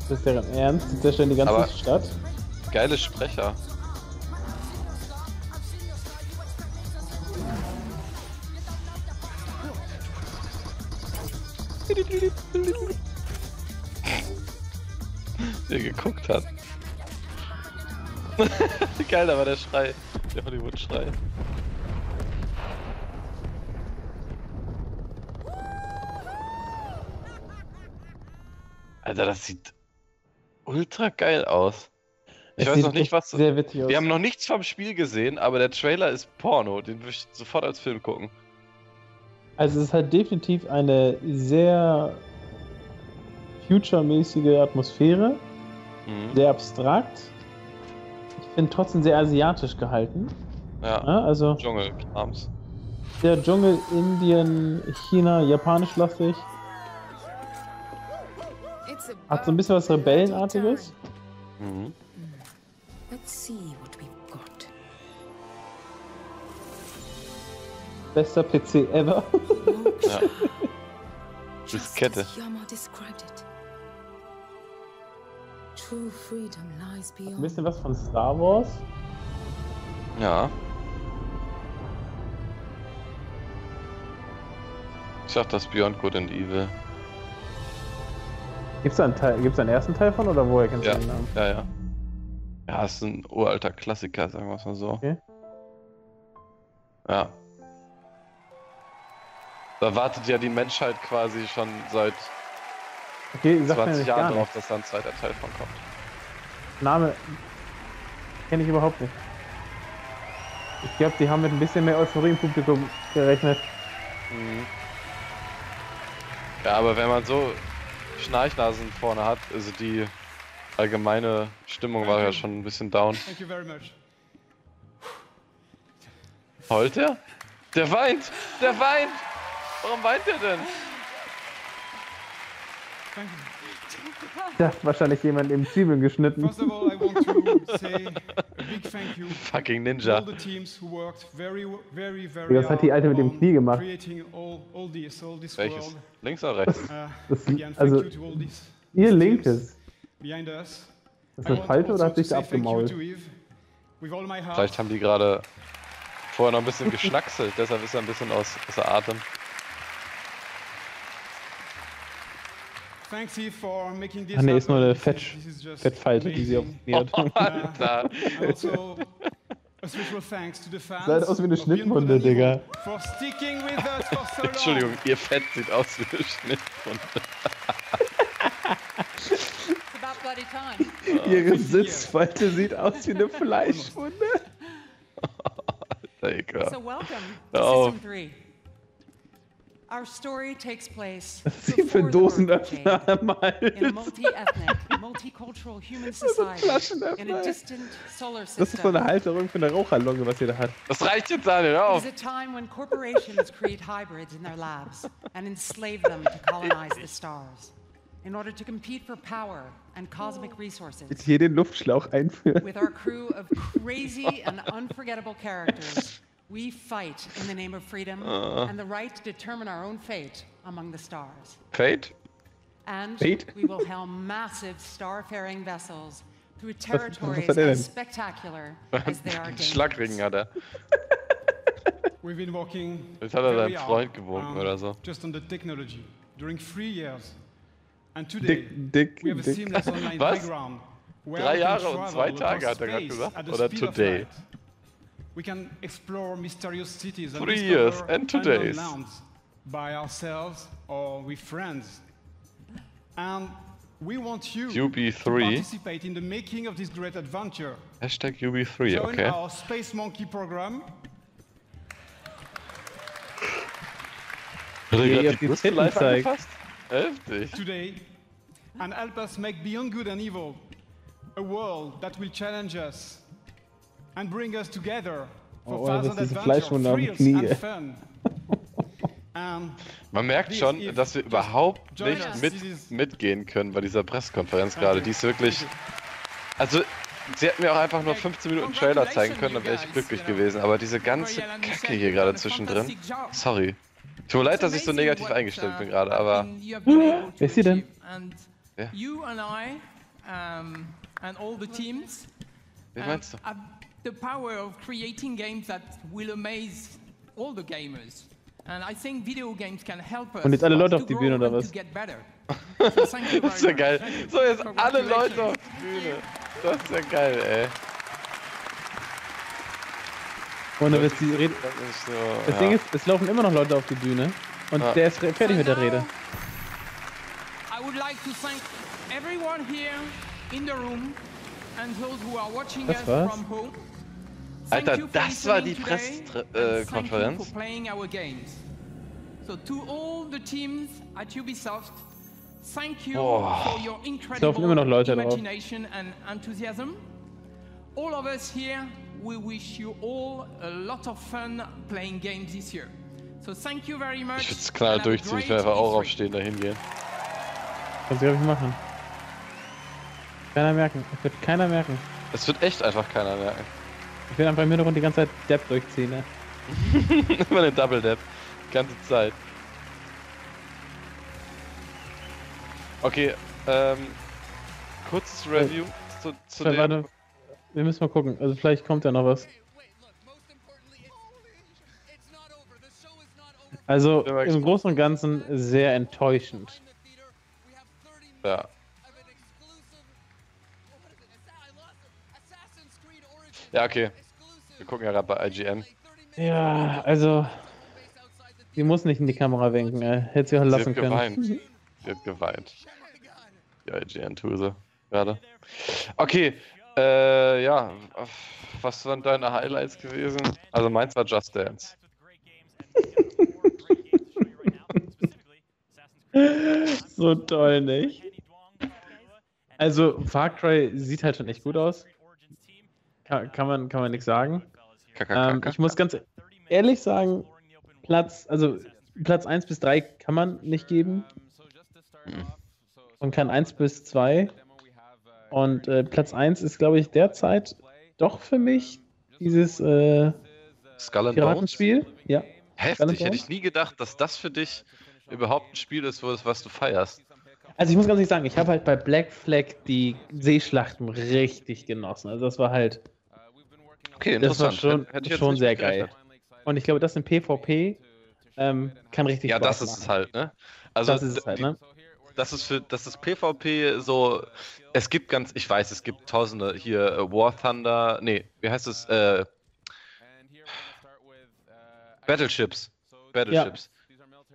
[SPEAKER 2] Das ist deren Ernst? Die zerstören die ganze
[SPEAKER 1] Aber-
[SPEAKER 2] Stadt?
[SPEAKER 1] Geile Sprecher. Der geguckt hat. Geil, da war der Schrei. Der Hollywood-Schrei. Alter, das sieht ultra geil aus. Ich
[SPEAKER 2] Es
[SPEAKER 1] weiß noch nicht, was.
[SPEAKER 2] sehr witzig aus.
[SPEAKER 1] Wir haben noch nichts vom Spiel gesehen, aber der Trailer ist Porno. Den würde ich sofort als Film gucken.
[SPEAKER 2] Also es ist halt definitiv eine sehr future-mäßige Atmosphäre,
[SPEAKER 1] Mhm.
[SPEAKER 2] sehr abstrakt. Ich finde trotzdem sehr asiatisch gehalten.
[SPEAKER 1] Ja.
[SPEAKER 2] Ja, also
[SPEAKER 1] Dschungelkrams.
[SPEAKER 2] der Dschungel, Indien, China, japanisch lastig. Hat so ein bisschen was Rebellenartiges.
[SPEAKER 1] Mhm.
[SPEAKER 12] Let's see what we've got.
[SPEAKER 2] Bester PC ever.
[SPEAKER 1] Ja. Diskette.
[SPEAKER 2] Ein
[SPEAKER 12] beyond.
[SPEAKER 2] bisschen was von Star Wars.
[SPEAKER 1] Ja. Ich sag das Beyond Good and Evil.
[SPEAKER 2] Gibt's da einen Teil, gibt's da einen ersten Teil von oder woher kennst
[SPEAKER 1] Ja,
[SPEAKER 2] du den Namen?
[SPEAKER 1] ja, ja. Ja, ist ein uralter Klassiker, sagen wir es mal so.
[SPEAKER 2] Okay.
[SPEAKER 1] Ja. Da wartet ja die Menschheit quasi schon seit
[SPEAKER 2] Okay, sagt mir
[SPEAKER 1] 20
[SPEAKER 2] nicht gar
[SPEAKER 1] Jahren drauf, dass da ein zweiter Teil von kommt.
[SPEAKER 2] Name kenne ich überhaupt nicht. Ich glaube, die haben mit ein bisschen mehr Euphorie im Publikum gerechnet.
[SPEAKER 1] Mhm. Ja, aber wenn man so Schnarchnasen vorne hat, also die allgemeine Stimmung war ja schon ein bisschen down.
[SPEAKER 25] Thank you very much.
[SPEAKER 1] Heult der? Der weint! Der weint! Warum weint der denn?
[SPEAKER 2] Da hat wahrscheinlich jemand im Zwiebeln geschnitten.
[SPEAKER 25] First of all, I want to say a big thank you
[SPEAKER 1] Fucking
[SPEAKER 25] to
[SPEAKER 1] Ninja.
[SPEAKER 25] all the teams who worked very, very, very
[SPEAKER 2] Was hat die Alte mit dem Knie gemacht?
[SPEAKER 25] creating all, all this, all this
[SPEAKER 1] Welches?
[SPEAKER 25] world.
[SPEAKER 1] Links oder rechts?
[SPEAKER 25] Uh,
[SPEAKER 2] Das,
[SPEAKER 25] again,
[SPEAKER 2] also, ihr linkes.
[SPEAKER 25] behind us.
[SPEAKER 2] Das
[SPEAKER 25] want
[SPEAKER 2] Falte
[SPEAKER 25] also
[SPEAKER 2] oder hat sich abgemault?
[SPEAKER 1] Vielleicht haben die gerade vorher noch ein bisschen geschnackselt, deshalb ist er ein bisschen aus, außer Atem.
[SPEAKER 25] Thanks Yves for making this
[SPEAKER 2] Ach nee, ist nur eine
[SPEAKER 25] just
[SPEAKER 2] Fettfalte, die sie auf
[SPEAKER 25] amazing.
[SPEAKER 2] mir hat.
[SPEAKER 1] Alter.
[SPEAKER 25] Uh, also, a special thanks to the fans
[SPEAKER 2] Sieht aus wie eine Schnittwunde, Digga.
[SPEAKER 25] For sticking with us for so long.
[SPEAKER 1] Entschuldigung, ihr Fett sieht aus wie eine Schnittwunde.
[SPEAKER 2] Ihre Sitzfalte sieht aus wie eine Fleischwunde.
[SPEAKER 1] Alter, ekelhaft.
[SPEAKER 23] So welcome to. System 3. Our story takes place
[SPEAKER 2] sie für
[SPEAKER 23] before the birth
[SPEAKER 2] Dosenöffner
[SPEAKER 23] Jade, in a multi-ethnic,
[SPEAKER 26] multicultural human society in a distant solar
[SPEAKER 2] Das ist so
[SPEAKER 26] system.
[SPEAKER 2] eine Halterung für eine Raucherlunge, was ihr da hat.
[SPEAKER 1] Das reicht jetzt, Daniel,
[SPEAKER 26] It
[SPEAKER 1] auf.
[SPEAKER 26] is a time when corporations create hybrids in their labs and enslave them to colonize the stars in order to compete for power and cosmic resources.
[SPEAKER 2] Jetzt hier den Luftschlauch einführen.
[SPEAKER 26] With our crew of crazy and unforgettable characters, we fight in the name of freedom
[SPEAKER 1] Uh.
[SPEAKER 26] and the right to determine our own fate among the stars.
[SPEAKER 1] Fate?
[SPEAKER 26] And
[SPEAKER 1] Fate?
[SPEAKER 26] we will helm massive starfaring vessels through territories
[SPEAKER 1] hat er denn?
[SPEAKER 26] as spectacular as they are dangerous.
[SPEAKER 1] Schlagringen hat er.
[SPEAKER 9] We've been working
[SPEAKER 1] Jetzt hat er
[SPEAKER 9] very
[SPEAKER 1] seinen
[SPEAKER 9] hard,
[SPEAKER 1] Freund gewunken
[SPEAKER 9] um,
[SPEAKER 1] oder so.
[SPEAKER 9] Just on the technology during three years. And today
[SPEAKER 1] Dick, Dick,
[SPEAKER 9] we have a seamless online
[SPEAKER 1] Was?
[SPEAKER 9] playground where
[SPEAKER 1] Drei
[SPEAKER 9] we can
[SPEAKER 1] Jahre und
[SPEAKER 9] travel
[SPEAKER 1] zwei
[SPEAKER 9] across
[SPEAKER 1] Tage hat er gerade
[SPEAKER 9] space
[SPEAKER 1] gesagt?
[SPEAKER 9] at the
[SPEAKER 1] Oder today?
[SPEAKER 9] light. We can explore mysterious cities and
[SPEAKER 1] Three years and
[SPEAKER 9] unknown
[SPEAKER 1] todays.
[SPEAKER 9] lands by ourselves or with friends. And we want you
[SPEAKER 1] UB3.
[SPEAKER 9] to participate in the making of this great adventure.
[SPEAKER 1] Hashtag UB3,
[SPEAKER 9] Join
[SPEAKER 1] okay.
[SPEAKER 9] our Space Monkey program.
[SPEAKER 1] Hat er
[SPEAKER 2] Wie
[SPEAKER 1] gerade
[SPEAKER 2] auf
[SPEAKER 1] die
[SPEAKER 2] die
[SPEAKER 1] Brüste live
[SPEAKER 2] zeigt.
[SPEAKER 1] angefasst? Heftig.
[SPEAKER 9] today and help us make beyond good and evil a world that will challenge us and bring us together for
[SPEAKER 2] Oh,
[SPEAKER 9] adventures,
[SPEAKER 2] Fleischwunde am
[SPEAKER 9] thrills
[SPEAKER 2] Knie.
[SPEAKER 9] and fun. and
[SPEAKER 1] Man merkt schon,
[SPEAKER 9] if-
[SPEAKER 1] dass wir überhaupt nicht mit, mitgehen können bei dieser Pressekonferenz gerade. Die ist wirklich. Also, sie hätten mir auch einfach nur 15 Minuten Trailer zeigen können, dann wäre ich glücklich gewesen. Aber diese ganze Kacke hier gerade zwischendrin. Sorry. Tut mir leid, dass ich so negativ eingestellt bin gerade, aber.
[SPEAKER 2] Wer ist sie denn?
[SPEAKER 3] And
[SPEAKER 1] Ja.
[SPEAKER 3] and and um,
[SPEAKER 1] meinst du?
[SPEAKER 3] Have the power of creating games that will amaze all the gamers. And I think video games can help us
[SPEAKER 2] Und jetzt alle Leute auf
[SPEAKER 3] to
[SPEAKER 2] die
[SPEAKER 3] grow
[SPEAKER 2] Bühne, oder
[SPEAKER 3] and
[SPEAKER 2] was?
[SPEAKER 3] to get better. So thank you
[SPEAKER 1] Das ist ja geil. So, jetzt alle Leute
[SPEAKER 3] Congratulations.
[SPEAKER 1] auf die Bühne. Das ist ja geil, ey.
[SPEAKER 2] Ohne Witz, die Rede.
[SPEAKER 1] Das ist so.
[SPEAKER 2] Das
[SPEAKER 1] ja.
[SPEAKER 2] Ding ist, es laufen immer noch Leute auf die Bühne. Und
[SPEAKER 1] Ja.
[SPEAKER 2] der ist fertig mit der Rede.
[SPEAKER 3] I would like to thank everyone here in the room and those who are watching
[SPEAKER 2] Das
[SPEAKER 3] us
[SPEAKER 2] war's?
[SPEAKER 3] from home.
[SPEAKER 1] Alter, das war die Pressekonferenz.
[SPEAKER 3] for playing our games. So to all the teams at Ubisoft, thank you
[SPEAKER 1] Boah.
[SPEAKER 3] for your
[SPEAKER 2] laufen
[SPEAKER 3] incredible
[SPEAKER 2] immer noch Leute drauf.
[SPEAKER 3] imagination and enthusiasm. All of us here, we wish you all a lot of fun playing games this year. So thank you very much.
[SPEAKER 1] Ich würde es
[SPEAKER 3] a
[SPEAKER 1] durchziehen, ich werde einfach auch
[SPEAKER 3] E3.
[SPEAKER 1] aufstehen, dahin gehen.
[SPEAKER 2] Kannst du, glaube ich, machen. Keiner merken. Es wird keiner merken.
[SPEAKER 1] Es wird echt einfach keiner merken.
[SPEAKER 2] Ich will einfach im Hintergrund die ganze Zeit Depp durchziehen, ne?
[SPEAKER 1] Immer eine Double Dap. Die ganze Zeit. Okay, ähm. Kurzes Review zu, zu
[SPEAKER 2] Warte,
[SPEAKER 1] dem.
[SPEAKER 2] warte. Wir müssen mal gucken. Also vielleicht kommt ja noch was. Also im Großen und Ganzen sehr enttäuschend.
[SPEAKER 1] Ja. Ja, okay. Wir gucken ja gerade bei IGN.
[SPEAKER 2] Ja, also. Sie muss nicht in die Kamera winken, ey. Hätte sie auch
[SPEAKER 1] Sie
[SPEAKER 2] lassen
[SPEAKER 1] hat
[SPEAKER 2] können.
[SPEAKER 1] geweint. Sie hat geweint. Die IGN-Tuse gerade. Okay, äh, ja. Was waren deine Highlights gewesen? Also meins war Just Dance.
[SPEAKER 2] so toll, nicht? Also, Far Cry sieht halt schon echt gut aus. Kann, kann man, kann man nichts sagen. Ähm, ich muss ganz ehrlich sagen, Platz, also Platz 1 bis 3 kann man nicht geben. Man kann 1 bis 2. Und äh, Platz 1 ist, glaube ich, derzeit doch für mich dieses äh,
[SPEAKER 1] Skull and Bones?
[SPEAKER 2] Piratenspiel. Ja.
[SPEAKER 1] Heftig, hätte ich nie gedacht, dass das für dich überhaupt ein Spiel ist, es, was du feierst.
[SPEAKER 2] Also ich muss ganz ehrlich sagen, ich habe halt bei Black Flag die Seeschlachten richtig genossen. Also das war halt.
[SPEAKER 1] Okay,
[SPEAKER 2] das war schon,
[SPEAKER 1] Hätte-
[SPEAKER 2] schon sehr geil. Und ich glaube, das in PvP ähm, kann richtig
[SPEAKER 1] Ja,
[SPEAKER 2] Spaß
[SPEAKER 1] das ist es halt, ne? Also
[SPEAKER 2] Das ist es halt, ne?
[SPEAKER 1] Das ist für das ist PvP so. Es gibt ganz, ich weiß, es gibt tausende hier äh, War Thunder, nee, wie heißt es? Äh, Battleships. Battleships.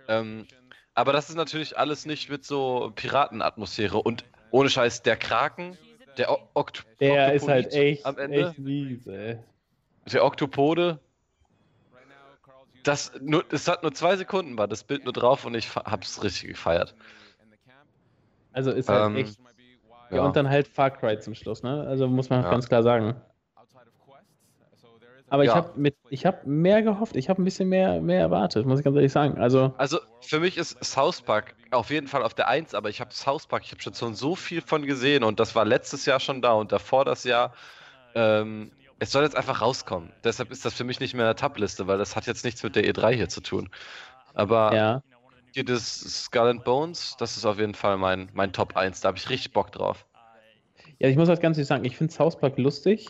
[SPEAKER 1] Ähm, aber das ist natürlich alles nicht mit so Piratenatmosphäre und ohne Scheiß, der Kraken, der o Okt
[SPEAKER 2] Der ist halt echt,
[SPEAKER 1] am Ende,
[SPEAKER 2] echt mies, ey.
[SPEAKER 1] der Oktopode. Das, nur, es hat nur zwei Sekunden, war das Bild nur drauf und ich hab's richtig gefeiert.
[SPEAKER 2] Also ist halt
[SPEAKER 1] Ähm,
[SPEAKER 2] echt Ja, und dann halt Far Cry zum Schluss, ne? Also muss man
[SPEAKER 1] Ja.
[SPEAKER 2] ganz klar sagen. Aber ich
[SPEAKER 1] Ja.
[SPEAKER 2] habe mit, ich habe mehr gehofft, ich habe ein bisschen mehr, mehr erwartet, muss ich ganz ehrlich sagen. Also,
[SPEAKER 1] Also für mich ist South Park auf jeden Fall auf der 1, aber ich habe South Park, ich habe schon so- so viel von gesehen und das war letztes Jahr schon da und davor das Jahr. Ähm, es soll jetzt einfach rauskommen. Deshalb ist das für mich nicht mehr in der Tab-Liste, weil das hat jetzt nichts mit der E3 hier zu tun. Aber
[SPEAKER 2] Ja.
[SPEAKER 1] hier das Skull and Bones, das ist auf jeden Fall mein, mein Top 1. Da habe ich richtig Bock drauf.
[SPEAKER 2] ja, ich muss halt ganz ehrlich sagen, ich finde South Park lustig.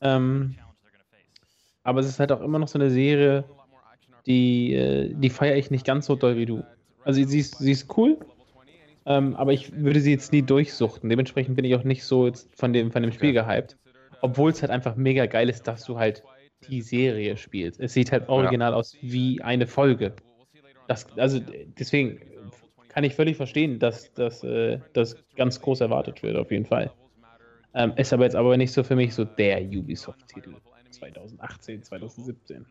[SPEAKER 2] Ähm, aber es ist halt auch immer noch so eine Serie, die, äh, die feiere ich nicht ganz so doll wie du. Also sie ist, sie ist cool, ähm, aber ich würde sie jetzt nie durchsuchten. Dementsprechend bin ich auch nicht so jetzt von dem, von dem Spiel gehypt. Obwohl es halt einfach mega geil ist, dass du halt die Serie spielst. Es sieht halt original aus wie eine Folge. Das, also deswegen kann ich völlig verstehen, dass dass, äh, das ganz groß erwartet wird, auf jeden Fall. Ähm, ist aber jetzt aber nicht so für mich so der Ubisoft-Titel 2018, 2017.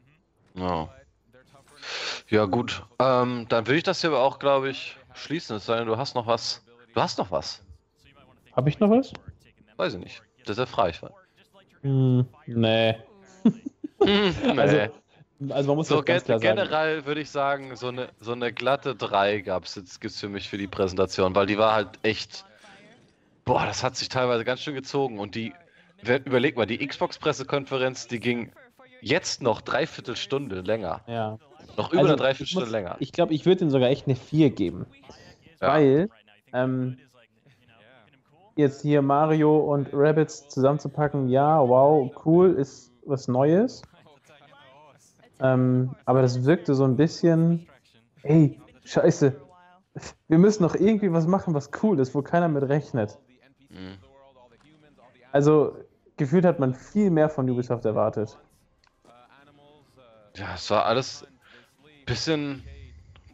[SPEAKER 1] Ja, ja gut. Ähm, dann würde ich das hier aber auch, glaube ich, schließen. Es sei denn, du hast noch was. Du hast noch was.
[SPEAKER 2] Habe ich noch was?
[SPEAKER 1] Weiß ich nicht. Deshalb frage ich mal.
[SPEAKER 2] Hm, nee.
[SPEAKER 1] nee.
[SPEAKER 2] Also, also man muss
[SPEAKER 1] so
[SPEAKER 2] das ganz
[SPEAKER 1] gen generell würde ich sagen, so eine, so eine glatte 3 gab es jetzt gibt's für mich für die Präsentation, weil die war halt echt. Boah, das hat sich teilweise ganz schön gezogen. Und die, überleg mal, die Xbox-Pressekonferenz, die ging jetzt noch dreiviertel Stunde länger.
[SPEAKER 2] Ja.
[SPEAKER 1] Noch über
[SPEAKER 2] Also,
[SPEAKER 1] eine Dreiviertelstunde länger.
[SPEAKER 2] Ich glaube, ich würde ihm sogar echt eine 4 geben. Weil, ähm, jetzt hier Mario und Rabbits zusammenzupacken, ja, wow, cool, ist was Neues. Ähm, aber das wirkte so ein bisschen, ey, scheiße, wir müssen noch irgendwie was machen, was cool ist, wo keiner mit rechnet.
[SPEAKER 1] Mhm.
[SPEAKER 2] Also, gefühlt hat man viel mehr von Ubisoft erwartet.
[SPEAKER 1] Ja, es war alles bisschen,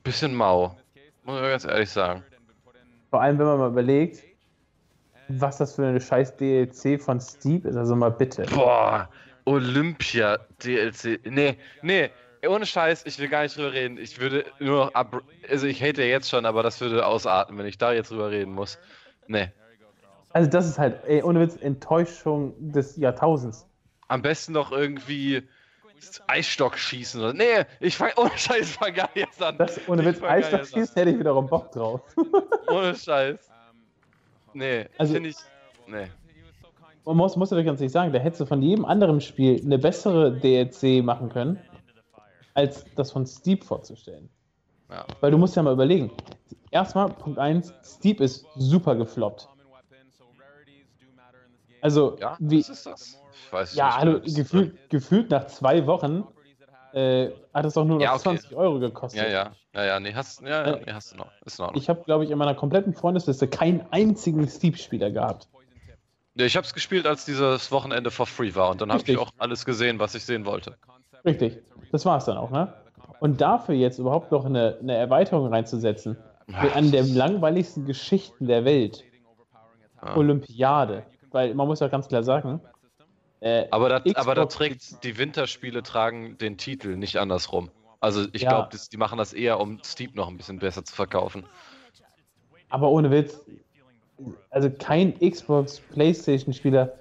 [SPEAKER 1] bisschen mau. Muss ich ganz ehrlich sagen.
[SPEAKER 2] Vor allem, wenn man mal überlegt, was das für eine scheiß DLC von Steve ist. Also mal bitte.
[SPEAKER 1] Boah, Olympia DLC. Nee, nee, ohne Scheiß, ich will gar nicht drüber reden. Ich würde nur noch ab. Also ich hate ja jetzt schon, aber das würde ausarten, wenn ich da jetzt drüber reden muss. Nee.
[SPEAKER 2] Also das ist halt, ey, ohne Witz, Enttäuschung des Jahrtausends.
[SPEAKER 1] Am besten noch irgendwie Eisstock schießen oder. Nee, ich fang ohne Scheiß, fang gar nicht erst an.
[SPEAKER 2] Das, ohne Witz, Eisstock schießen hätte ich wiederum Bock drauf.
[SPEAKER 1] Ohne Scheiß. Nee,
[SPEAKER 2] Also-
[SPEAKER 1] finde ich. Nee.
[SPEAKER 2] Man muss, muss ja ganz ehrlich sagen, da hättest du von jedem anderen Spiel eine bessere DLC machen können, als das von Steep vorzustellen.
[SPEAKER 1] Ja.
[SPEAKER 2] Weil du musst ja mal überlegen. Erstmal, Punkt 1, Steep ist super gefloppt. Also,
[SPEAKER 1] Ja,
[SPEAKER 2] wie,
[SPEAKER 1] was ist das? Ich weiß
[SPEAKER 2] ja,
[SPEAKER 1] nicht.
[SPEAKER 2] hallo,
[SPEAKER 1] was-
[SPEAKER 2] gefühlt, nach zwei Wochen äh, hat es auch nur noch
[SPEAKER 1] Ja, okay.
[SPEAKER 2] 20 Euro gekostet.
[SPEAKER 1] Ja, ja, ja, ja, nee, hast, ja, ja, nee, hast du noch. Ist Ordnung.
[SPEAKER 2] Ich habe, glaube ich, in meiner kompletten Freundesliste keinen einzigen Steep-Spieler gehabt.
[SPEAKER 1] Ja, ich habe es gespielt, als dieses Wochenende for free war und dann habe ich auch alles gesehen, was ich sehen wollte.
[SPEAKER 2] Richtig, das war es dann auch, ne? Und dafür jetzt überhaupt noch eine, eine Erweiterung reinzusetzen, mit einer der langweiligsten Geschichten der Welt,
[SPEAKER 1] Ja.
[SPEAKER 2] Olympiade. Weil man muss ja ganz klar sagen, äh,
[SPEAKER 1] Aber da, aber da trägt die Winterspiele tragen den Titel, nicht andersrum. Also ich
[SPEAKER 2] Ja.
[SPEAKER 1] glaube, die machen das eher, um Steep noch ein bisschen besser zu verkaufen.
[SPEAKER 2] aber ohne Witz, also kein Xbox, Playstation-Spieler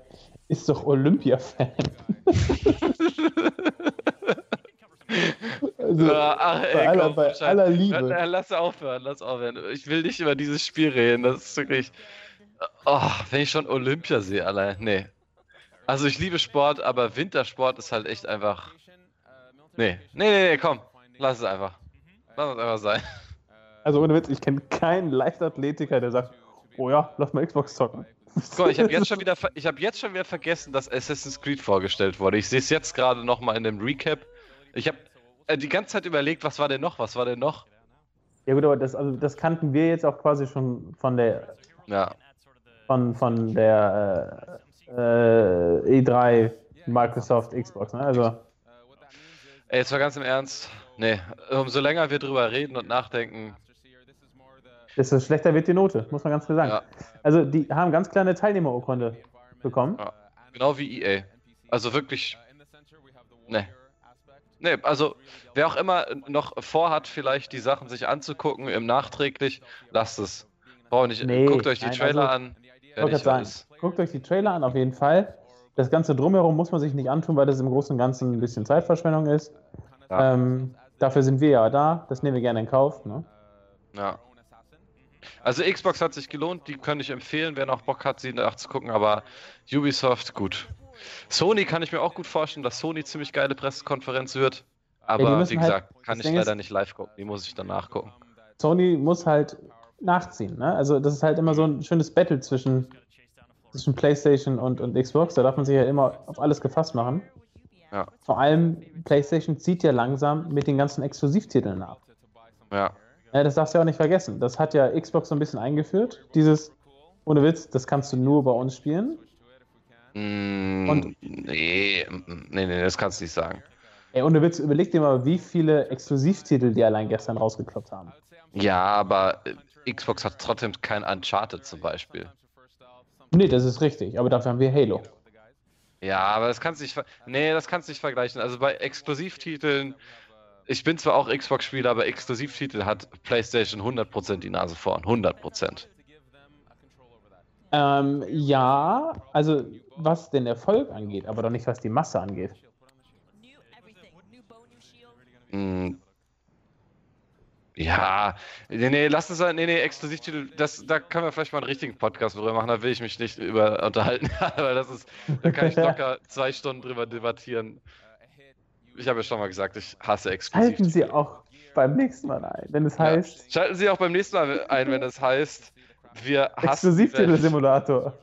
[SPEAKER 2] ist doch Olympia-Fan. also,
[SPEAKER 1] Ja, ach,
[SPEAKER 2] bei,
[SPEAKER 1] ey,
[SPEAKER 2] aller,
[SPEAKER 1] komm,
[SPEAKER 2] bei aller Liebe.
[SPEAKER 1] Lass aufhören, lass aufhören. Ich will nicht über dieses Spiel reden. Das ist wirklich. Oh, wenn ich schon Olympia sehe, allein. Nee. Also ich liebe Sport, aber Wintersport ist halt echt einfach. Nee. Nee, nee, nee, komm. Lass es einfach. Lass es einfach sein.
[SPEAKER 2] Also ohne Witz, ich kenne keinen Leichtathletiker, der sagt, oh ja, lass mal Xbox zocken.
[SPEAKER 1] Guck mal, ich habe jetzt, schon wieder ich hab jetzt schon wieder vergessen, dass Assassin's Creed vorgestellt wurde. Ich sehe es jetzt gerade nochmal in dem Recap. Ich habe äh, die ganze Zeit überlegt, was war denn noch? Was war denn noch?
[SPEAKER 2] Ja gut, aber das, also das kannten wir jetzt auch quasi schon von der
[SPEAKER 1] Ja.
[SPEAKER 2] Von, von der äh, äh, E3 Microsoft Xbox, ne? Also
[SPEAKER 1] Ey, jetzt mal ganz im Ernst. Nee, umso länger wir drüber reden und nachdenken.
[SPEAKER 2] desto schlechter wird die Note, muss man ganz klar sagen.
[SPEAKER 1] Ja.
[SPEAKER 2] Also die haben ganz klar eine Teilnehmerurkunde bekommen.
[SPEAKER 1] Ja. Genau wie EA. Also wirklich. Nee. Nee, also wer auch immer noch vorhat, vielleicht die Sachen sich anzugucken im nachträglich, lasst es. Braucht nicht.
[SPEAKER 2] Nee,
[SPEAKER 1] Guckt euch die
[SPEAKER 2] nein,
[SPEAKER 1] Trailer
[SPEAKER 2] also-
[SPEAKER 1] an.
[SPEAKER 2] Ich wollte gerade sagen, guckt euch die Trailer an, auf jeden Fall. Das Ganze drumherum muss man sich nicht antun, weil das im Großen und Ganzen ein bisschen Zeitverschwendung ist.
[SPEAKER 1] Ja.
[SPEAKER 2] Ähm, dafür sind wir ja da, das nehmen wir gerne in Kauf. Ne?
[SPEAKER 1] Ja. Also Xbox hat sich gelohnt, die kann ich empfehlen, wer noch Bock hat, sie nachzugucken, aber Ubisoft, gut. Sony kann ich mir auch gut vorstellen, dass Sony ziemlich geile Pressekonferenz wird. Aber
[SPEAKER 2] müssen
[SPEAKER 1] wie
[SPEAKER 2] halt-
[SPEAKER 1] gesagt, kann
[SPEAKER 2] das
[SPEAKER 1] ich
[SPEAKER 2] Ding
[SPEAKER 1] leider
[SPEAKER 2] ist-
[SPEAKER 1] nicht live gucken. Die muss ich dann nachgucken.
[SPEAKER 2] Sony muss halt nachziehen. Ne? Also das ist halt immer so ein schönes Battle zwischen, zwischen PlayStation und, und Xbox. Da darf man sich ja immer auf alles gefasst machen.
[SPEAKER 1] Ja.
[SPEAKER 2] Vor allem PlayStation zieht ja langsam mit den ganzen Exklusivtiteln nach.
[SPEAKER 1] Ja.
[SPEAKER 2] Ja, das darfst du ja auch nicht vergessen. Das hat ja Xbox so ein bisschen eingeführt. Dieses, ohne Witz, das kannst du nur bei uns spielen.
[SPEAKER 1] Mm,
[SPEAKER 2] Und-
[SPEAKER 1] nee, mm, nee, nee, das kannst du nicht sagen.
[SPEAKER 2] Ey, ohne Witz, überleg dir mal, wie viele Exklusivtitel die allein gestern rausgekloppt haben.
[SPEAKER 1] Ja, aber äh, Xbox hat trotzdem kein Uncharted zum Beispiel.
[SPEAKER 2] Nee, das ist richtig, aber dafür haben wir Halo.
[SPEAKER 1] Ja, aber das kannst du nicht, ver nee, das kannst du nicht vergleichen. Also bei Exklusivtiteln, ich bin zwar auch Xbox-Spieler, aber Exklusivtitel hat PlayStation 100% die Nase vorn. 100%.
[SPEAKER 2] Ähm, ja, also was den Erfolg angeht, aber doch nicht, was die Masse angeht.
[SPEAKER 1] Mm. Ja, nee, nee, lass uns nee, nee, Exklusivtitel, das, da können wir vielleicht mal einen richtigen Podcast drüber machen, da will ich mich nicht über unterhalten, aber das ist, da kann ich locker zwei Stunden drüber debattieren. Ich habe ja schon mal gesagt, ich hasse
[SPEAKER 2] Halten
[SPEAKER 1] Exklusivtitel.
[SPEAKER 2] Sie auch beim nächsten Mal ein, wenn es heißt
[SPEAKER 1] Schalten Sie auch beim nächsten Mal ein, wenn es heißt, wir hassen.
[SPEAKER 2] Exklusivtitel-Simulator.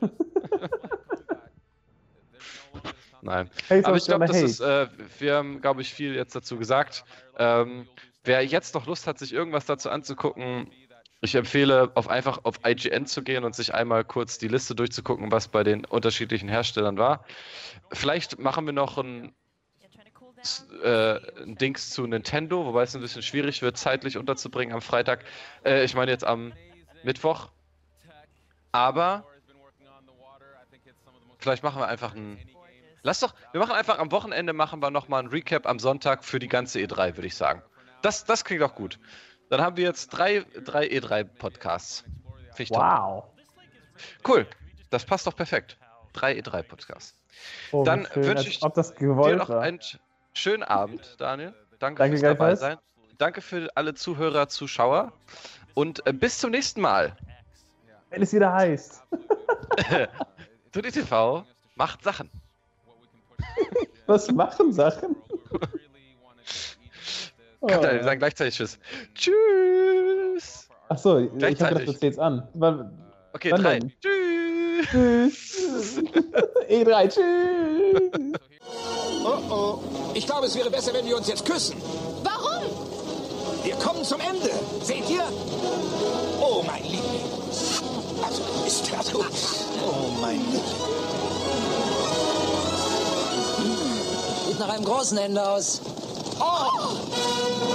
[SPEAKER 1] Nein.
[SPEAKER 2] Hate
[SPEAKER 1] Aber ich glaube,
[SPEAKER 2] gonna
[SPEAKER 1] das ist, äh, wir haben, glaube ich, viel jetzt dazu gesagt. Ähm, wer jetzt noch Lust hat, sich irgendwas dazu anzugucken, ich empfehle, auf einfach auf IGN zu gehen und sich einmal kurz die Liste durchzugucken, was bei den unterschiedlichen Herstellern war. Vielleicht machen wir noch ein, äh, ein Dings zu Nintendo, wobei es ein bisschen schwierig wird, zeitlich unterzubringen am Freitag. Äh, ich meine jetzt am Mittwoch. Aber vielleicht machen wir einfach ein. Lass doch, wir machen einfach am Wochenende machen wir nochmal ein Recap am Sonntag für die ganze E3, würde ich sagen. Das, das klingt doch gut. Dann haben wir jetzt drei, drei E3-Podcasts. Finde ich top.
[SPEAKER 2] Wow.
[SPEAKER 1] Cool. Das passt doch perfekt. Drei E3-Podcasts.
[SPEAKER 2] Oh,
[SPEAKER 1] Dann wünsche ich dir noch
[SPEAKER 2] war.
[SPEAKER 1] einen sch- schönen Abend, Daniel. Danke,
[SPEAKER 2] Danke
[SPEAKER 1] fürs dabei sein. Danke für alle Zuhörer, Zuschauer. Und äh, bis zum nächsten Mal.
[SPEAKER 2] Wenn es wieder heißt.
[SPEAKER 1] Tutti TV macht Sachen.
[SPEAKER 2] Was machen Sachen?
[SPEAKER 1] Kann wir sagen gleichzeitig Tschüss. Tschüss.
[SPEAKER 2] Achso, ich habe gedacht, du zählst an. Wann-
[SPEAKER 1] Okay,
[SPEAKER 2] wann
[SPEAKER 1] drei.
[SPEAKER 2] denn?
[SPEAKER 1] Tschüss.
[SPEAKER 2] E3, tschüss.
[SPEAKER 27] Oh oh. Ich glaube, es wäre besser, wenn wir uns jetzt küssen.
[SPEAKER 23] Warum?
[SPEAKER 27] Wir kommen zum Ende. Seht ihr? Oh, mein Liebling. Also, ist das gut. Oh, mein Liebling.
[SPEAKER 23] Sieht nach einem großen Ende aus.
[SPEAKER 27] Oh!